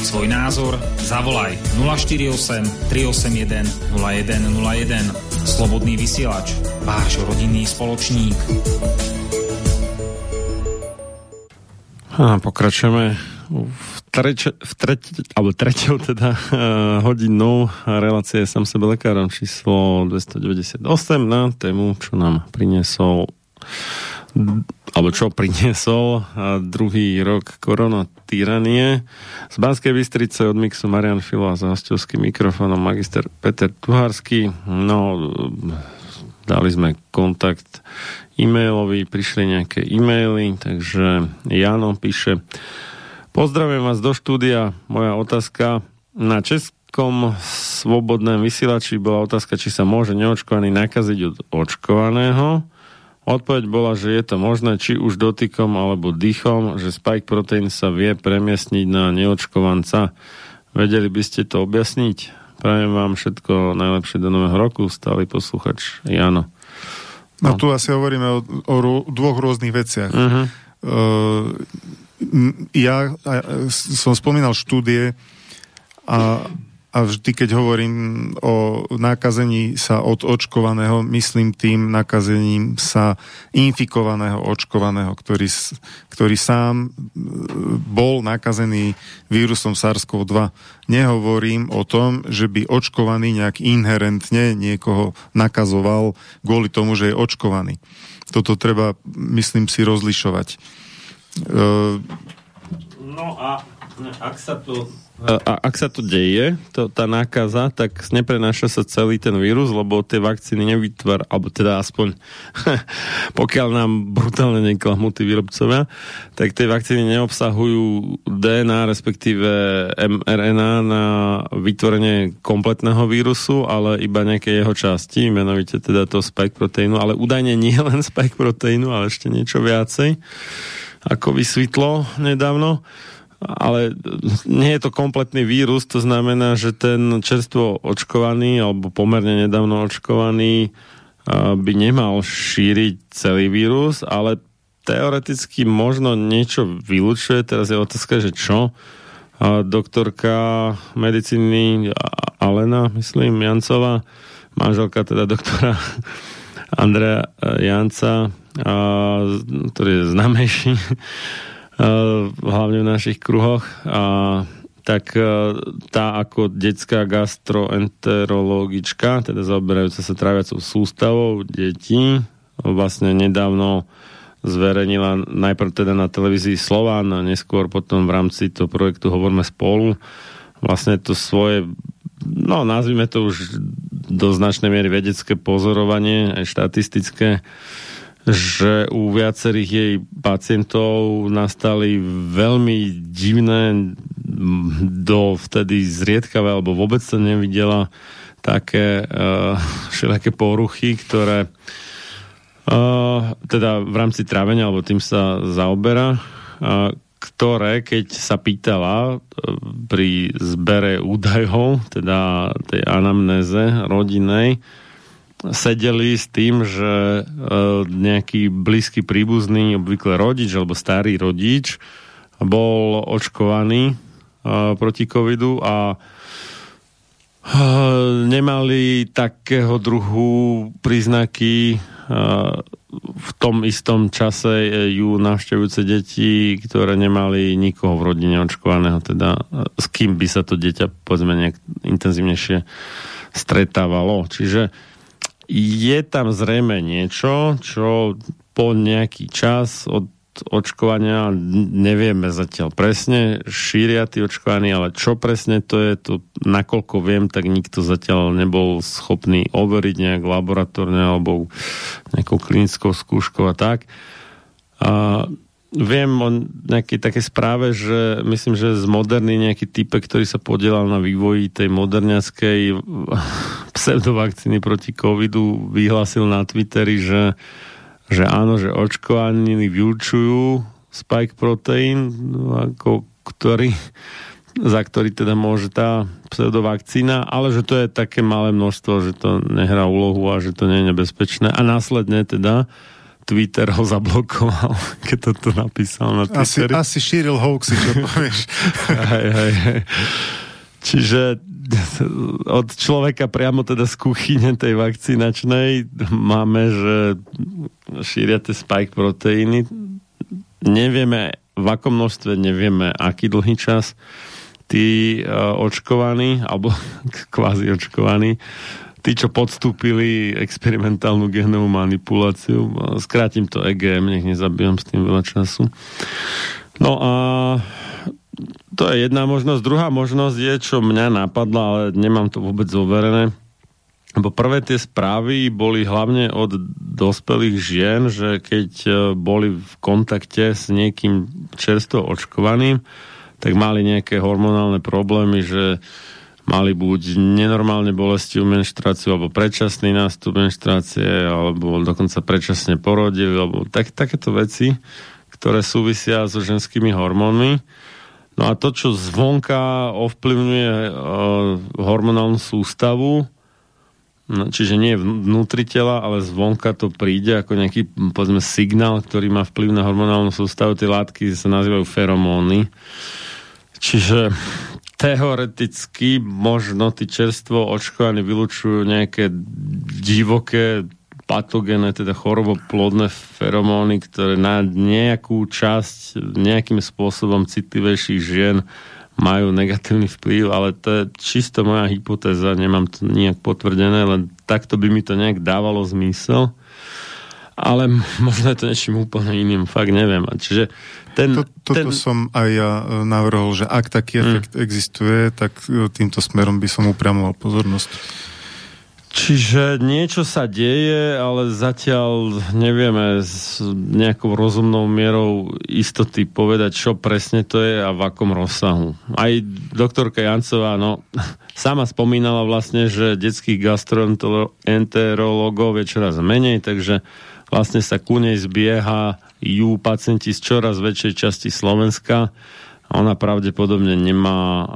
Vyjadriť svoj názor, zavolaj 048 381 0101. Slobodný vysielač, váš rodinný spoločník. A pokračujeme v, treč, v treť, alebo treťou teda uh, hodinou relácie Sam sebe lekárom číslo 298 na tému, čo nám priniesol alebo čo priniesol a druhý rok korona. Z Banskej Bystrice od mixu Marian Filo a za hostovským mikrofónom magister Peter Tuhársky. No, dali sme kontakt e-mailový, prišli nejaké e-maily, takže Jano píše Pozdravujem vás do štúdia. Moja otázka na českom svobodnom vysielači bola otázka, či sa môže neočkovaný nakaziť od očkovaného. Odpoveď bola, že je to možné či už dotykom alebo dýchom, že spike proteín sa vie premiestniť na neočkovanca. Vedeli by ste to objasniť? Prajem vám všetko najlepšie do nového roku, stály posluchač Jano. No, no tu asi hovoríme o, o dvoch rôznych veciach. Uh-huh. Uh, ja som spomínal štúdie a a vždy, keď hovorím o nakazení sa od očkovaného, myslím tým nakazením sa infikovaného očkovaného, ktorý, ktorý sám e, bol nakazený vírusom SARS-CoV-2. Nehovorím o tom, že by očkovaný nejak inherentne niekoho nakazoval kvôli tomu, že je očkovaný. Toto treba, myslím si, rozlišovať. E, no a ak sa to a ak sa to deje, to, tá nákaza, tak neprenáša sa celý ten vírus, lebo tie vakcíny nevytvár, alebo teda aspoň pokiaľ nám brutálne neklamú tí výrobcovia, tak tie vakcíny neobsahujú DNA, respektíve mRNA na vytvorenie kompletného vírusu, ale iba nejaké jeho časti, menovite teda to spike proteínu, ale údajne nie len spike proteínu, ale ešte niečo viacej, ako vysvetlo nedávno ale nie je to kompletný vírus, to znamená, že ten čerstvo očkovaný alebo pomerne nedávno očkovaný by nemal šíriť celý vírus, ale teoreticky možno niečo vylúčuje. Teraz je otázka, že čo? Doktorka medicíny Alena, myslím, Jancová, manželka teda doktora Andrea Janca, ktorý je znamejší, Eh, hlavne v našich kruhoch. A tak eh, tá ako detská gastroenterologička, teda zaoberajúca sa tráviacou sústavou detí, vlastne nedávno zverejnila najprv teda na televízii Slován a neskôr potom v rámci toho projektu Hovorme spolu vlastne to svoje no nazvime to už do značnej miery vedecké pozorovanie, aj štatistické že u viacerých jej pacientov nastali veľmi divné do vtedy zriedkavé alebo vôbec sa nevidela také uh, všelijaké poruchy, ktoré uh, teda v rámci trávenia alebo tým sa zaoberá, uh, ktoré, keď sa pýtala pri zbere údajov, teda tej anamnéze rodinej, sedeli s tým, že e, nejaký blízky príbuzný, obvykle rodič alebo starý rodič bol očkovaný e, proti covidu a e, nemali takého druhu príznaky v tom istom čase ju navštevujúce deti, ktoré nemali nikoho v rodine očkovaného, teda s kým by sa to dieťa povedzme nejak intenzívnejšie stretávalo. Čiže je tam zrejme niečo, čo po nejaký čas od očkovania nevieme zatiaľ presne, šíria tí očkovaní, ale čo presne to je, to nakoľko viem, tak nikto zatiaľ nebol schopný overiť nejak laboratórne alebo nejakou klinickou skúškou a tak. A viem o nejakej také správe, že myslím, že z moderný nejaký type, ktorý sa podielal na vývoji tej moderniackej pseudovakcíny proti covidu, vyhlásil na Twitteri, že, že áno, že očkovaní vyučujú spike protein, ako ktorý, za ktorý teda môže tá pseudovakcína, ale že to je také malé množstvo, že to nehrá úlohu a že to nie je nebezpečné. A následne teda Twitter ho zablokoval, keď toto napísal na Asi, Twitteri. asi šíril hoaxy, čo povieš. hej, hej, hej. Čiže od človeka priamo teda z kuchyne tej vakcinačnej máme, že šíria tie spike proteíny. Nevieme v akom množstve, nevieme aký dlhý čas tí uh, očkovaní, alebo kvázi očkovaní, tí, čo podstúpili experimentálnu genovú manipuláciu, skrátim to EGM, nech nezabijam s tým veľa času. No a to je jedna možnosť. Druhá možnosť je, čo mňa napadla, ale nemám to vôbec overené. Lebo prvé tie správy boli hlavne od dospelých žien, že keď e, boli v kontakte s niekým čerstvo očkovaným, tak mali nejaké hormonálne problémy, že mali buď nenormálne bolesti u menštráciu, alebo predčasný nástup menštrácie, alebo dokonca predčasne porodili, alebo tak, takéto veci, ktoré súvisia so ženskými hormónmi. No a to, čo zvonka ovplyvňuje uh, hormonálnu sústavu, no, čiže nie vnútri tela, ale zvonka to príde ako nejaký, povedzme, signál, ktorý má vplyv na hormonálnu sústavu. Tie látky sa nazývajú feromóny. Čiže teoreticky možno tí čerstvo očkovaní vylučujú nejaké divoké patogénne, teda choroboplodné feromóny, ktoré na nejakú časť nejakým spôsobom citlivejších žien majú negatívny vplyv, ale to je čisto moja hypotéza, nemám to nejak potvrdené, len takto by mi to nejak dávalo zmysel. Ale možno je to niečím úplne iným, fakt neviem. Čiže ten, to, toto ten... som aj ja e, navrhol, že ak taký efekt mm. existuje, tak e, týmto smerom by som upriamoval pozornosť. Čiže niečo sa deje, ale zatiaľ nevieme s nejakou rozumnou mierou istoty povedať, čo presne to je a v akom rozsahu. Aj doktorka Jancová, no, sama spomínala vlastne, že detských gastroenterologov je čoraz menej, takže vlastne sa ku nej zbiehajú pacienti z čoraz väčšej časti Slovenska. Ona pravdepodobne nemá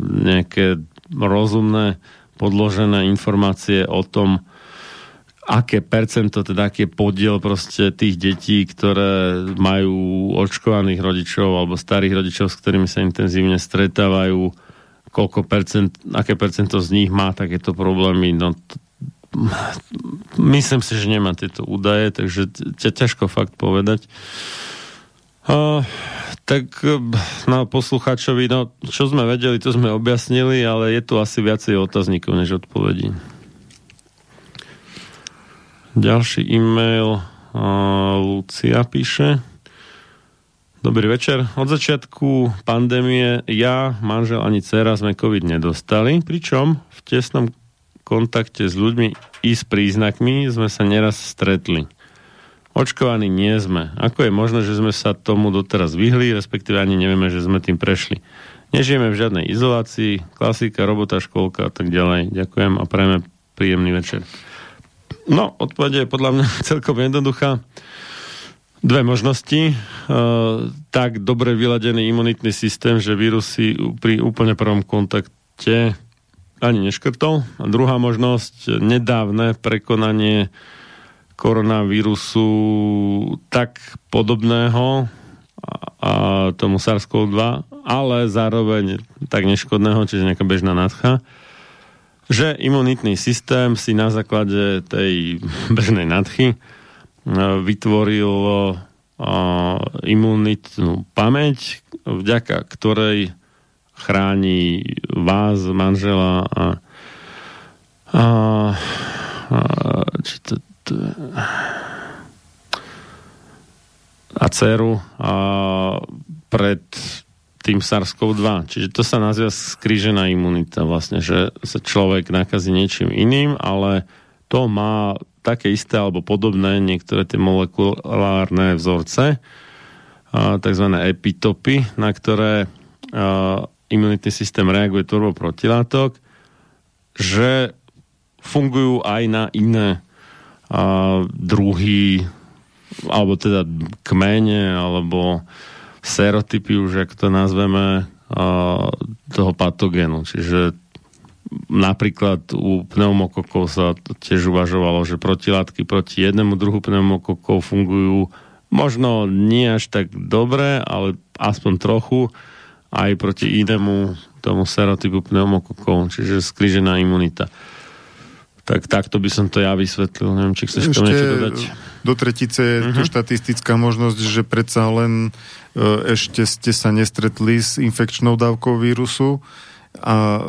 nejaké rozumné podložené informácie o tom, aké percento, teda aký je podiel proste tých detí, ktoré majú očkovaných rodičov alebo starých rodičov, s ktorými sa intenzívne stretávajú, koľko percent, aké percento z nich má takéto problémy. No, myslím si, že nemá tieto údaje, takže ťa ťažko fakt povedať. Uh, tak na poslucháčovi, no čo sme vedeli, to sme objasnili, ale je tu asi viacej otáznikov než odpovedí. Ďalší e-mail uh, Lucia píše Dobrý večer. Od začiatku pandémie ja, manžel ani dcera sme COVID nedostali, pričom v tesnom kontakte s ľuďmi i s príznakmi sme sa neraz stretli. Očkovaní nie sme. Ako je možné, že sme sa tomu doteraz vyhli, respektíve ani nevieme, že sme tým prešli. Nežijeme v žiadnej izolácii, klasika, robota, školka a tak ďalej. Ďakujem a prajeme príjemný večer. No, odpovede je podľa mňa celkom jednoduchá. Dve možnosti. E, tak dobre vyladený imunitný systém, že vírusy pri úplne prvom kontakte ani neškrtol. A druhá možnosť, nedávne prekonanie koronavírusu tak podobného a tomu SARS-CoV-2, ale zároveň tak neškodného, čiže nejaká bežná nadcha, že imunitný systém si na základe tej bežnej nadchy e, vytvoril imunitnú pamäť, vďaka ktorej chráni vás, manžela a, a, a či to, to, a dceru a pred tým SARS-CoV-2. Čiže to sa nazýva skrížená imunita vlastne, že sa človek nakazí niečím iným, ale to má také isté alebo podobné niektoré tie molekulárne vzorce, tzv. epitopy, na ktoré imunitný systém reaguje tvorbou protilátok, že fungujú aj na iné a, druhy, alebo teda kmene, alebo serotypy, už ak to nazveme, a, toho patogénu. Čiže napríklad u pneumokokov sa tiež uvažovalo, že protilátky proti jednému druhu pneumokokov fungujú možno nie až tak dobre, ale aspoň trochu aj proti inému tomu serotypu pneumokokov, čiže skrížená imunita. Tak takto by som to ja vysvetlil. Neviem, či chceš to niečo dodať. do tretice je uh-huh. tu štatistická možnosť, že predsa len e, ešte ste sa nestretli s infekčnou dávkou vírusu a e,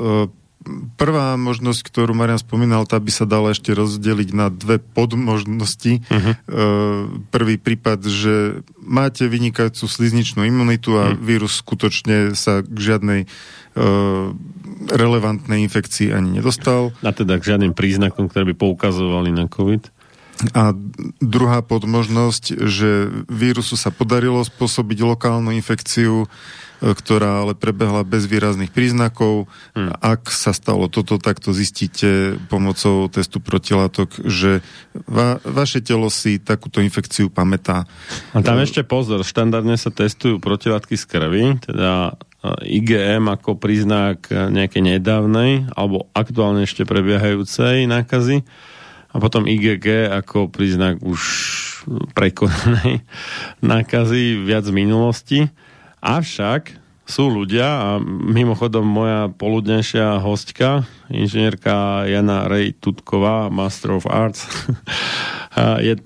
prvá možnosť, ktorú Marian spomínal, tá by sa dala ešte rozdeliť na dve podmožnosti. Uh-huh. Prvý prípad, že máte vynikajúcu slizničnú imunitu a uh-huh. vírus skutočne sa k žiadnej uh, relevantnej infekcii ani nedostal. A teda k žiadnym príznakom, ktoré by poukazovali na COVID? A druhá podmožnosť, že vírusu sa podarilo spôsobiť lokálnu infekciu, ktorá ale prebehla bez výrazných príznakov. Hmm. Ak sa stalo toto, tak to zistíte pomocou testu protilátok, že va, vaše telo si takúto infekciu pamätá. A tam ešte pozor, štandardne sa testujú protilátky z krvi, teda e, IgM ako príznak nejakej nedávnej alebo aktuálne ešte prebiehajúcej nákazy a potom IgG ako príznak už prekonanej nákazy viac z minulosti. Avšak sú ľudia a mimochodom moja poludnejšia hostka, inžinierka Jana Rej Tutková, Master of Arts, je e,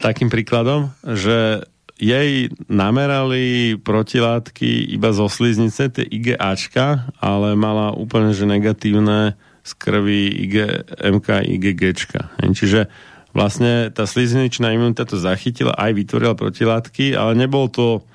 takým príkladom, že jej namerali protilátky iba zo sliznice, tie IgAčka, ale mala úplne že negatívne z krvi IgMK, IgGčka. Čiže vlastne tá slizničná imunita to zachytila, aj vytvorila protilátky, ale nebol to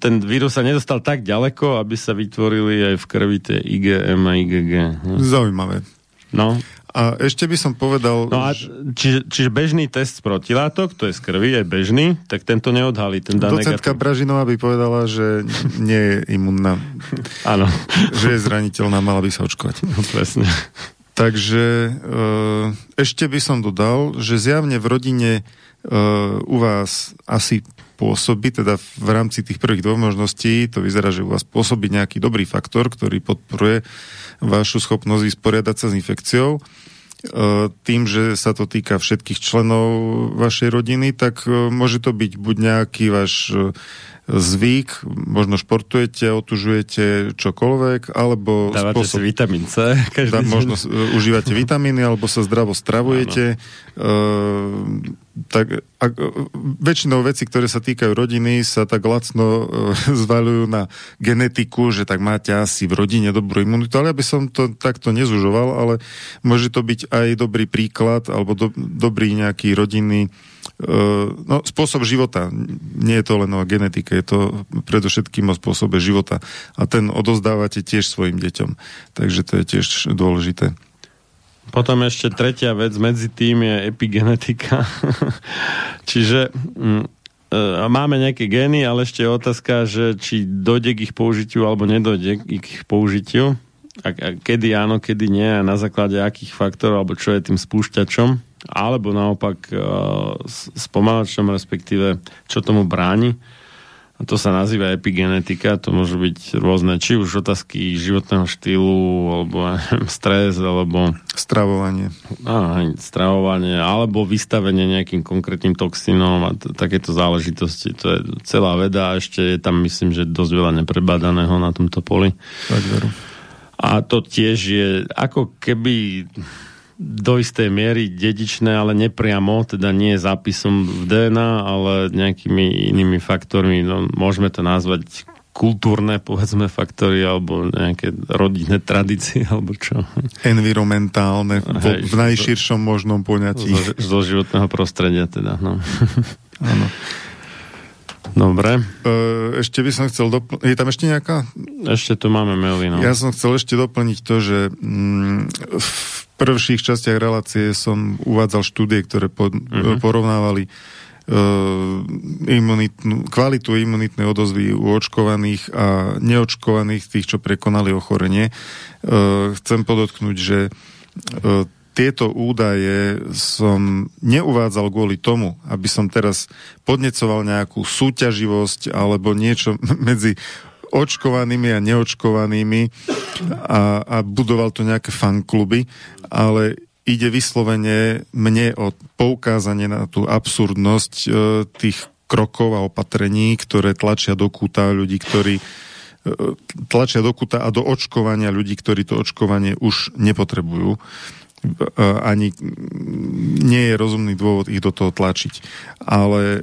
ten vírus sa nedostal tak ďaleko, aby sa vytvorili aj v krvi tie IgM a IgG. Zaujímavé. No. A ešte by som povedal... No a čiže, čiže bežný test z protilátok, to je z krvi, je bežný, tak tento neodhalí, ten dá Docentka negatív. Bražinová by povedala, že nie je imunná. Áno. že je zraniteľná, mala by sa očkovať. No, presne. Takže e, ešte by som dodal, že zjavne v rodine e, u vás asi pôsobí, teda v rámci tých prvých dvoch možností, to vyzerá, že u vás pôsobí nejaký dobrý faktor, ktorý podporuje vašu schopnosť vysporiadať sa s infekciou. E, tým, že sa to týka všetkých členov vašej rodiny, tak e, môže to byť buď nejaký váš zvyk, možno športujete, otužujete čokoľvek, alebo Dávate spôsob... si vitamín C každý da, Možno uh, užívate vitamíny, alebo sa zdravo stravujete. Uh, tak a, uh, väčšinou veci, ktoré sa týkajú rodiny, sa tak lacno uh, zvalujú na genetiku, že tak máte asi v rodine dobrú imunitu, ale ja by som to takto nezužoval, ale môže to byť aj dobrý príklad, alebo do, dobrý nejaký rodinný no, spôsob života. Nie je to len o genetike, je to predovšetkým o spôsobe života. A ten odozdávate tiež svojim deťom. Takže to je tiež dôležité. Potom ešte tretia vec medzi tým je epigenetika. Čiže mm, e, máme nejaké gény, ale ešte je otázka, že či dojde k ich použitiu alebo nedojde k ich použitiu. A, a kedy áno, kedy nie a na základe akých faktorov alebo čo je tým spúšťačom alebo naopak uh, spomalačom, respektíve čo tomu bráni. A to sa nazýva epigenetika, to môže byť rôzne, či už otázky životného štýlu, alebo stres, alebo... Stravovanie. Á, stravovanie, alebo vystavenie nejakým konkrétnym toxínom a t- takéto záležitosti. To je celá veda a ešte je tam, myslím, že dosť veľa neprebadaného na tomto poli. Tak veru. A to tiež je ako keby do istej miery dedičné, ale nepriamo, teda nie zápisom v DNA, ale nejakými inými faktormi. No, môžeme to nazvať kultúrne, povedzme, faktory, alebo nejaké rodinné tradície, alebo čo. Environmentálne, v, v najširšom možnom poňatí. Zo, zo životného prostredia, teda, no. Áno. Dobre. Ešte by som chcel doplniť... Je tam ešte nejaká? Ešte tu máme maily, no. Ja som chcel ešte doplniť to, že mm, v prvších častiach relácie som uvádzal štúdie, ktoré po, uh-huh. porovnávali uh, imunitnú, kvalitu imunitnej odozvy u očkovaných a neočkovaných, tých, čo prekonali ochorenie. Uh, chcem podotknúť, že uh, tieto údaje som neuvádzal kvôli tomu, aby som teraz podnecoval nejakú súťaživosť alebo niečo medzi očkovanými a neočkovanými a, a budoval to nejaké fankluby, ale ide vyslovene mne o poukázanie na tú absurdnosť e, tých krokov a opatrení, ktoré tlačia do kúta ľudí, ktorí e, tlačia do kúta a do očkovania ľudí, ktorí to očkovanie už nepotrebujú. E, ani nie je rozumný dôvod ich do toho tlačiť. Ale e,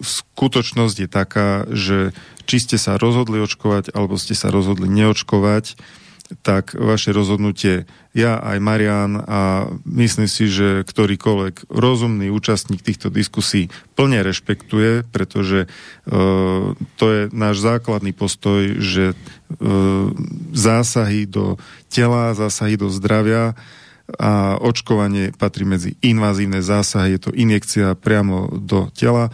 skutočnosť je taká, že či ste sa rozhodli očkovať, alebo ste sa rozhodli neočkovať, tak vaše rozhodnutie ja aj Marian a myslím si, že ktorýkoľvek rozumný účastník týchto diskusí plne rešpektuje, pretože e, to je náš základný postoj, že e, zásahy do tela, zásahy do zdravia a očkovanie patrí medzi invazívne zásahy, je to injekcia priamo do tela,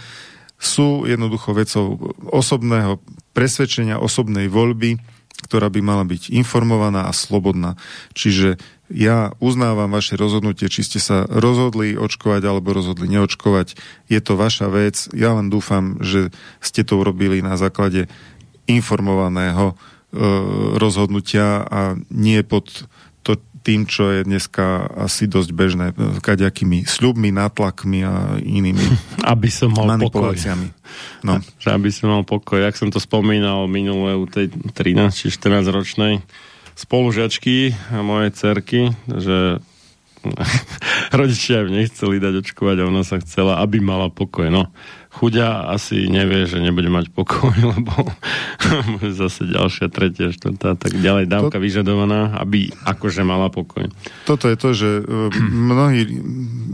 sú jednoducho vecou osobného presvedčenia, osobnej voľby, ktorá by mala byť informovaná a slobodná. Čiže ja uznávam vaše rozhodnutie, či ste sa rozhodli očkovať alebo rozhodli neočkovať. Je to vaša vec. Ja len dúfam, že ste to urobili na základe informovaného e, rozhodnutia a nie pod tým, čo je dneska asi dosť bežné, e, kaďakými sľubmi, nátlakmi a inými Aby som mal pokoj. manipuláciami. No. Že aby som mal pokoj. Jak som to spomínal minulé u tej 13 či 14 ročnej spolužiačky a mojej cerky, že rodičia ju nechceli dať očkovať a ona sa chcela, aby mala pokoj. No, chuďa asi nevie, že nebude mať pokoj, lebo bude zase ďalšia, tretia, štvrtá, tak ďalej dávka to... vyžadovaná, aby akože mala pokoj. Toto je to, že e, mnohí,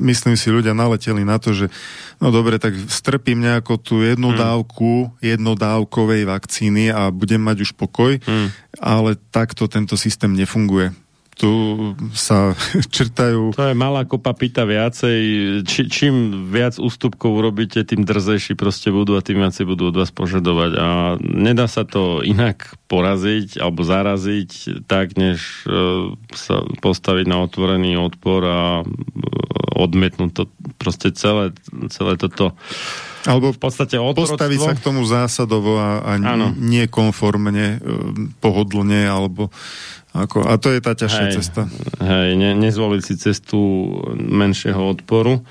myslím si, ľudia naleteli na to, že no dobre, tak strpím nejako tú jednu hmm. dávku jednodávkovej vakcíny a budem mať už pokoj, hmm. ale takto tento systém nefunguje tu sa črtajú... To je malá kopa pýta viacej. Či, čím viac ústupkov urobíte, tým drzejší proste budú a tým viacej budú od vás požadovať. A nedá sa to inak poraziť alebo zaraziť tak, než uh, sa postaviť na otvorený odpor a uh, odmietnúť to proste celé, celé toto alebo v podstate otroctvo. postaviť sa k tomu zásadovo a, a nie konformne, pohodlne, alebo ako, a to je tá ťažšia hej, cesta. Hej, ne, nezvoliť si cestu menšieho odporu.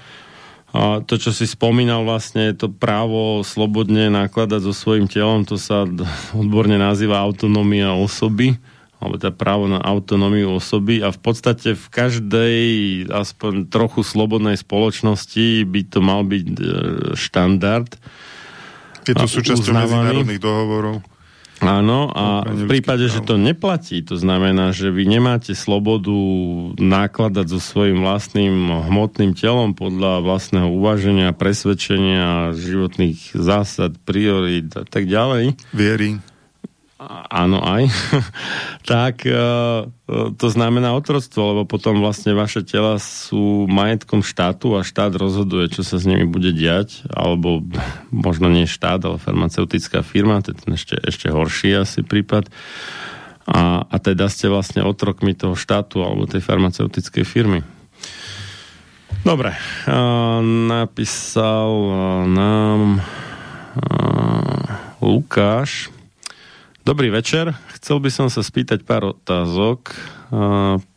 A to, čo si spomínal vlastne, je to právo slobodne nakladať so svojím telom, to sa odborne nazýva autonómia osoby, alebo teda právo na autonómiu osoby a v podstate v každej aspoň trochu slobodnej spoločnosti by to mal byť e, štandard. Je to súčasťou medzinárodných dohovorov. Áno, a v prípade, že to neplatí, to znamená, že vy nemáte slobodu nakladať so svojím vlastným hmotným telom podľa vlastného uvaženia, presvedčenia, životných zásad, priorít a tak ďalej. Viery áno aj, tak e, e, to znamená otroctvo, lebo potom vlastne vaše tela sú majetkom štátu a štát rozhoduje, čo sa s nimi bude diať, alebo možno nie štát, ale farmaceutická firma, to je ten ešte, ešte horší asi prípad. A, a teda ste vlastne otrokmi toho štátu alebo tej farmaceutickej firmy. Dobre, a, napísal nám Lukáš, Dobrý večer. Chcel by som sa spýtať pár otázok.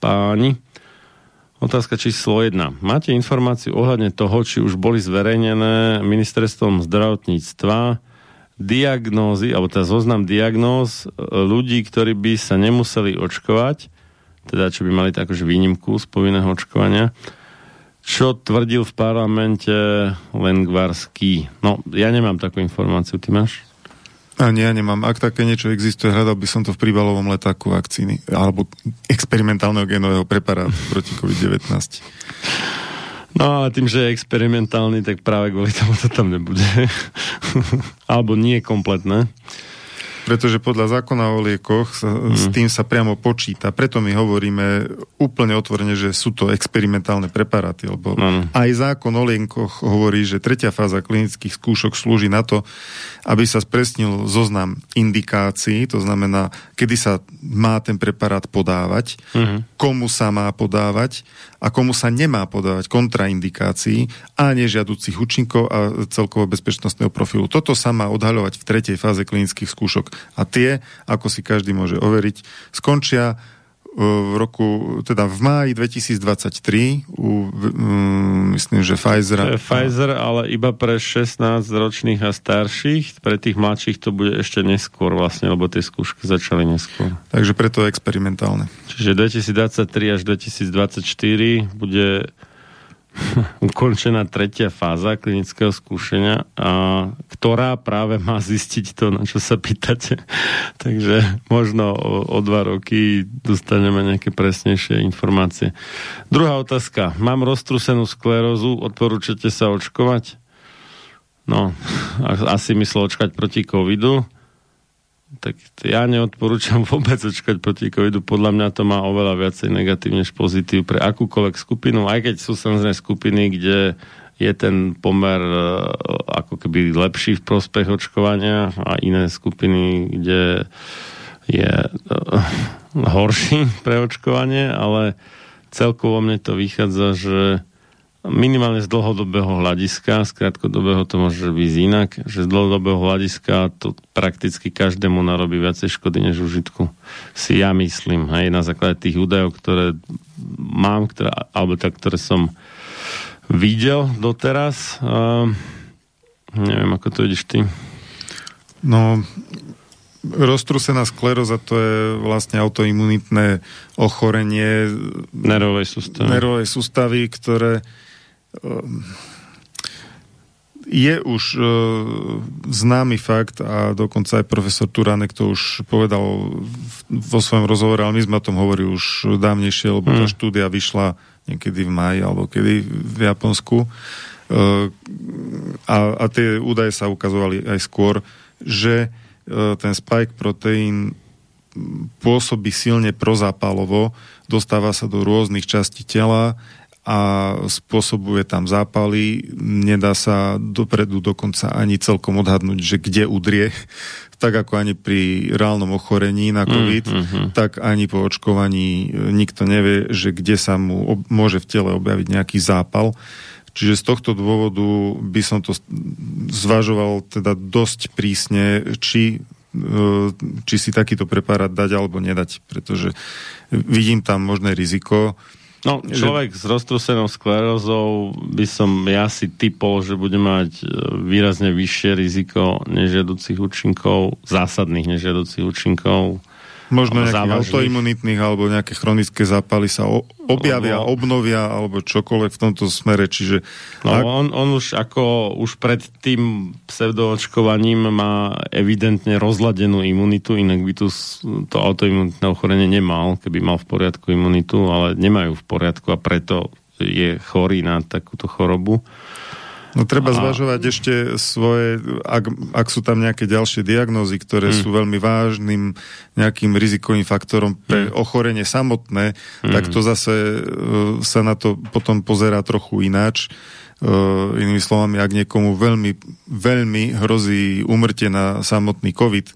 Páni, otázka číslo 1. Máte informáciu ohľadne toho, či už boli zverejnené ministerstvom zdravotníctva diagnózy, alebo teda zoznam diagnóz ľudí, ktorí by sa nemuseli očkovať, teda čo by mali takože výnimku z povinného očkovania, čo tvrdil v parlamente Lengvarský. No, ja nemám takú informáciu, ty máš? Ani ja nemám. Ak také niečo existuje, hľadal by som to v príbalovom letáku vakcíny alebo experimentálneho genového preparátu proti COVID-19. No ale tým, že je experimentálny, tak práve kvôli tomu to tam nebude. alebo nie kompletné pretože podľa zákona o liekoch sa, mm. s tým sa priamo počíta. Preto my hovoríme úplne otvorene, že sú to experimentálne preparáty, lebo mm. aj zákon o liekoch hovorí, že tretia fáza klinických skúšok slúži na to, aby sa spresnil zoznam indikácií, to znamená, kedy sa má ten preparát podávať, mm. komu sa má podávať a komu sa nemá podávať kontraindikácií a nežiaducich účinkov a celkovo bezpečnostného profilu. Toto sa má odhaľovať v tretej fáze klinických skúšok. A tie, ako si každý môže overiť, skončia v roku, teda v máji 2023 u, um, myslím, že Pfizer. Je Pfizer, ale iba pre 16 ročných a starších. Pre tých mladších to bude ešte neskôr vlastne, lebo tie skúšky začali neskôr. Takže preto je experimentálne. Čiže 2023 až 2024 bude ukončená tretia fáza klinického skúšenia, a, ktorá práve má zistiť to, na čo sa pýtate. Takže možno o, o dva roky dostaneme nejaké presnejšie informácie. Druhá otázka. Mám roztrusenú sklerózu, odporúčate sa očkovať? No, asi myslel očkať proti covidu tak ja neodporúčam vôbec očkať proti covidu. Podľa mňa to má oveľa viacej negatívne než pozitív pre akúkoľvek skupinu, aj keď sú samozrejme skupiny, kde je ten pomer e, ako keby lepší v prospech očkovania a iné skupiny, kde je uh, horší pre očkovanie, ale celkovo mne to vychádza, že minimálne z dlhodobého hľadiska, z krátkodobého to môže byť inak, že z dlhodobého hľadiska to prakticky každému narobí viacej škody než užitku. Si ja myslím, hej, na základe tých údajov, ktoré mám, ktoré, alebo tak, ktoré som videl doteraz. Uh, neviem, ako to vidíš ty. No, roztrusená skleróza to je vlastne autoimunitné ochorenie nervovej sústavy, nervovej sústavy ktoré je už uh, známy fakt a dokonca aj profesor Turánek to už povedal vo svojom rozhovore, ale my sme o tom hovorili už dávnejšie, lebo tá Mm. štúdia vyšla niekedy v maji alebo kedy v Japonsku. Uh, a, a tie údaje sa ukazovali aj skôr, že uh, ten spike proteín pôsobí silne prozápalovo, dostáva sa do rôznych častí tela a spôsobuje tam zápaly. Nedá sa dopredu dokonca ani celkom odhadnúť, že kde udrie. Tak ako ani pri reálnom ochorení na COVID, Mm, mhm. tak ani po očkovaní e, nikto nevie, že kde sa mu ob- môže v tele objaviť nejaký zápal. Čiže z tohto dôvodu by som to zvažoval teda dosť prísne, či e, či si takýto preparát dať alebo nedať, pretože vidím tam možné riziko. No, človek s roztrusenou sklerózou by som ja si typol, že bude mať e, výrazne vyššie riziko nežiaducich účinkov, zásadných nežiaducich účinkov. Možno nejakých závažných. autoimunitných alebo nejaké chronické zápaly sa o- objavia, Alebo- obnovia alebo čokoľvek v tomto smere. Čiže No, ak, on, on už ako už pred tým pseudoočkovaním má evidentne rozladenú imunitu, inak by tu to autoimunitné ochorenie nemal, keby mal v poriadku imunitu, ale nemajú v poriadku a preto je chorý na takúto chorobu. No treba a- zvažovať ešte svoje, ak, ak sú tam nejaké ďalšie diagnózy, ktoré Mm. sú veľmi vážnym nejakým rizikovým faktorom pre Mm. ochorenie samotné, Mm. tak to zase e, sa na to potom pozerá trochu ináč. Uh, inými slovami, ak niekomu veľmi, veľmi hrozí umrtie na samotný COVID,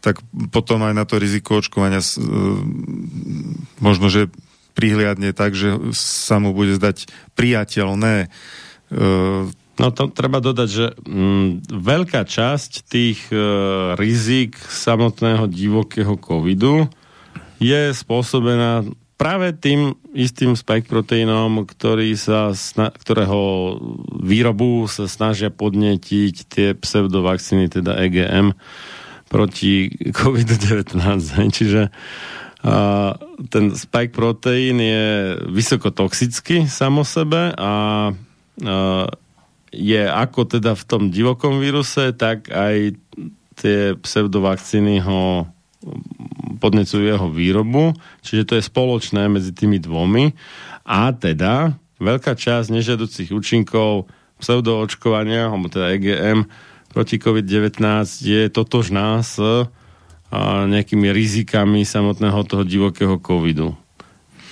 tak potom aj na to riziko očkovania uh, možno, že prihliadne tak, že sa mu bude zdať priateľné. No to treba dodať, že mm, veľká časť tých e, rizik samotného divokého covidu je spôsobená práve tým istým spike proteínom, ktorý sa, sna- ktorého výrobu sa snažia podnetiť tie pseudovakcíny, teda EGM, proti COVID-19. hej. Čiže a ten spike proteín je vysoko toxický samo sebe a, a je ako teda v tom divokom víruse, tak aj tie pseudovakcíny ho podnecujú jeho výrobu, čiže to je spoločné medzi tými dvomi. A teda veľká časť nežiaducich účinkov pseudoočkovania, alebo teda EGM proti COVID-19 je totožná s a, nejakými rizikami samotného toho divokého covidu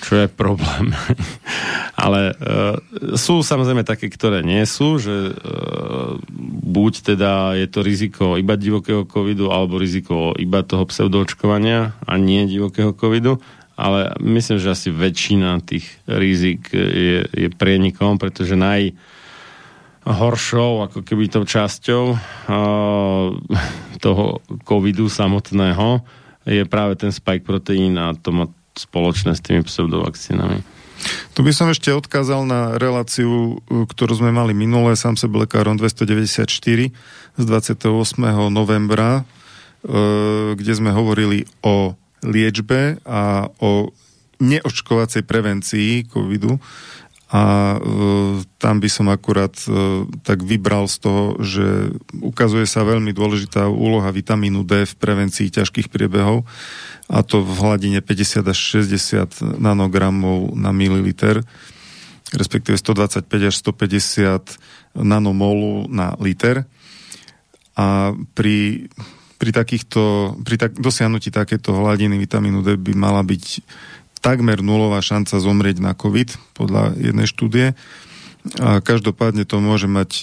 čo je problém. Ale e, sú samozrejme také, ktoré nie sú, že e, buď teda je to riziko iba divokého covidu, alebo riziko iba toho pseudoočkovania a nie divokého covidu, ale myslím, že asi väčšina tých rizik je, je prienikom, pretože naj horšou, ako keby tou časťou uh, toho covidu samotného je práve ten spike proteín a to má spoločné s tými pseudovakcínami. Tu by som ešte odkázal na reláciu, ktorú sme mali minulé, sám sebe lekárom 294 z 28. novembra, e, kde sme hovorili o liečbe a o neočkovacej prevencii covidu a e, tam by som akurát e, tak vybral z toho, že ukazuje sa veľmi dôležitá úloha vitamínu D v prevencii ťažkých priebehov a to v hladine 50 až 60 nanogramov na mililiter respektíve 125 až 150 nanomolu na liter. A pri, pri takýchto, pri tak, dosiahnutí takéto hladiny vitamínu D by mala byť takmer nulová šanca zomrieť na COVID, podľa jednej štúdie. A každopádne to môže mať e,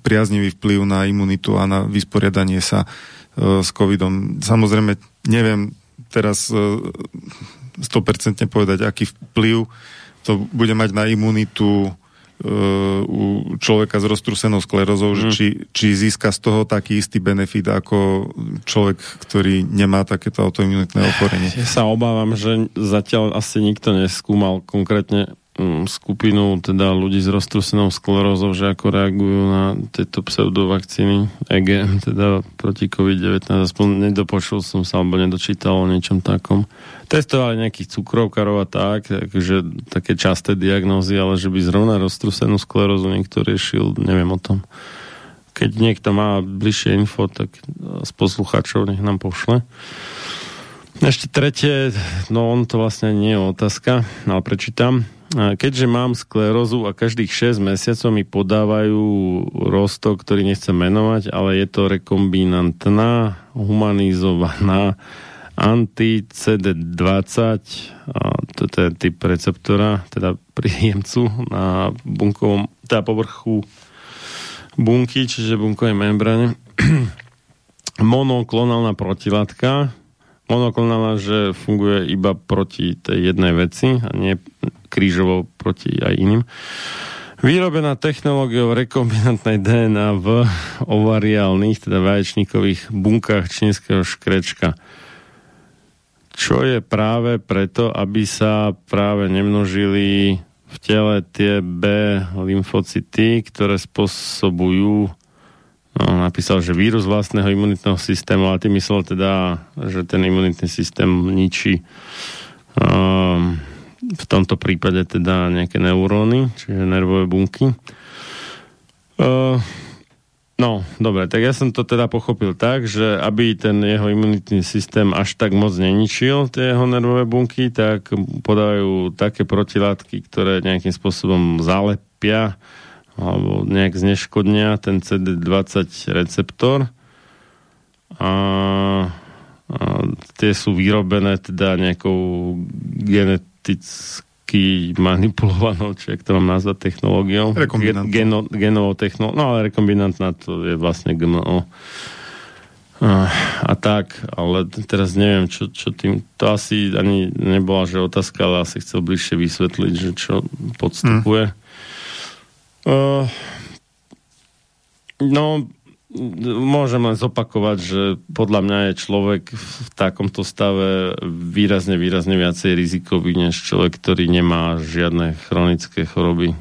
priaznivý vplyv na imunitu a na vysporiadanie sa e, s covidom. Samozrejme, neviem teraz 100% e, povedať, aký vplyv to bude mať na imunitu u človeka s roztrusenou sklerozou, mm. či, či získa z toho taký istý benefit ako človek, ktorý nemá takéto autoimunitné ochorenie. Ja sa obávam, že zatiaľ asi nikto neskúmal konkrétne skupinu teda ľudí s roztrusenou sklerózou, že ako reagujú na tieto pseudovakcíny EGM, teda proti COVID-19. Aspoň nedopočul som sa, alebo nedočítal o niečom takom testovali nejakých cukrovkarov a tak, takže také časté diagnózy, ale že by zrovna roztrusenú sklerózu niekto riešil, neviem o tom. Keď niekto má bližšie info, tak z poslucháčov nech nám pošle. Ešte tretie, no on to vlastne nie je otázka, ale prečítam. Keďže mám sklerózu a každých 6 mesiacov mi podávajú rostok, ktorý nechcem menovať, ale je to rekombinantná, humanizovaná anti-CD20, toto je typ receptora, teda príjemcu na bunkovom, teda povrchu bunky, čiže bunkovej membráne. Monoklonálna protilátka. Monoklonálna, že funguje iba proti tej jednej veci a nie krížovo proti aj iným. Vyrobená technológiou rekombinantnej DNA v ovariálnych, teda vaječníkových bunkách čínskeho škrečka čo je práve preto, aby sa práve nemnožili v tele tie B lymfocyty, ktoré spôsobujú no, napísal, že vírus vlastného imunitného systému, ale ty myslel teda, že ten imunitný systém ničí um, v tomto prípade teda nejaké neuróny, čiže nervové bunky. Uh, No, dobre, tak ja som to teda pochopil tak, že aby ten jeho imunitný systém až tak moc neničil tie jeho nervové bunky, tak podajú také protilátky, ktoré nejakým spôsobom zalepia alebo nejak zneškodnia ten CD20 receptor a, a tie sú vyrobené teda nejakou geneticky manipulovanou, či ak to mám nazvať technológiou. Geno, genovou technológiou, no ale rekombinantná to je vlastne GMO. A, a tak, ale teraz neviem, čo, čo tým, to asi ani nebola, že otázka, ale asi chcel bližšie vysvetliť, že čo podstupuje. Hmm. Uh, no, môžem len zopakovať, že podľa mňa je človek v takomto stave výrazne, výrazne viacej rizikový než človek, ktorý nemá žiadne chronické choroby.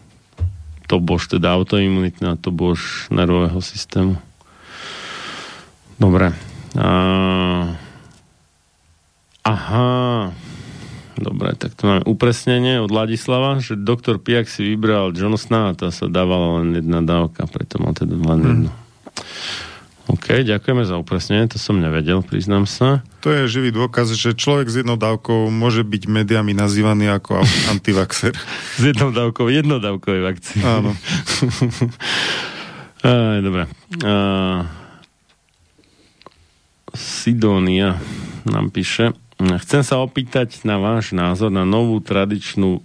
To bož teda autoimunitné a to bož nervového systému. Dobre. A... Aha. Dobre, tak to máme upresnenie od Ladislava, že doktor Piak si vybral Johnsona a tá sa dávala len jedna dávka, preto mal teda len hmm. jednu. OK, ďakujeme za upresnenie, to som nevedel, priznám sa. To je živý dôkaz, že človek s jednou dávkou môže byť médiami nazývaný ako antivaxer. s jednou dávkou jednodávkovej vakcíny. Áno. Aj, dobre. Uh, Sidonia nám píše. Chcem sa opýtať na váš názor na novú tradičnú...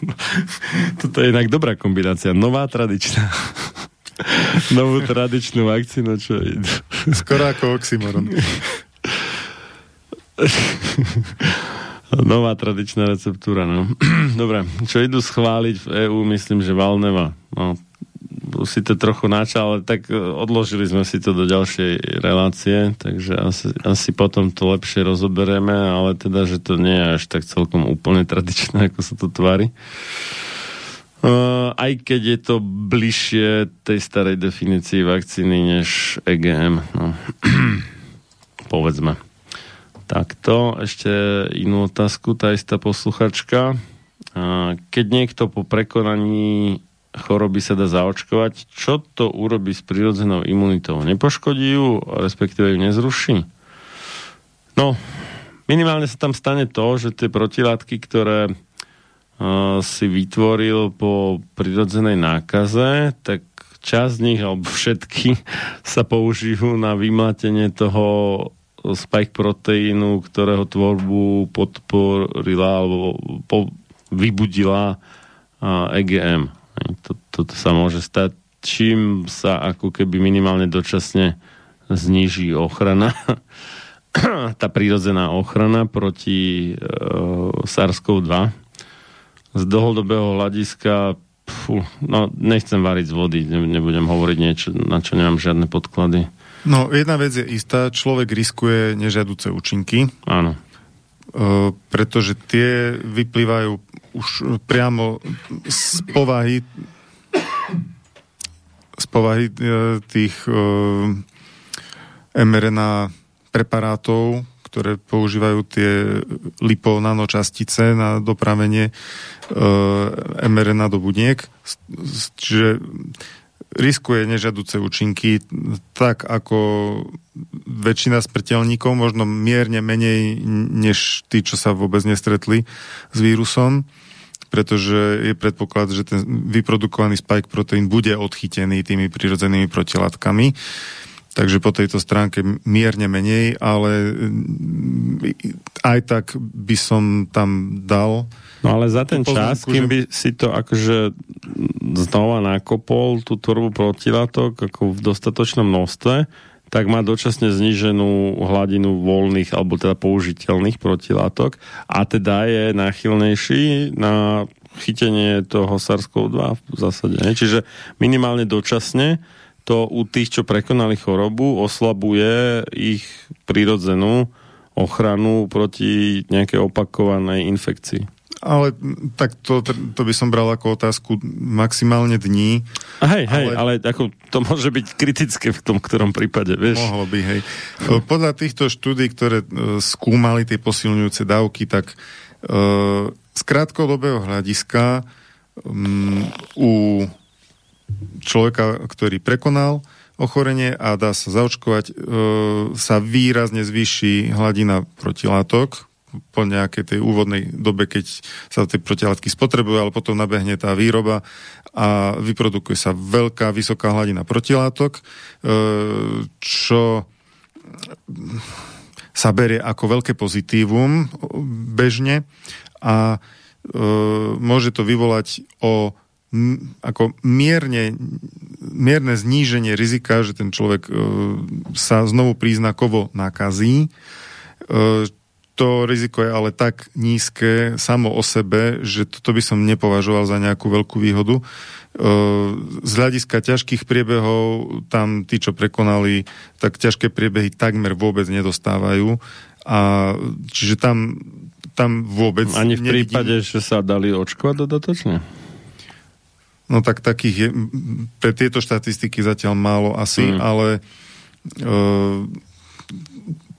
Toto je inak dobrá kombinácia. Nová tradičná novú tradičnú vakcínu, čo je. Skoro ako oxymoron. Nová tradičná receptúra, no. Dobre, čo idú schváliť v EÚ, myslím, že Valneva. No, si to trochu načal, ale tak e, odložili sme si to do ďalšej relácie, takže asi, asi potom to lepšie rozoberieme, ale teda, že to nie je až tak celkom úplne tradičné, ako sa to tvári. Uh, aj keď je to bližšie tej starej definícii vakcíny než EGM. No. Povedzme. Takto, ešte inú otázku, tá istá posluchačka. Uh, keď niekto po prekonaní choroby sa dá zaočkovať, čo to urobí s prirodzenou imunitou? Nepoškodí ju, respektíve ju nezruší? No, minimálne sa tam stane to, že tie protilátky, ktoré si vytvoril po prirodzenej nákaze, tak časť z nich, alebo všetky, sa použijú na vymlatenie toho spike proteínu, ktorého tvorbu podporila alebo po, vybudila EGM. Toto, toto sa môže stať, čím sa ako keby minimálne dočasne zniží ochrana, tá prírodzená ochrana proti e, SARS-CoV-2 z dlhodobého hľadiska fú, no nechcem variť z vody, nebudem hovoriť niečo, na čo nemám žiadne podklady. No, jedna vec je istá, človek riskuje nežiaduce účinky. Áno. E, pretože tie vyplývajú už priamo z povahy z povahy e, tých e, mRNA preparátov, ktoré používajú tie liponanočastice na dopravenie e, mRNA do buniek. Čiže riskuje nežaduce účinky, tak ako väčšina smrteľníkov, možno mierne menej než tí, čo sa vôbec nestretli s vírusom pretože je predpoklad, že ten vyprodukovaný spike proteín bude odchytený tými prirodzenými protilátkami. Takže po tejto stránke mierne menej, ale mm, aj tak by som tam dal. No ale za ten čas, kým by si to akože znova nakopol tú tvorbu protilátok ako v dostatočnom množstve, tak má dočasne zníženú hladinu voľných alebo teda použiteľných protilátok a teda je náchylnejší na chytenie toho SARS-CoV-2 v zásade. Čiže minimálne dočasne to u tých, čo prekonali chorobu, oslabuje ich prirodzenú ochranu proti nejakej opakovanej infekcii. Ale tak to, to by som bral ako otázku maximálne dní. A hej, hej, ale, ale ako to môže byť kritické v tom ktorom prípade, vieš? Mohlo by, hej. Podľa týchto štúdí, ktoré e, skúmali tie posilňujúce dávky, tak e, z krátkodobého hľadiska um, u človeka, ktorý prekonal ochorenie a dá sa zaočkovať, e, sa výrazne zvýši hladina protilátok po nejakej tej úvodnej dobe, keď sa tie protilátky spotrebujú, ale potom nabehne tá výroba a vyprodukuje sa veľká, vysoká hladina protilátok, e, čo sa berie ako veľké pozitívum bežne a e, môže to vyvolať o ako mierne, mierne zníženie rizika, že ten človek e, sa znovu príznakovo nakazí. E, to riziko je ale tak nízke samo o sebe, že toto by som nepovažoval za nejakú veľkú výhodu. E, z hľadiska ťažkých priebehov, tam tí, čo prekonali, tak ťažké priebehy takmer vôbec nedostávajú. A čiže tam, tam vôbec... Ani v nevidím... prípade, že sa dali očkovať dodatočne? No tak takých je, pre tieto štatistiky zatiaľ málo asi, mm. ale uh,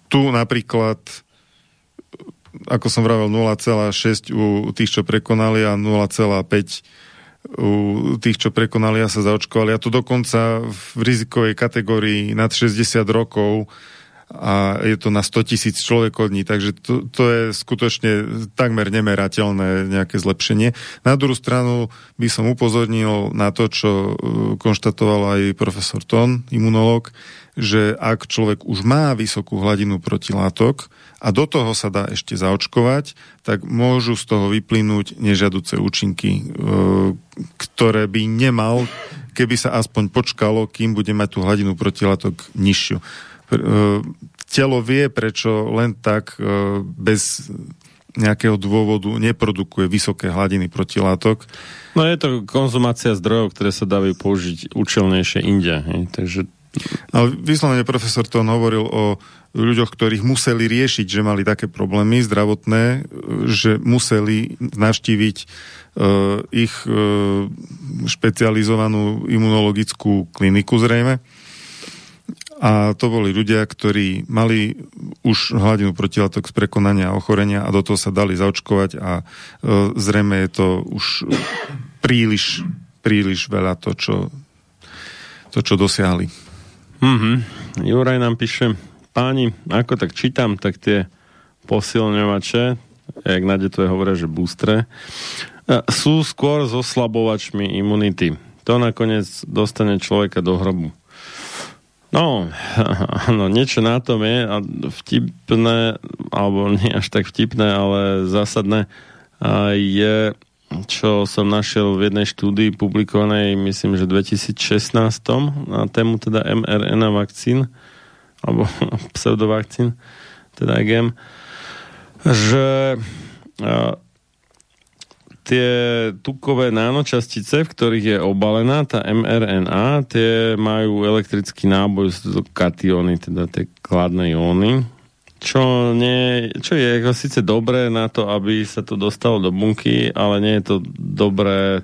tu napríklad ako som vravel 0,6 u tých, čo prekonali a 0,5 u tých, čo prekonali a sa zaočkovali. A to dokonca v rizikovej kategórii nad 60 rokov a je to na 100 tisíc človekodní, takže to, to je skutočne takmer nemerateľné nejaké zlepšenie. Na druhú stranu by som upozornil na to, čo uh, konštatoval aj profesor Ton, imunológ, že ak človek už má vysokú hladinu protilátok a do toho sa dá ešte zaočkovať, tak môžu z toho vyplynúť nežiaduce účinky, uh, ktoré by nemal, keby sa aspoň počkalo, kým bude mať tú hladinu protilátok nižšiu. E, telo vie, prečo len tak e, bez nejakého dôvodu neprodukuje vysoké hladiny protilátok. No je to konzumácia zdrojov, ktoré sa dávajú použiť účelnejšie inde. Takže No, vyslovene profesor to hovoril o ľuďoch, ktorých museli riešiť, že mali také problémy zdravotné, že museli navštíviť uh, ich uh, špecializovanú imunologickú kliniku zrejme. A to boli ľudia, ktorí mali už hladinu protilátok z prekonania ochorenia a do toho sa dali zaočkovať a zrejme je to už príliš, príliš veľa to, čo, to, čo dosiahli. Mm-hmm. Juraj nám píše, páni, ako tak čítam, tak tie posilňovače, jak na detve hovoria, že boostre, sú skôr so oslabovačmi imunity. To nakoniec dostane človeka do hrobu. No, no, niečo na tom je a vtipné, alebo nie až tak vtipné, ale zásadné je čo som našiel v jednej štúdii publikovanej, myslím, že v 2016 na tému teda mRNA vakcín alebo pseudovakcín, teda IgM, že a, tie tukové nánočastice, v ktorých je obalená tá mRNA, tie majú elektrický náboj, sú to kationy, teda tie kladné jóny, čo, nie, čo je ako síce dobré na to, aby sa to dostalo do bunky, ale nie je to dobré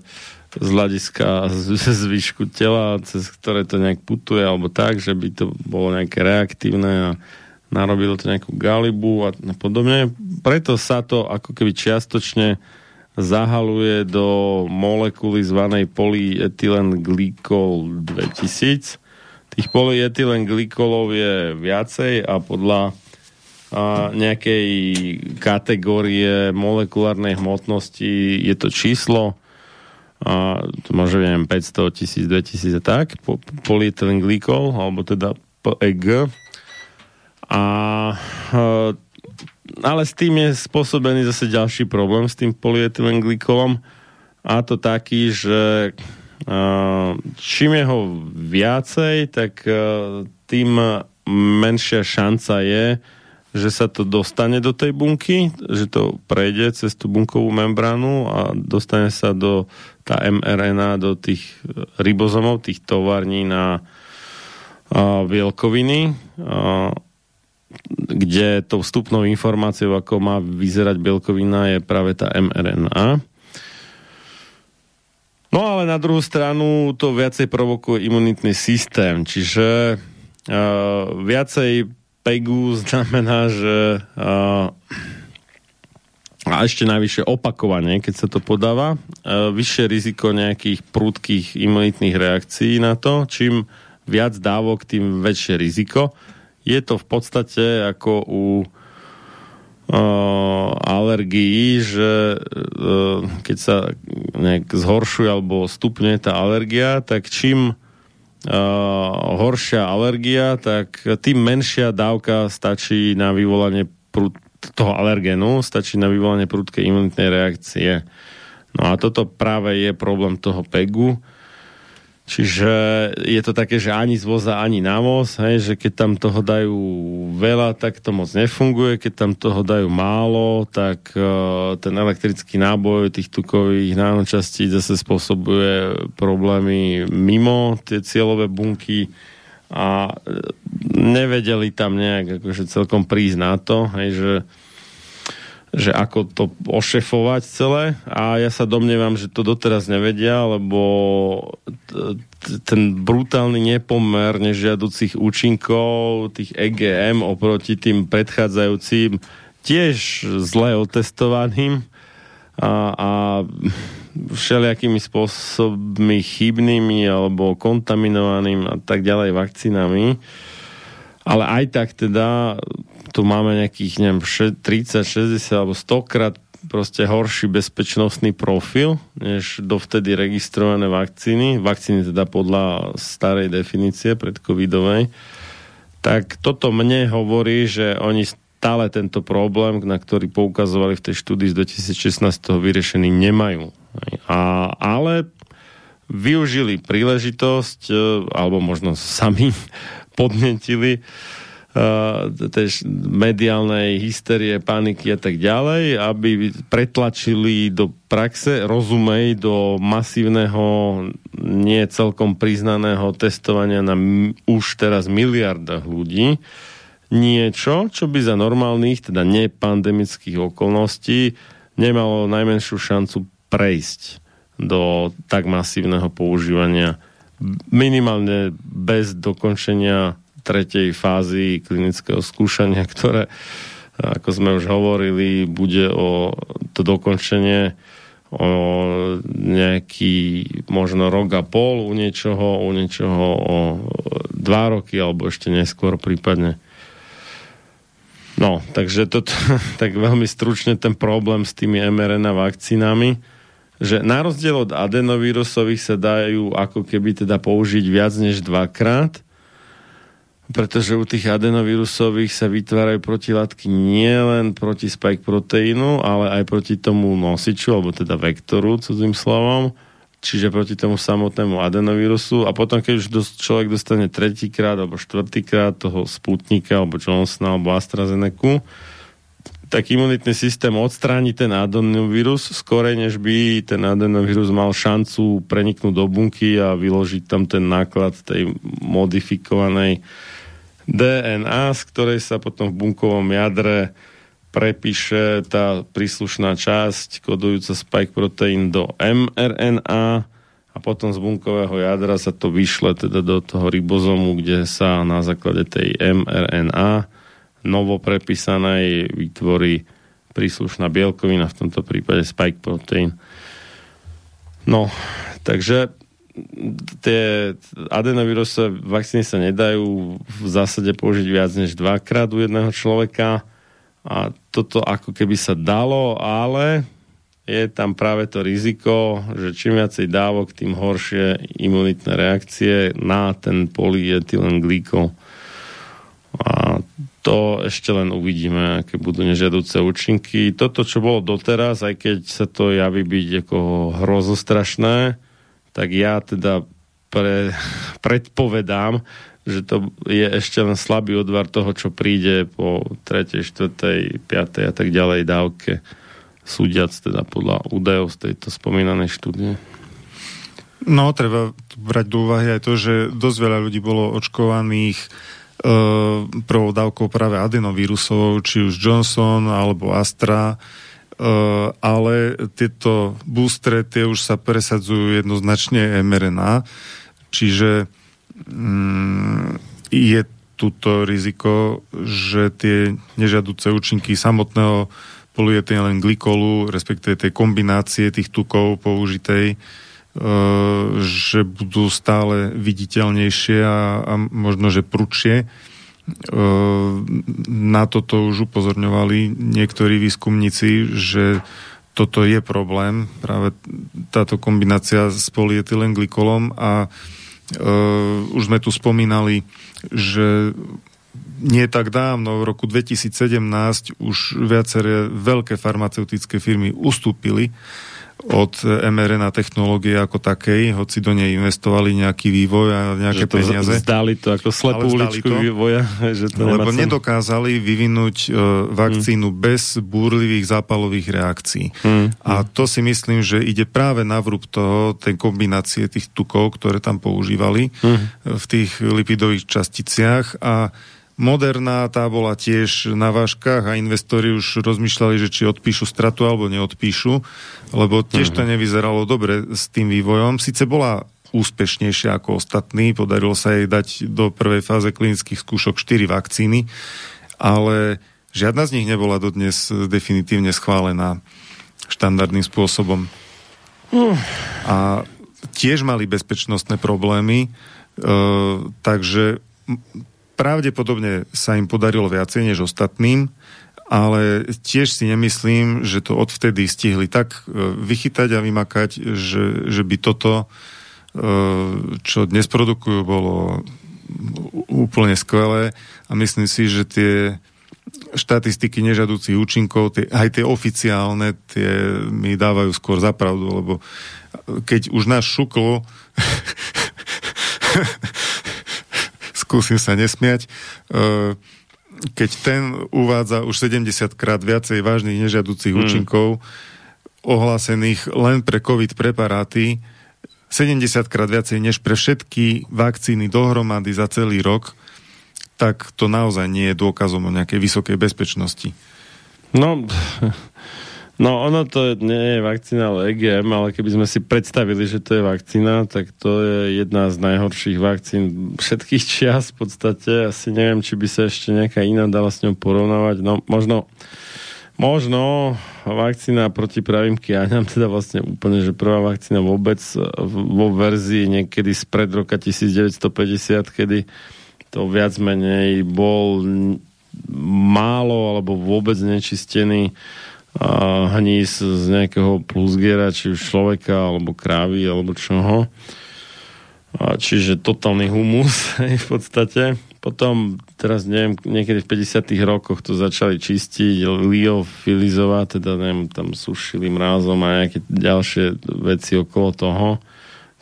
z hľadiska zvyšku tela, cez ktoré to nejak putuje, alebo tak, že by to bolo nejaké reaktívne a narobilo to nejakú galibu a podobne. Preto sa to ako keby čiastočne zahaluje do molekuly zvanej polyetylen glykol 2000. Tých polyetylen glykolov je viacej a podľa a nejakej kategórie molekulárnej hmotnosti je to číslo a to môže neviem 500, 1000, 2000 a tak po, polyetylen glykol alebo teda PEG a ale s tým je spôsobený zase ďalší problém s tým polyetylen glykolom a to taký, že čím je ho viacej, tak tým menšia šanca je, že sa to dostane do tej bunky, že to prejde cez tú bunkovú membránu a dostane sa do tá mRNA do tých ribozomov, tých tovární na a, bielkoviny, a, kde tou vstupnou informáciou, ako má vyzerať bielkovina, je práve tá mRNA. No ale na druhú stranu to viacej provokuje imunitný systém, čiže uh, viacej PEGu znamená, že a, a ešte najvyššie opakovanie, keď sa to podáva, a, vyššie riziko nejakých prúdkých imunitných reakcií na to, čím viac dávok, tým väčšie riziko. Je to v podstate ako u alergií, že keď sa nejak zhoršuje alebo stupňuje tá alergia, tak čím uh, horšia alergia, tak tým menšia dávka stačí na vyvolanie prúd, toho alergénu, stačí na vyvolanie prúdkej imunitnej reakcie. No a toto práve je problém toho PEGu, Čiže je to také, že ani z voza, ani na voz, hej, že keď tam toho dajú veľa, tak to moc nefunguje, keď tam toho dajú málo, tak uh, ten elektrický náboj tých tukových nánočastí zase spôsobuje problémy mimo tie cieľové bunky a nevedeli tam nejak akože celkom prísť na to, hej, že že ako to ošefovať celé. A ja sa domnievam, že to doteraz nevedia, lebo ten brutálny nepomer nežiaducich účinkov tých EGM oproti tým predchádzajúcim tiež zle otestovaným. A, a všelijakými spôsobmi chybnými alebo kontaminovaným a tak ďalej vakcínami. Ale aj tak teda tu máme nejakých, neviem, 30, 60 alebo 100 krát proste horší bezpečnostný profil, než dovtedy registrované vakcíny. Vakcíny teda podľa starej definície predcovidovej. Tak toto mne hovorí, že oni stále tento problém, na ktorý poukazovali v tej štúdii z 2016 vyriešený nemajú. A, ale využili príležitosť, e, alebo možno sami podnetili tej mediálnej hysterie, paniky a tak ďalej, aby pretlačili do praxe, rozumej, do masívneho, nie celkom priznaného testovania na už teraz miliardách ľudí, niečo, čo by za normálnych, teda nepandemických okolností nemalo najmenšiu šancu prejsť do tak masívneho používania minimálne bez dokončenia tretej fázy klinického skúšania, ktoré, ako sme už hovorili, bude o to dokončenie o nejaký možno rok a pol u niečoho, u niečoho o dva roky alebo ešte neskôr prípadne. No, takže to tak veľmi stručne ten problém s tými mRNA vakcínami, že na rozdiel od adenovírusových sa dajú ako keby teda použiť viac než dvakrát, pretože u tých adenovírusových sa vytvárajú protilátky nielen proti spike proteínu, ale aj proti tomu nosiču, alebo teda vektoru, cudzým slovom, čiže proti tomu samotnému adenovírusu. A potom, keď už dos- človek dostane tretíkrát alebo štvrtýkrát toho Sputnika alebo Johnsona alebo AstraZeneca, tak imunitný systém odstráni ten adenovírus skorej, než by ten adenovírus mal šancu preniknúť do bunky a vyložiť tam ten náklad tej modifikovanej DNA, z ktorej sa potom v bunkovom jadre prepíše tá príslušná časť kodujúca spike proteín do mRNA a potom z bunkového jadra sa to vyšle teda do toho ribozomu, kde sa na základe tej mRNA novo prepísanej vytvorí príslušná bielkovina, v tomto prípade spike protein. No, takže tie adenovírusové vakcíny sa nedajú v zásade použiť viac než dvakrát u jedného človeka a toto ako keby sa dalo, ale je tam práve to riziko, že čím viacej dávok, tým horšie imunitné reakcie na ten polyetylenglykol. A to ešte len uvidíme, aké budú nežiaduce účinky. Toto, čo bolo doteraz, aj keď sa to javí byť ako hrozostrašné, tak ja teda pre, predpovedám, že to je ešte len slabý odvar toho, čo príde po 3., 4., 5. a tak ďalej dávke súdiac teda podľa údajov z tejto spomínanej štúdie. No, treba brať do úvahy aj to, že dosť veľa ľudí bolo očkovaných e, prvou dávkou práve adenovírusov, či už Johnson alebo Astra, e, ale tieto boostre, tie už sa presadzujú jednoznačne mRNA, čiže je tuto riziko, že tie nežiaduce účinky samotného polyetylen glykolu, respektíve tej kombinácie tých tukov použitej, e, že budú stále viditeľnejšie a, a možno, že prudšie. E, na toto už upozorňovali niektorí výskumníci, že toto je problém, práve táto kombinácia s polyetylenglikolom a uh, už sme tu spomínali, že nie tak dávno, v roku 2017 už viaceré veľké farmaceutické firmy ustúpili od mRNA technológie ako takej, hoci do nej investovali nejaký vývoj a nejaké že to peniaze. Zdali to ako slepú uličku vývoja. Že to lebo nedokázali vyvinúť uh, vakcínu hmm. bez búrlivých zápalových reakcií. Hmm. A to si myslím, že ide práve na vrúb toho, tej kombinácie tých tukov, ktoré tam používali hmm. v tých lipidových časticiach a Moderná tá bola tiež na váškach a investori už rozmýšľali, že či odpíšu stratu alebo neodpíšu, lebo tiež to nevyzeralo dobre s tým vývojom. Sice bola úspešnejšia ako ostatní, podarilo sa jej dať do prvej fáze klinických skúšok 4 vakcíny, ale žiadna z nich nebola dodnes definitívne schválená štandardným spôsobom. A tiež mali bezpečnostné problémy, e, takže pravdepodobne sa im podarilo viacej než ostatným, ale tiež si nemyslím, že to odvtedy stihli tak e, vychytať a vymakať, že, že by toto, e, čo dnes produkujú, bolo úplne skvelé. A myslím si, že tie štatistiky nežadúcich účinkov, tie, aj tie oficiálne, tie mi dávajú skôr zapravdu, lebo keď už náš šuklo skúsim sa nesmiať. E, keď ten uvádza už 70 krát viacej vážnych nežiaducich Hmm. účinkov ohlásených len pre COVID preparáty, 70 krát viacej než pre všetky vakcíny dohromady za celý rok, tak to naozaj nie je dôkazom o nejakej vysokej bezpečnosti. No, no ono to nie je vakcína, ale EGM, ale keby sme si predstavili, že to je vakcína, tak to je jedna z najhorších vakcín všetkých čias v podstate. Asi neviem, či by sa ešte nejaká iná dala s ňou porovnávať. No, možno Možno vakcína proti pravým kiaňam, teda vlastne úplne, že prvá vakcína vôbec vo verzii niekedy spred roka 1950, kedy to viac menej bol málo alebo vôbec nečistený hníz z nejakého plusgiera, či už človeka, alebo krávy, alebo čoho. A čiže totálny humus v podstate. Potom, teraz neviem, niekedy v 50 rokoch to začali čistiť, liofilizovať, teda neviem, tam sušili mrázom a nejaké ďalšie veci okolo toho.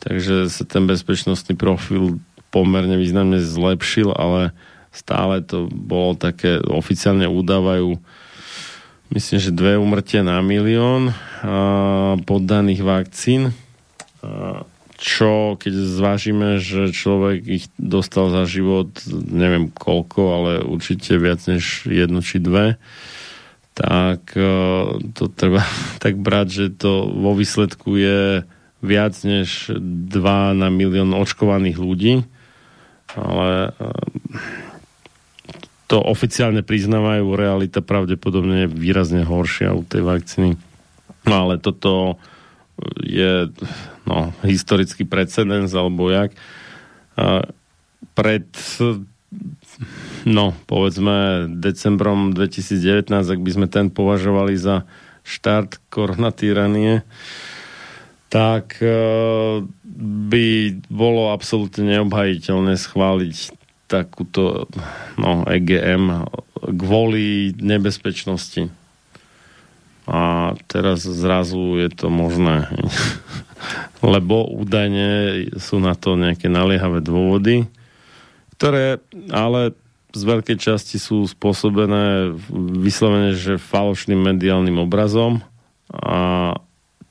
Takže sa ten bezpečnostný profil pomerne významne zlepšil, ale stále to bolo také, oficiálne udávajú myslím, že dve umrtia na milión poddaných vakcín. Čo, keď zvážime, že človek ich dostal za život, neviem koľko, ale určite viac než jednu či dve, tak e, to treba tak brať, že to vo výsledku je viac než 2 na milión očkovaných ľudí, ale e, to oficiálne priznávajú, realita pravdepodobne je výrazne horšia u tej vakcíny. No ale toto je no, historický precedens, alebo jak. Pred no, povedzme decembrom 2019, ak by sme ten považovali za štart koronatýranie, tak e, by bolo absolútne neobhajiteľné schváliť takúto no, EGM kvôli nebezpečnosti. A teraz zrazu je to možné. Lebo údajne sú na to nejaké naliehavé dôvody, ktoré ale z veľkej časti sú spôsobené vyslovene, že falošným mediálnym obrazom a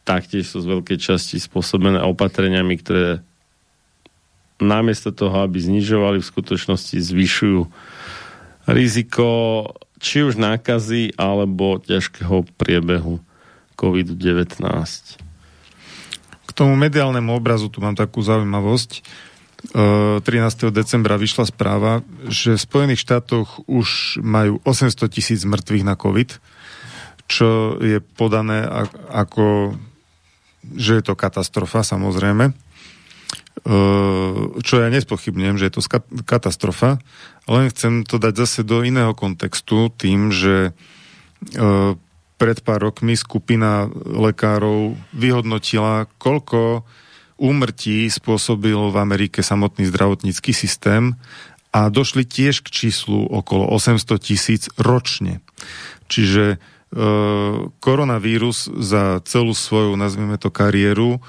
taktiež sú z veľkej časti spôsobené opatreniami, ktoré namiesto toho, aby znižovali v skutočnosti, zvyšujú riziko či už nákazy alebo ťažkého priebehu COVID-19. K tomu mediálnemu obrazu tu mám takú zaujímavosť. 13. decembra vyšla správa, že v Spojených štátoch už majú 800 tisíc mŕtvych na COVID, čo je podané ako, že je to katastrofa, samozrejme. Čo ja nespochybnem, že je to katastrofa, len chcem to dať zase do iného kontextu tým, že pred pár rokmi skupina lekárov vyhodnotila, koľko úmrtí spôsobil v Amerike samotný zdravotnícky systém a došli tiež k číslu okolo 800 tisíc ročne. Čiže e, koronavírus za celú svoju, nazvime to, kariéru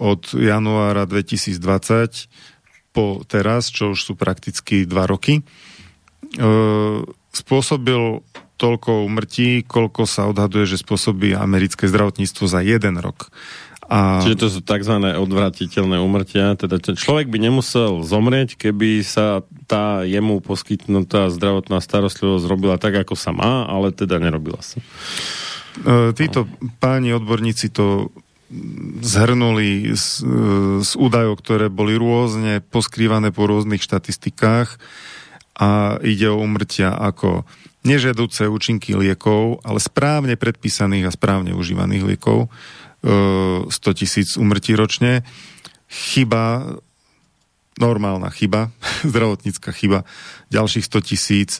od januára 2020 po teraz, čo už sú prakticky dva roky, e, spôsobil toľko umrtí, koľko sa odhaduje, že spôsobí americké zdravotníctvo za jeden rok. A... Čiže to sú tzv. odvratiteľné umrtia. Teda človek by nemusel zomrieť, keby sa tá jemu poskytnutá zdravotná starostlivosť robila tak, ako sa má, ale teda nerobila sa. E, títo páni odborníci to zhrnuli z, z údajov, ktoré boli rôzne poskrývané po rôznych štatistikách a ide o umrtia ako nežiaduce účinky liekov, ale správne predpísaných a správne užívaných liekov, 100 tisíc umrtí ročne. Chyba, normálna chyba, zdravotnícka chyba, ďalších 100 tisíc.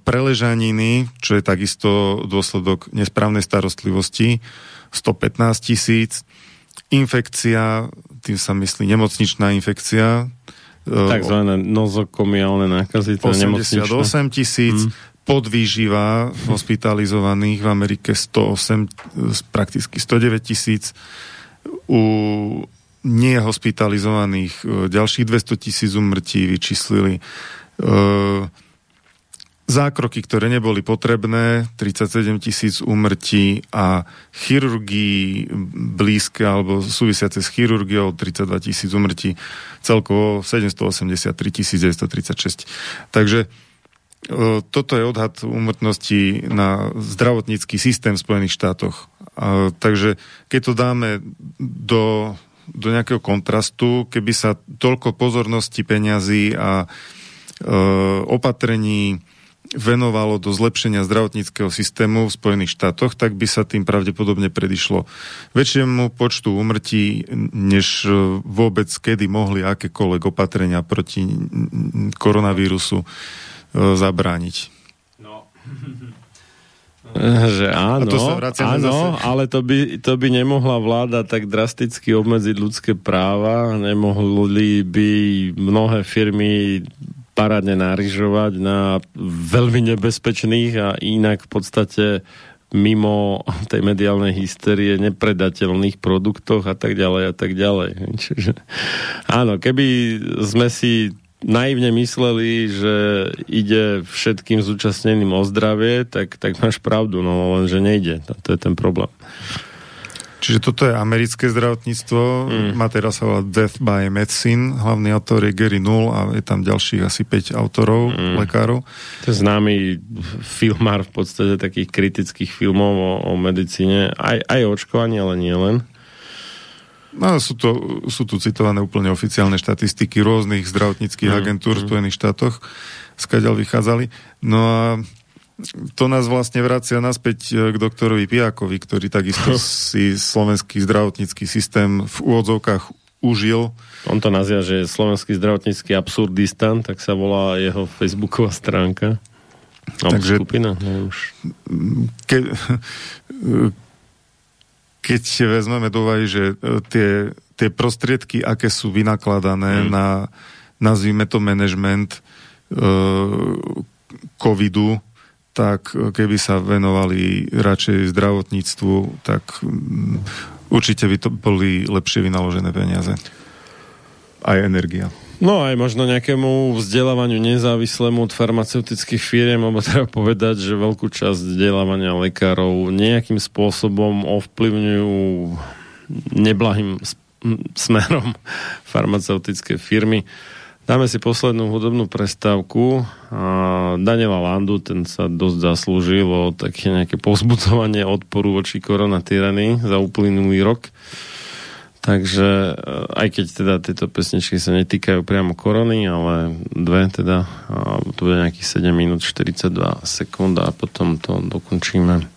Preležaniny, čo je takisto dôsledok nesprávnej starostlivosti, 115 tisíc. Infekcia, tým sa myslí nemocničná infekcia. Takzvané nozokomiálne nákazy. 88 tisíc. Hmm podvýživa hospitalizovaných v Amerike 108, prakticky 109 tisíc. U nie hospitalizovaných, e, ďalších 200 tisíc umrtí vyčíslili. E, zákroky, ktoré neboli potrebné, 37 tisíc úmrtí a chirurgii blízke alebo súvisiace s chirurgiou 32 tisíc úmrtí, celkovo 783 936. Takže e, toto je odhad úmrtnosti na zdravotnícky systém v Spojených štátoch. A, takže keď to dáme do, do nejakého kontrastu, keby sa toľko pozornosti, peňazí a e, opatrení venovalo do zlepšenia zdravotníckého systému v Spojených štátoch, tak by sa tým pravdepodobne predišlo väčšiemu počtu umrtí, než vôbec kedy mohli akékoľvek opatrenia proti koronavírusu e, zabrániť. No. Že áno, to sa áno zase. ale to by, to by nemohla vláda tak drasticky obmedziť ľudské práva, nemohli by mnohé firmy parádne narižovať na veľmi nebezpečných a inak v podstate mimo tej mediálnej hysterie nepredateľných produktoch a tak ďalej a tak ďalej. Čiže, áno, keby sme si naivne mysleli, že ide všetkým zúčastneným o zdravie, tak, tak máš pravdu, no lenže nejde. To je ten problém. Čiže toto je americké zdravotníctvo, mm. má teraz sa volá Death by Medicine, hlavný autor je Gary Null a je tam ďalších asi 5 autorov, mm. lekárov. To je známy filmár v podstate takých kritických filmov o, o medicíne, aj, aj o očkovaní, ale nie len. No, sú, to, sú tu citované úplne oficiálne štatistiky rôznych zdravotníckých mm. agentúr mm. v Spojených štátoch, skáďal vychádzali. No a to nás vlastne vracia naspäť e, k doktorovi Piakovi, ktorý takisto si slovenský zdravotnícky systém v úvodzovkách užil. On to nazýva, že je slovenský zdravotnícky absurdistan, tak sa volá jeho facebooková stránka. Takže, skupina, no už. Ke, keď vezmeme do úvahy, že e, tie, tie prostriedky, aké sú vynakladané mm. na, nazvime to management uh, covidu, tak keby sa venovali radšej zdravotníctvu, tak um, určite by to boli lepšie vynaložené peniaze. Aj energia. No aj možno nejakému vzdelávaniu nezávislému od farmaceutických firiem, alebo treba povedať, že veľkú časť vzdelávania lekárov nejakým spôsobom ovplyvňujú neblahým smerom farmaceutické firmy. Dáme si poslednú hudobnú prestávku. Daniela Landu, ten sa dosť zaslúžil o také nejaké pozbudzovanie odporu voči koronatyranii za uplynulý rok. Takže e, aj keď teda tieto pesničky sa netýkajú priamo korony, ale dve teda, to bude nejakých 7 minút 42 sekúnd a potom to dokončíme.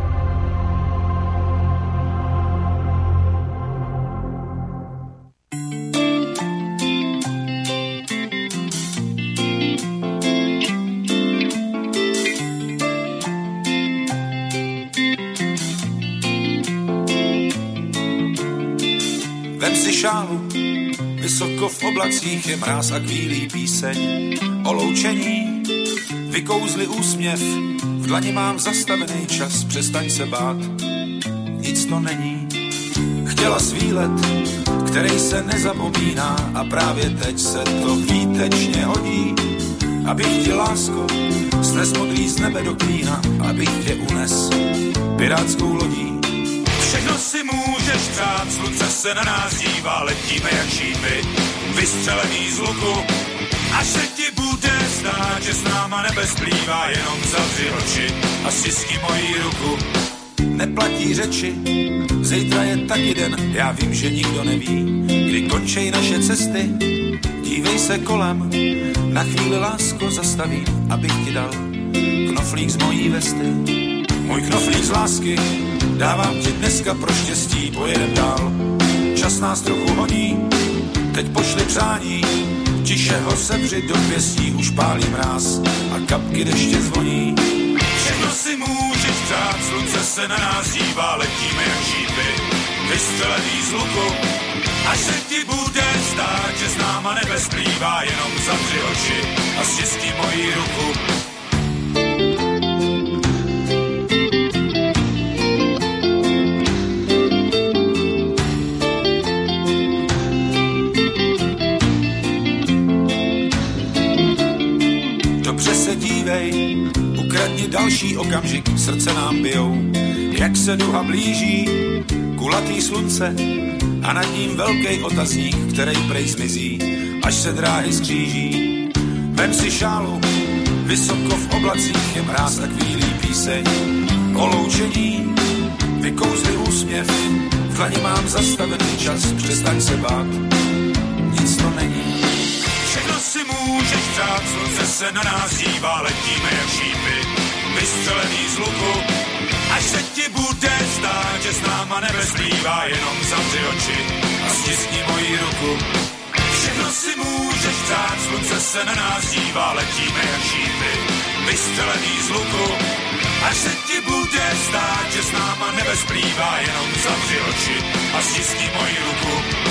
Vysoko v oblacích je mráz a kvílí píseň o loučení. Vykouzli úsměv, v dlani mám zastavený čas, přestaň se bát, nic to není. Chtěla svílet, který se nezapomíná a právě teď se to výtečně hodí. Abych ti lásko, snes modrý z nebe do klína, abych tě unes pirátskou lodí. Můžeš přát, slunce se na nás dívá, letíme jak šípy, vystřelený z luku. Až se ti bude zdát, že s náma nebe splývá, jenom zavři oči a stiskni moji ruku. Neplatí řeči, zítra je taky den, já vím, že nikdo neví, kdy končej naše cesty. Dívej se kolem, na chvíli lásko zastavím, abych ti dal knoflík z mojí vesty. Můj knoflík z lásky, dávám ti dneska pro štěstí, pojedem dál. Čas nás trochu honí, teď pošli přání, tiše ho sevři do pěstí, už pálí mráz a kapky deště zvoní. Všechno si můžeš přát, slunce se na nás dívá, letíme jak šípy, vystřelený z luku. Až se ti bude zdát, že s náma nebe splývá, jenom zavři oči a stiskni moji ruku. Další okamžik, srdce nám bijou. Jak se duha blíží, kulatý slunce a nad ním velký otazník, který prej zmizí, až se dráhy skříží. Vem si šálu, vysoko v oblacích je mráz a kvílí píseň o loučení. Vykouzli úsměv, v dlani mám zastavený čas, přestaň se bát, nic to není. Všechno si můžeš přát, slunce se na nás dívá, letíme jak šípy, vystřelený z luku. Až se ti bude zdát, že s náma nebe splývá, jenom zavři oči a stiskni moji ruku. Všechno si můžeš přát, slunce se na nás dívá, letíme jak šípy, vystřelený z luku. Až se ti bude zdát, že s náma nebe splývá, jenom zavři oči a stiskni moji ruku.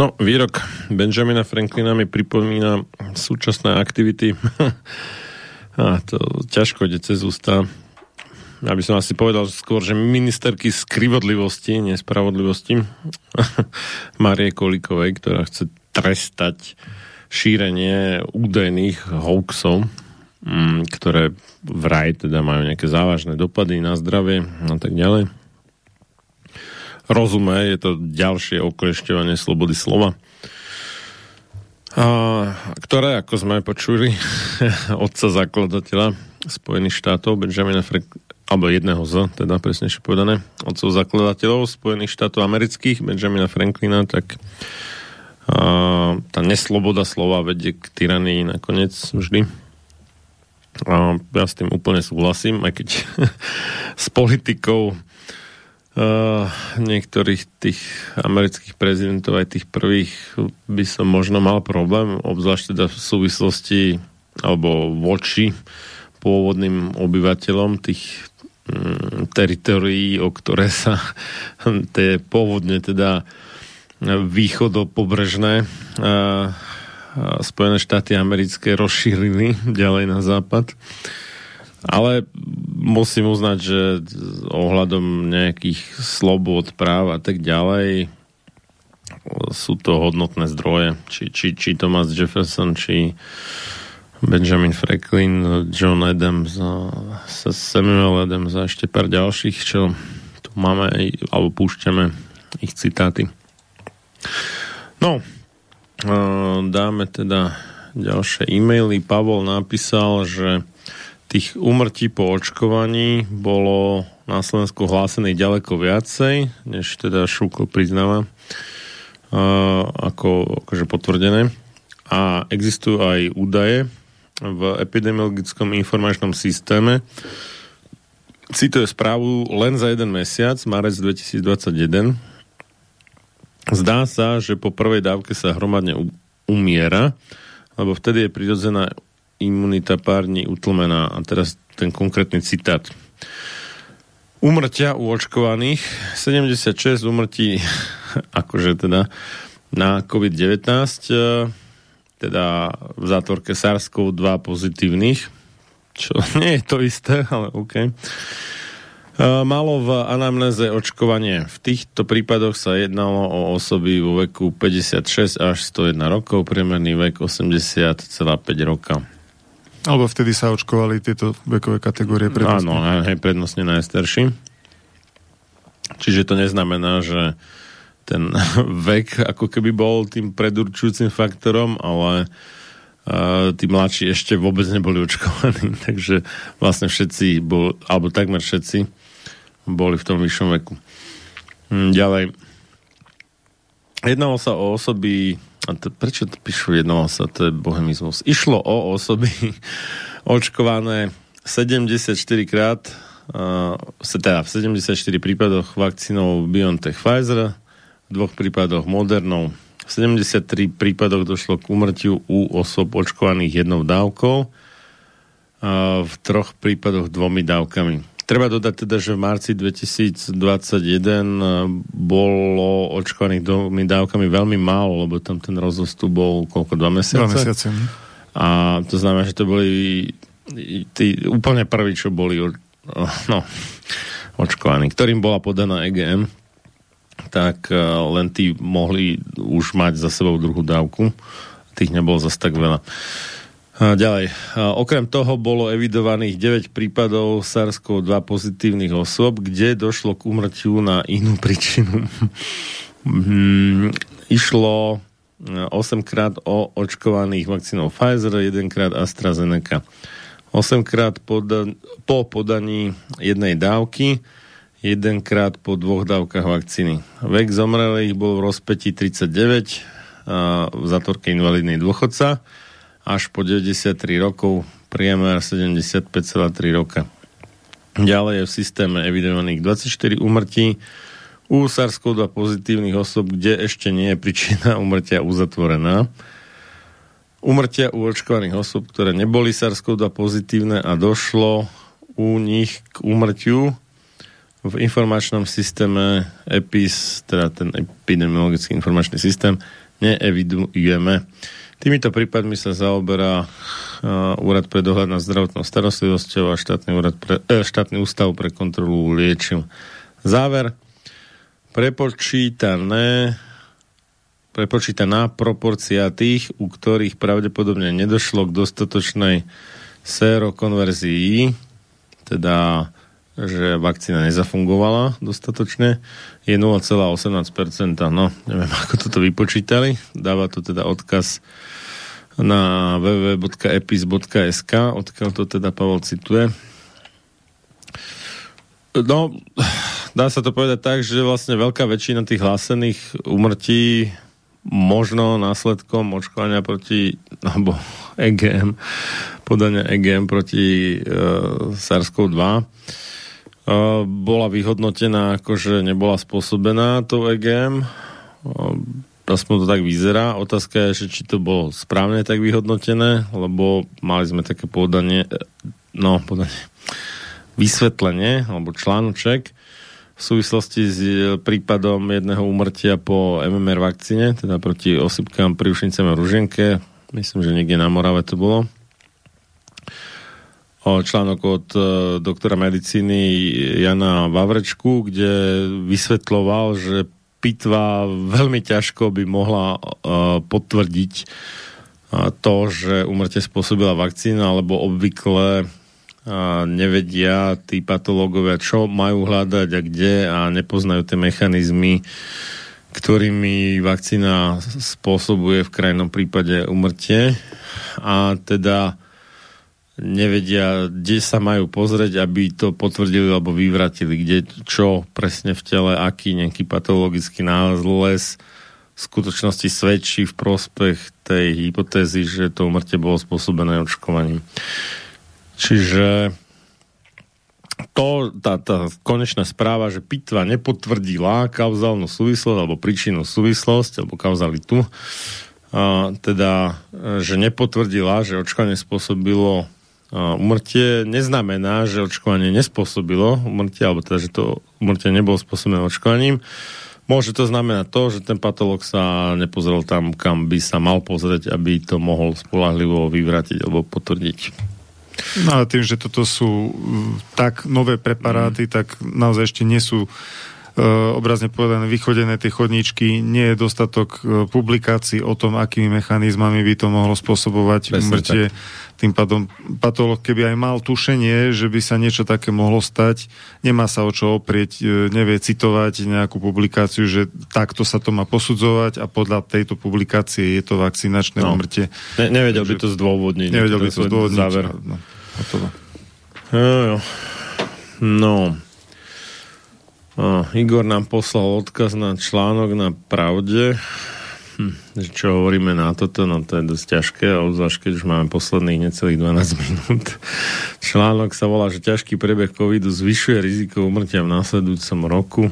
No, výrok Benjamina Franklina mi pripomína súčasné aktivity. A to ťažko ide cez ústa. Ja by som asi povedal skôr, že ministerky skrivodlivosti, nespravodlivosti Marie Kolikovej, ktorá chce trestať šírenie údajných hoaxov, mm, ktoré vraj teda majú nejaké závažné dopady na zdravie a tak ďalej rozumé, je to ďalšie oklešťovanie slobody slova. A, ktoré, ako sme počuli, otca zakladateľa Spojených štátov, Benjamina Frank, alebo jedného z, teda presnejšie povedané, otcov zakladateľov Spojených štátov amerických, Benjamina Franklina, tak a, tá nesloboda slova vedie k tyranii nakoniec vždy. A ja s tým úplne súhlasím, aj keď s politikou uh, niektorých tých amerických prezidentov, aj tých prvých, by som možno mal problém, obzvlášť teda v súvislosti alebo voči pôvodným obyvateľom tých um, teritorií, o ktoré sa tie pôvodne teda východopobrežné uh, Spojené štáty americké rozšírili ďalej na západ. Ale musím uznať, že ohľadom nejakých slobod, práv a tak ďalej sú to hodnotné zdroje. Či, či, či Thomas Jefferson, či Benjamin Franklin, John Adams, Samuel Adams a ešte pár ďalších, čo tu máme alebo púšťame ich citáty. No, dáme teda ďalšie e-maily. Pavol napísal, že tých úmrtí po očkovaní bolo na Slovensku hlásených ďaleko viacej, než teda Šúkol priznáva ako akože potvrdené. A existujú aj údaje v epidemiologickom informačnom systéme. Cituje správu len za jeden mesiac, marec 2021. Zdá sa, že po prvej dávke sa hromadne umiera, lebo vtedy je prirodzená imunita pár dní utlmená. A teraz ten konkrétny citát. Umrtia u očkovaných, 76 umrtí akože teda na COVID-19, e, teda v zátvorke SARS-CoV-2 pozitívnych, čo nie je to isté, ale OK. E, malo v anamnéze očkovanie. V týchto prípadoch sa jednalo o osoby vo veku 56 až 101 rokov, priemerný vek 80,5 roka. Alebo vtedy sa očkovali tieto vekové kategórie prednostne. Áno, hej, prednostne najstarší. Čiže to neznamená, že ten vek ako keby bol tým predurčujúcim faktorom, ale uh, tí mladší ešte vôbec neboli očkovaní, takže vlastne všetci, bol, alebo takmer všetci boli v tom vyššom veku. Hm, ďalej. Jednalo sa o osoby a to, prečo to píšu jedno sa, to je bohemizmus. Išlo o osoby očkované 74 krát, uh, teda v 74 prípadoch vakcínou BioNTech Pfizer, v dvoch prípadoch Modernou. V 73 prípadoch došlo k umrtiu u osob očkovaných jednou dávkou, uh, v troch prípadoch dvomi dávkami. Treba dodať teda, že v marci 2021 eh, bolo očkovaných dvomi dávkami veľmi málo, lebo tam ten rozostup bol koľko, dva mesiace? Dva mesiace. A to znamená, že to boli tí úplne prví, čo boli no, očkovaní, ktorým bola podaná EGM, tak eh, len tí mohli už mať za sebou druhú dávku. Tých nebolo zase tak veľa. A ďalej. Okrem toho bolo evidovaných 9 prípadov SARS-CoV-2 pozitívnych osôb, kde došlo k umrtiu na inú príčinu. Hmm, išlo 8 krát o očkovaných vakcínou Pfizer, 1 krát AstraZeneca. 8 krát po podaní jednej dávky, jedenkrát po dvoch dávkach vakcíny. Vek zomrelých bol v rozpetí 39, a v zatvorke invalidný dôchodca, až po 93 rokov, priemer 75,3 roka. Ďalej je v systéme evidovaných 24 umrtí u SARS-CoV-2 pozitívnych osob, kde ešte nie je príčina umrtia uzatvorená. Umrtia u očkovaných osob, ktoré neboli SARS-CoV-2 pozitívne a došlo u nich k umrtiu v informačnom systéme EPIS, teda ten epidemiologický informačný systém, neevidujeme. Týmito prípadmi sa zaoberá uh, Úrad pre dohľad nad zdravotnou starostlivosťou a štátny, úrad pre, eh, štátny ústav pre kontrolu liečiv. Záver. Prepočítané prepočítaná proporcia tých, u ktorých pravdepodobne nedošlo k dostatočnej sérokonverzii, teda že vakcína nezafungovala dostatočne, je 0,18%. No, neviem, ako toto vypočítali. Dáva to teda odkaz na www.epis.sk, odkiaľ to teda Pavel cituje. No, dá sa to povedať tak, že vlastne veľká väčšina tých hlásených umrtí možno následkom očkovania proti, alebo EGM, podania EGM proti e, SARS-CoV-2 e, bola vyhodnotená ako, že nebola spôsobená tou EGM. Aspoň to tak vyzerá. Otázka je, či to bolo správne tak vyhodnotené, lebo mali sme také podanie, e, no, podanie, vysvetlenie, alebo článoček v súvislosti s e, prípadom jedného úmrtia po MMR vakcíne, teda proti osypkám pri ušnicem a ruženke. Myslím, že niekde na Morave to bolo. Článok od e, doktora medicíny Jana Vavrečku, kde vysvetloval, že pitva veľmi ťažko by mohla e, potvrdiť e, to, že umrtie spôsobila vakcína, alebo obvykle nevedia tí patológovia, čo majú hľadať a kde a nepoznajú tie mechanizmy, ktorými vakcína spôsobuje v krajnom prípade umrtie. A teda nevedia, kde sa majú pozrieť, aby to potvrdili alebo vyvratili, kde čo presne v tele, aký nejaký patologický nález v skutočnosti svedčí v prospech tej hypotézy, že to umrtie bolo spôsobené očkovaním. Čiže to, tá, tá konečná správa, že pitva nepotvrdila kauzálnu súvislosť alebo príčinnú súvislosť alebo kauzalitu, a, teda, že nepotvrdila, že očkovanie spôsobilo umrtie, neznamená, že očkovanie nespôsobilo umrtie, alebo teda, že to umrtie nebolo spôsobené očkovaním. Môže to znamenať to, že ten patolog sa nepozrel tam, kam by sa mal pozrieť, aby to mohol spolahlivo vyvratiť alebo potvrdiť. No a tým, že toto sú mm, tak nové preparáty, mm. tak naozaj ešte nie sú obrazne povedané vychodené tie chodníčky, nie je dostatok e, publikácií o tom, akými mechanizmami by to mohlo spôsobovať umrtie. Tým pádom patolog, keby aj mal tušenie, že by sa niečo také mohlo stať, nemá sa o čo oprieť, e, nevie citovať nejakú publikáciu, že takto sa to má posudzovať a podľa tejto publikácie je to vakcinačné no. umrtie. Ne, nevedel by to zdôvodniť. Nevedel by to zdôvodniť. Záver. No, hotovo. Jo. No. Igor nám poslal odkaz na článok na Pravde Hm, čo hovoríme na toto, no to je dosť ťažké, obzvlášť keď už máme posledných necelých 12 minút. Článok sa volá, že ťažký priebeh covidu zvyšuje riziko umrtia v následujúcom roku.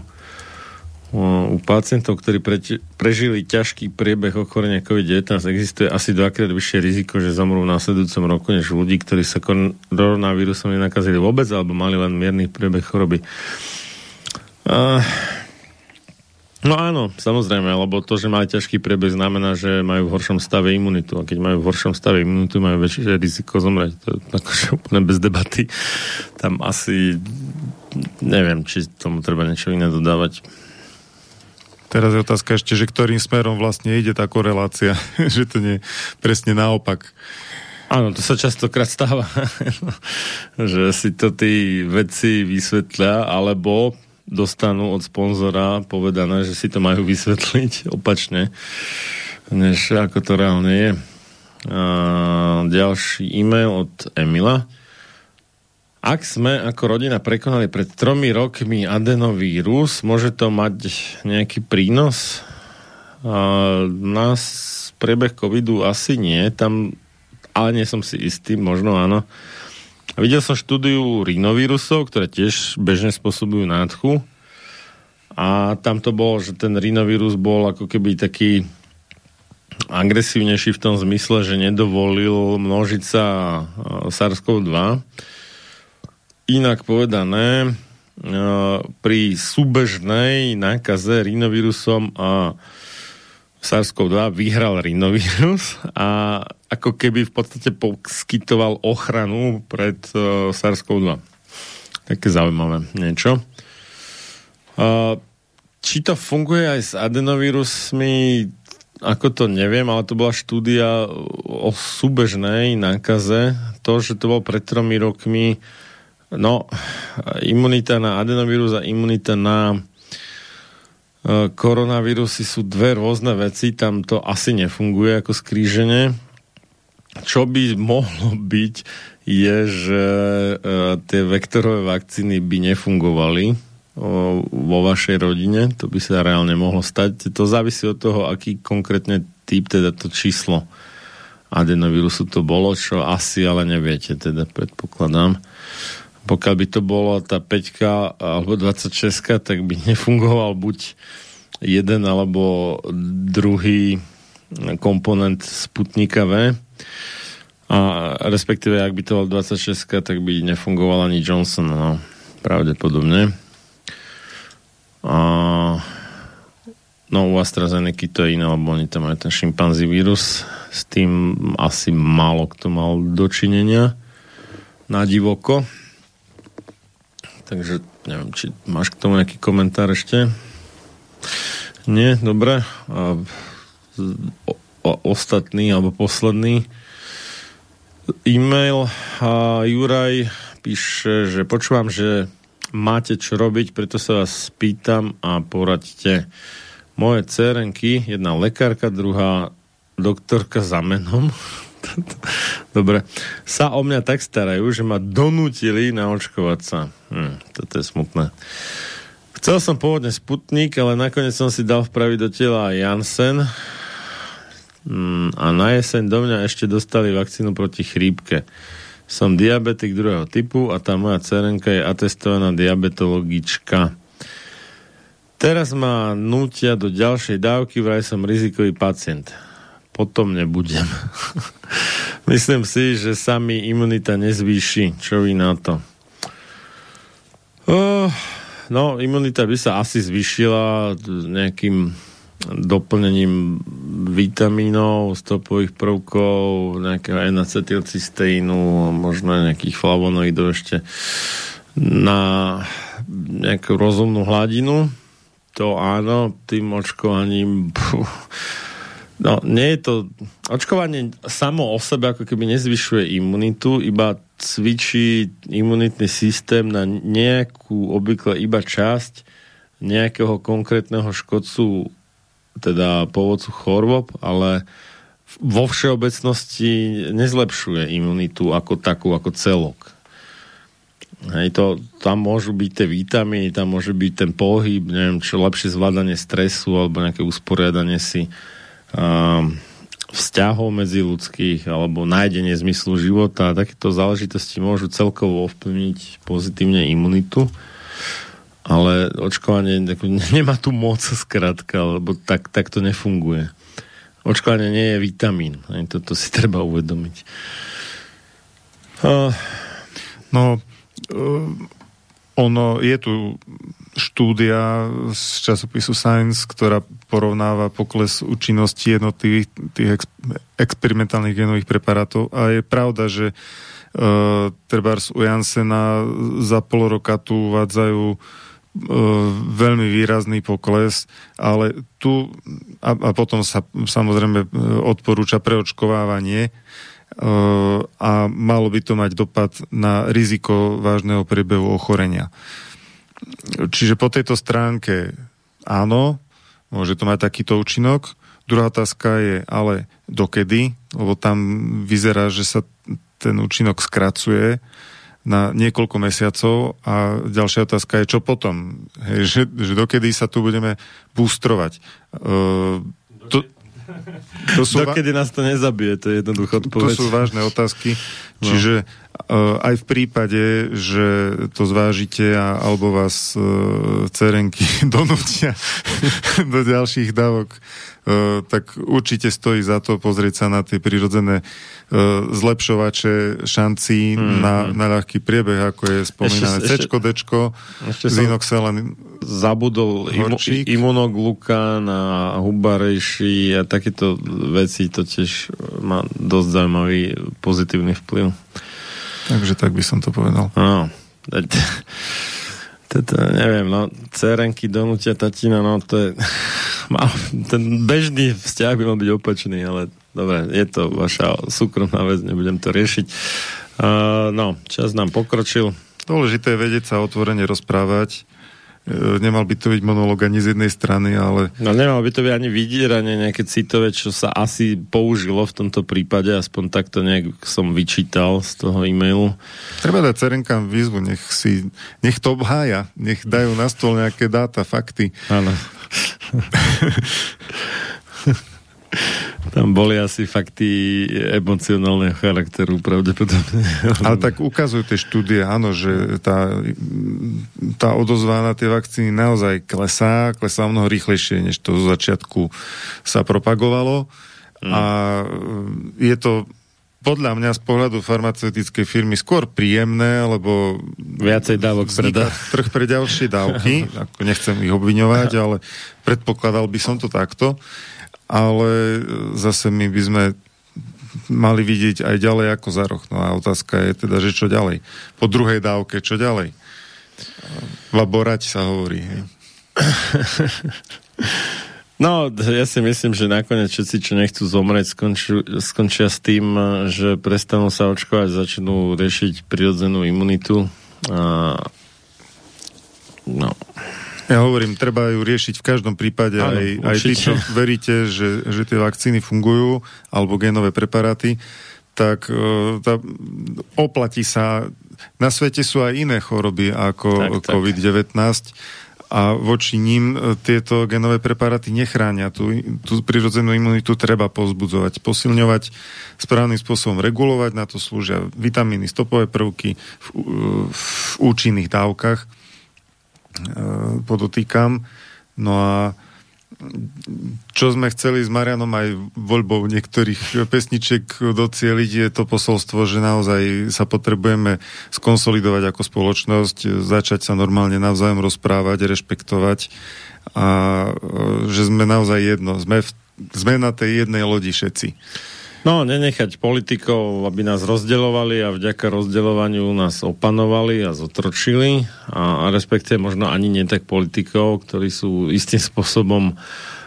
U pacientov, ktorí pre, prežili ťažký priebeh ochorenia COVID-19, existuje asi dvakrát vyššie riziko, že zomrú v následujúcom roku, než ľudí, ktorí sa koronavírusom nenakazili vôbec alebo mali len mierny priebeh choroby. Uh, No áno, samozrejme, lebo to, že majú ťažký priebeh, znamená, že majú v horšom stave imunitu. A keď majú v horšom stave imunitu, majú väčšie riziko zomrieť. To je akože úplne bez debaty. Tam asi neviem, či tomu treba niečo iné dodávať. Teraz je otázka ešte, že ktorým smerom vlastne ide tá korelácia, že to nie presne naopak. Áno, to sa častokrát stáva, že si to tí vedci vysvetlia, alebo dostanú od sponzora povedané, že si to majú vysvetliť opačne, než ako to reálne je. A ďalší e-mail od Emila. Ak sme ako rodina prekonali pred tromi rokmi adenovírus, môže to mať nejaký prínos? A nás priebeh covidu asi nie, tam, ale nie som si istý, možno áno. Videl som štúdiu rinovírusov, ktoré tiež bežne spôsobujú nádchu. A tam to bolo, že ten rinovírus bol ako keby taký agresívnejší v tom zmysle, že nedovolil množiť sa SARS-CoV-2 Inak povedané, e, pri súbežnej nákaze rinovírusom a SARS-CoV-2 vyhral rinovírus a ako keby v podstate poskytoval ochranu pred uh, SARS-CoV-2. Také zaujímavé niečo. Uh, či to funguje aj s adenovírusmi, ako to neviem, ale to bola štúdia o súbežnej nákaze. To, že to bol pred tromi rokmi, No, imunita na adenovírus a imunita na e, koronavírusy sú dve rôzne veci, tam to asi nefunguje ako skríženie. Čo by mohlo byť, je, že e, tie vektorové vakcíny by nefungovali vo vašej rodine, to by sa reálne mohlo stať. To závisí od toho, aký konkrétne typ, teda to číslo adenovírusu to bolo, čo asi ale neviete, teda predpokladám pokiaľ by to bolo tá 5 alebo 26, tak by nefungoval buď jeden alebo druhý komponent Sputnika V. A respektíve, ak by to bol 26, tak by nefungoval ani Johnson, no, pravdepodobne. A no u AstraZeneca to je iné, lebo oni tam majú ten šimpanzí vírus. S tým asi málo kto mal dočinenia na divoko. Takže neviem, či máš k tomu nejaký komentár ešte? Nie? Dobre. A, ostatný alebo posledný e-mail a Juraj píše, že počúvam, že máte čo robiť, preto sa vás spýtam a poradte. Moje cerenky, jedna lekárka, druhá doktorka za menom, Dobre. Sa o mňa tak starajú, že ma donútili naočkovať sa. Hm, toto je smutné. Chcel som pôvodne Sputnik, ale nakoniec som si dal vpraviť do tela Janssen. Hm, a na jeseň do mňa ešte dostali vakcínu proti chrípke. Som diabetik druhého typu a tá moja cerenka je atestovaná diabetologička. Teraz ma nútia do ďalšej dávky, vraj som rizikový pacient potom nebudem. Myslím si, že sa mi imunita nezvýši. Čo vy na to? Uh, no, imunita by sa asi zvýšila nejakým doplnením vitamínov, stopových prvkov, nejakého enacetylcysteínu, možno nejakých flavonoidov ešte na nejakú rozumnú hladinu. To áno, tým očkovaním No, nie je to... Očkovanie samo o sebe ako keby nezvyšuje imunitu, iba cvičí imunitný systém na nejakú obvykle iba časť nejakého konkrétneho škodcu, teda pôvodcu chorôb, ale vo všeobecnosti nezlepšuje imunitu ako takú, ako celok. Hej, to, tam môžu byť tie vitamíny, tam môže byť ten pohyb, neviem čo, lepšie zvládanie stresu alebo nejaké usporiadanie si vzťahov medzi ľudských alebo nájdenie zmyslu života takéto záležitosti môžu celkovo ovplyvniť pozitívne imunitu ale očkovanie nemá tu moc skrátka, lebo tak, tak to nefunguje. Očkovanie nie je vitamín. Aj toto si treba uvedomiť. Uh. No, uh, ono, je tu štúdia z časopisu Science, ktorá porovnáva pokles účinnosti jednotlivých tých ex, experimentálnych genových preparátov a je pravda, že uh, trebárs u Jansena za pol roka tu uvádzajú uh, veľmi výrazný pokles, ale tu a, a potom sa samozrejme odporúča preočkovávanie uh, a malo by to mať dopad na riziko vážneho priebehu ochorenia. Čiže po tejto stránke áno, môže to mať takýto účinok. Druhá otázka je, ale dokedy? Lebo tam vyzerá, že sa ten účinok skracuje na niekoľko mesiacov a ďalšia otázka je, čo potom? Hej, že, že dokedy sa tu budeme boostrovať? Uh, to, to sú Dokedy nás to nezabije, to je jednoducho odpoveď. To sú vážne otázky. No. Čiže uh, aj v prípade, že to zvážite a, alebo vás uh, cerenky donútia do ďalších dávok, uh, tak určite stojí za to pozrieť sa na tie prirodzené uh, zlepšovače šancí mm, na, na ľahký priebeh, ako je spomínané C, Dčko, Zinoxelen. Zabudol imu, imunoglukán a hubarejší a takéto veci to tiež má dosť zaujímavý pozitívny vplyv. Takže tak by som to povedal. No, toto, neviem, no, cerenky donútia tatina, no, to je, mal, ten bežný vzťah by mal byť opačný, ale dobre, je to vaša súkromná vec, nebudem to riešiť. Uh, no, čas nám pokročil. Dôležité je vedieť sa otvorene rozprávať, nemal by to byť monolog ani z jednej strany, ale... No nemal by to byť ani vydieranie nejaké citové, čo sa asi použilo v tomto prípade, aspoň takto nejak som vyčítal z toho e-mailu. Treba dať cerenkám výzvu, nech si, nech to obhája, nech dajú na stôl nejaké dáta, fakty. Áno. Tam boli asi fakty emocionálneho charakteru pravdepodobne. Ale tak ukazujú tie štúdie, áno, že tá, tá odozva na tie vakcíny naozaj klesá, klesá mnoho rýchlejšie, než to zo začiatku sa propagovalo. Mm. A je to podľa mňa z pohľadu farmaceutickej firmy skôr príjemné, lebo viacej dávok predá. trh pre ďalšie dávky, ako nechcem ich obviňovať, ale predpokladal by som to takto ale zase my by sme mali vidieť aj ďalej ako za roh. No a otázka je teda, že čo ďalej? Po druhej dávke, čo ďalej? Laborať sa hovorí. No, ja si myslím, že nakoniec všetci, čo nechcú zomrieť, skončia, skončia s tým, že prestanú sa očkovať, začnú riešiť prirodzenú imunitu. A... No, ja hovorím, treba ju riešiť v každom prípade Áno, aj, aj tí, čo veríte, že, že tie vakcíny fungujú, alebo genové preparáty, tak uh, tá, oplatí sa. Na svete sú aj iné choroby ako tak, COVID-19 a voči ním e, tieto genové preparáty nechránia. Tú, tú prirodzenú imunitu treba pozbudzovať, posilňovať, správnym spôsobom regulovať, na to slúžia vitamíny, stopové prvky v, v účinných dávkach E, podotýkam. No a čo sme chceli s Marianom aj voľbou niektorých pesniček docieliť, je to posolstvo, že naozaj sa potrebujeme skonsolidovať ako spoločnosť, začať sa normálne navzájom rozprávať, rešpektovať a e, že sme naozaj jedno. Sme, v, sme na tej jednej lodi všetci. No, nenechať politikov, aby nás rozdeľovali a vďaka rozdeľovaniu nás opanovali a zotročili a, a respektive možno ani nie tak politikov, ktorí sú istým spôsobom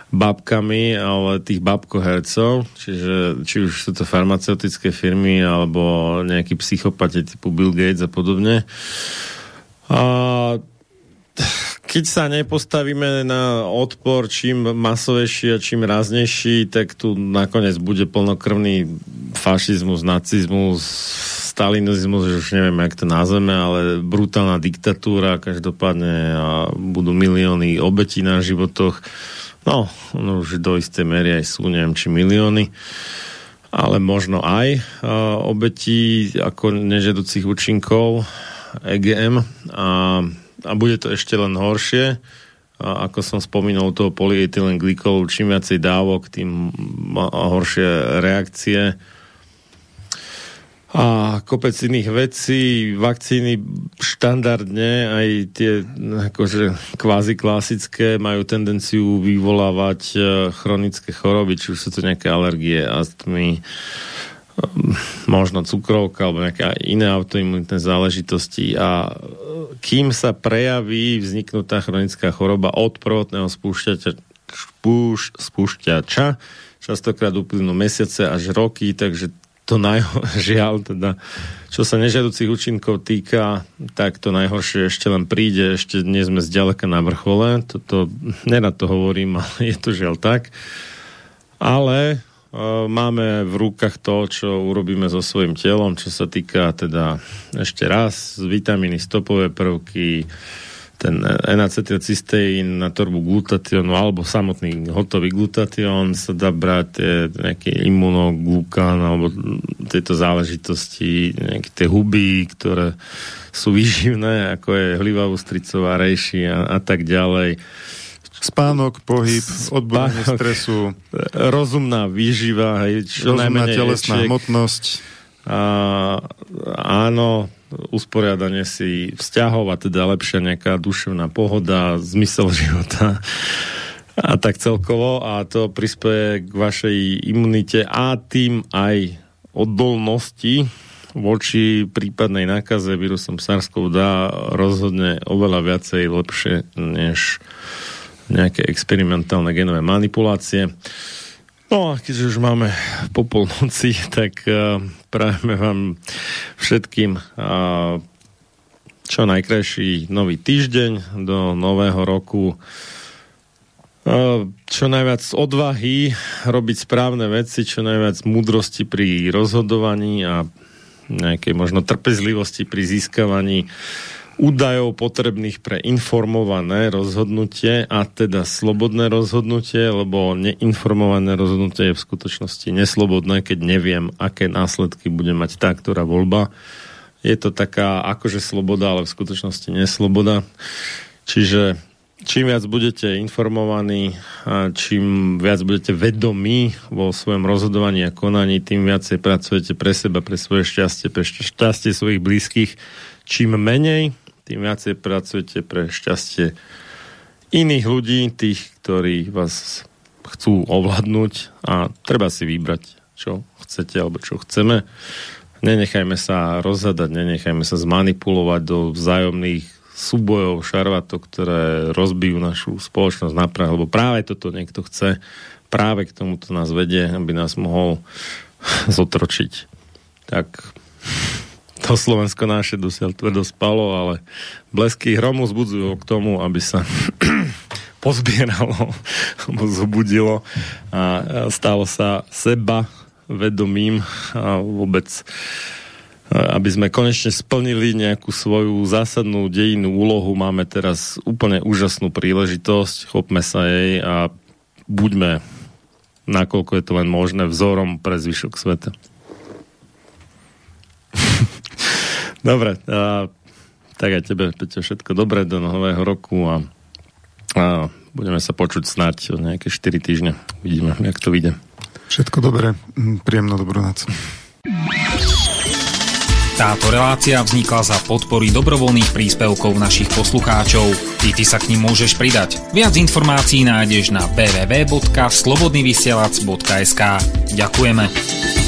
babkami, ale tých babkohercov, čiže či už sú to farmaceutické firmy alebo nejakí psychopati typu Bill Gates a podobne. A keď sa nepostavíme na odpor čím masovejší a čím ráznejší, tak tu nakoniec bude plnokrvný fašizmus, nacizmus, stalinizmus, že už neviem, jak to nazveme, ale brutálna diktatúra každopádne a budú milióny obetí na životoch. No, no už do istej miery aj sú, neviem, či milióny ale možno aj obetí ako nežedúcich účinkov EGM a a bude to ešte len horšie. A ako som spomínal toho polyetylen glykolu, čím viacej dávok, tým horšie reakcie. A kopec iných vecí, vakcíny štandardne, aj tie akože kvázi klasické, majú tendenciu vyvolávať e, chronické choroby, či už sú to nejaké alergie, astmy, možno cukrovka alebo nejaké iné autoimunitné záležitosti a kým sa prejaví vzniknutá chronická choroba od prvotného spúšťača, spúš, spúšťača častokrát uplynú mesiace až roky, takže to najžiaľ, teda, čo sa nežiaducich účinkov týka, tak to najhoršie ešte len príde, ešte nie sme zďaleka na vrchole, toto, nerad to hovorím, ale je to žiaľ tak. Ale máme v rukách to, čo urobíme so svojím telom, čo sa týka teda ešte raz vitamíny, stopové prvky, ten enacetylcysteín na torbu glutationu alebo samotný hotový glutatión sa dá brať tie, nejaký imunoglukán alebo tieto záležitosti, nejaké tie huby, ktoré sú výživné, ako je hliva ústricová, rejši a, a tak ďalej. Spánok, pohyb, Spánok. stresu, Rozumná výživa, hej, čo rozumná telesná ječiek. hmotnosť. A, áno, usporiadanie si vzťahov a teda lepšia nejaká duševná pohoda, zmysel života a tak celkovo a to prispieje k vašej imunite a tým aj odolnosti voči prípadnej nákaze vírusom SARS-CoV dá rozhodne oveľa viacej lepšie než nejaké experimentálne genové manipulácie. No a keďže už máme po polnoci, tak uh, prajeme vám všetkým uh, čo najkrajší nový týždeň do nového roku. Uh, čo najviac odvahy, robiť správne veci, čo najviac múdrosti pri rozhodovaní a nejakej možno trpezlivosti pri získavaní údajov potrebných pre informované rozhodnutie a teda slobodné rozhodnutie, lebo neinformované rozhodnutie je v skutočnosti neslobodné, keď neviem, aké následky bude mať tá, ktorá voľba. Je to taká akože sloboda, ale v skutočnosti nesloboda. Čiže čím viac budete informovaní a čím viac budete vedomí vo svojom rozhodovaní a konaní, tým viacej pracujete pre seba, pre svoje šťastie, pre šťastie svojich blízkych. Čím menej, tým viacej pracujete pre šťastie iných ľudí, tých, ktorí vás chcú ovládnuť a treba si vybrať, čo chcete alebo čo chceme. Nenechajme sa rozhadať, nenechajme sa zmanipulovať do vzájomných súbojov, šarvatok, ktoré rozbijú našu spoločnosť na prach, lebo práve toto niekto chce, práve k tomuto nás vedie, aby nás mohol zotročiť. Tak to Slovensko naše dosiaľ tvrdo spalo, ale blesky hromu zbudzujú k tomu, aby sa pozbieralo, zobudilo a stalo sa seba vedomím a vôbec aby sme konečne splnili nejakú svoju zásadnú dejinnú úlohu. Máme teraz úplne úžasnú príležitosť, chopme sa jej a buďme, nakoľko je to len možné, vzorom pre zvyšok sveta. Dobre, a, tak aj tebe, Peťo, všetko dobré do nového roku a, a budeme sa počuť snáď o nejaké 4 týždne. Vidíme, jak to vyjde. Všetko dobré, príjemnú dobrú noc. Táto relácia vznikla za podpory dobrovoľných príspevkov našich poslucháčov. I ty sa k ním môžeš pridať. Viac informácií nájdeš na www.slobodnyvysielac.sk Ďakujeme.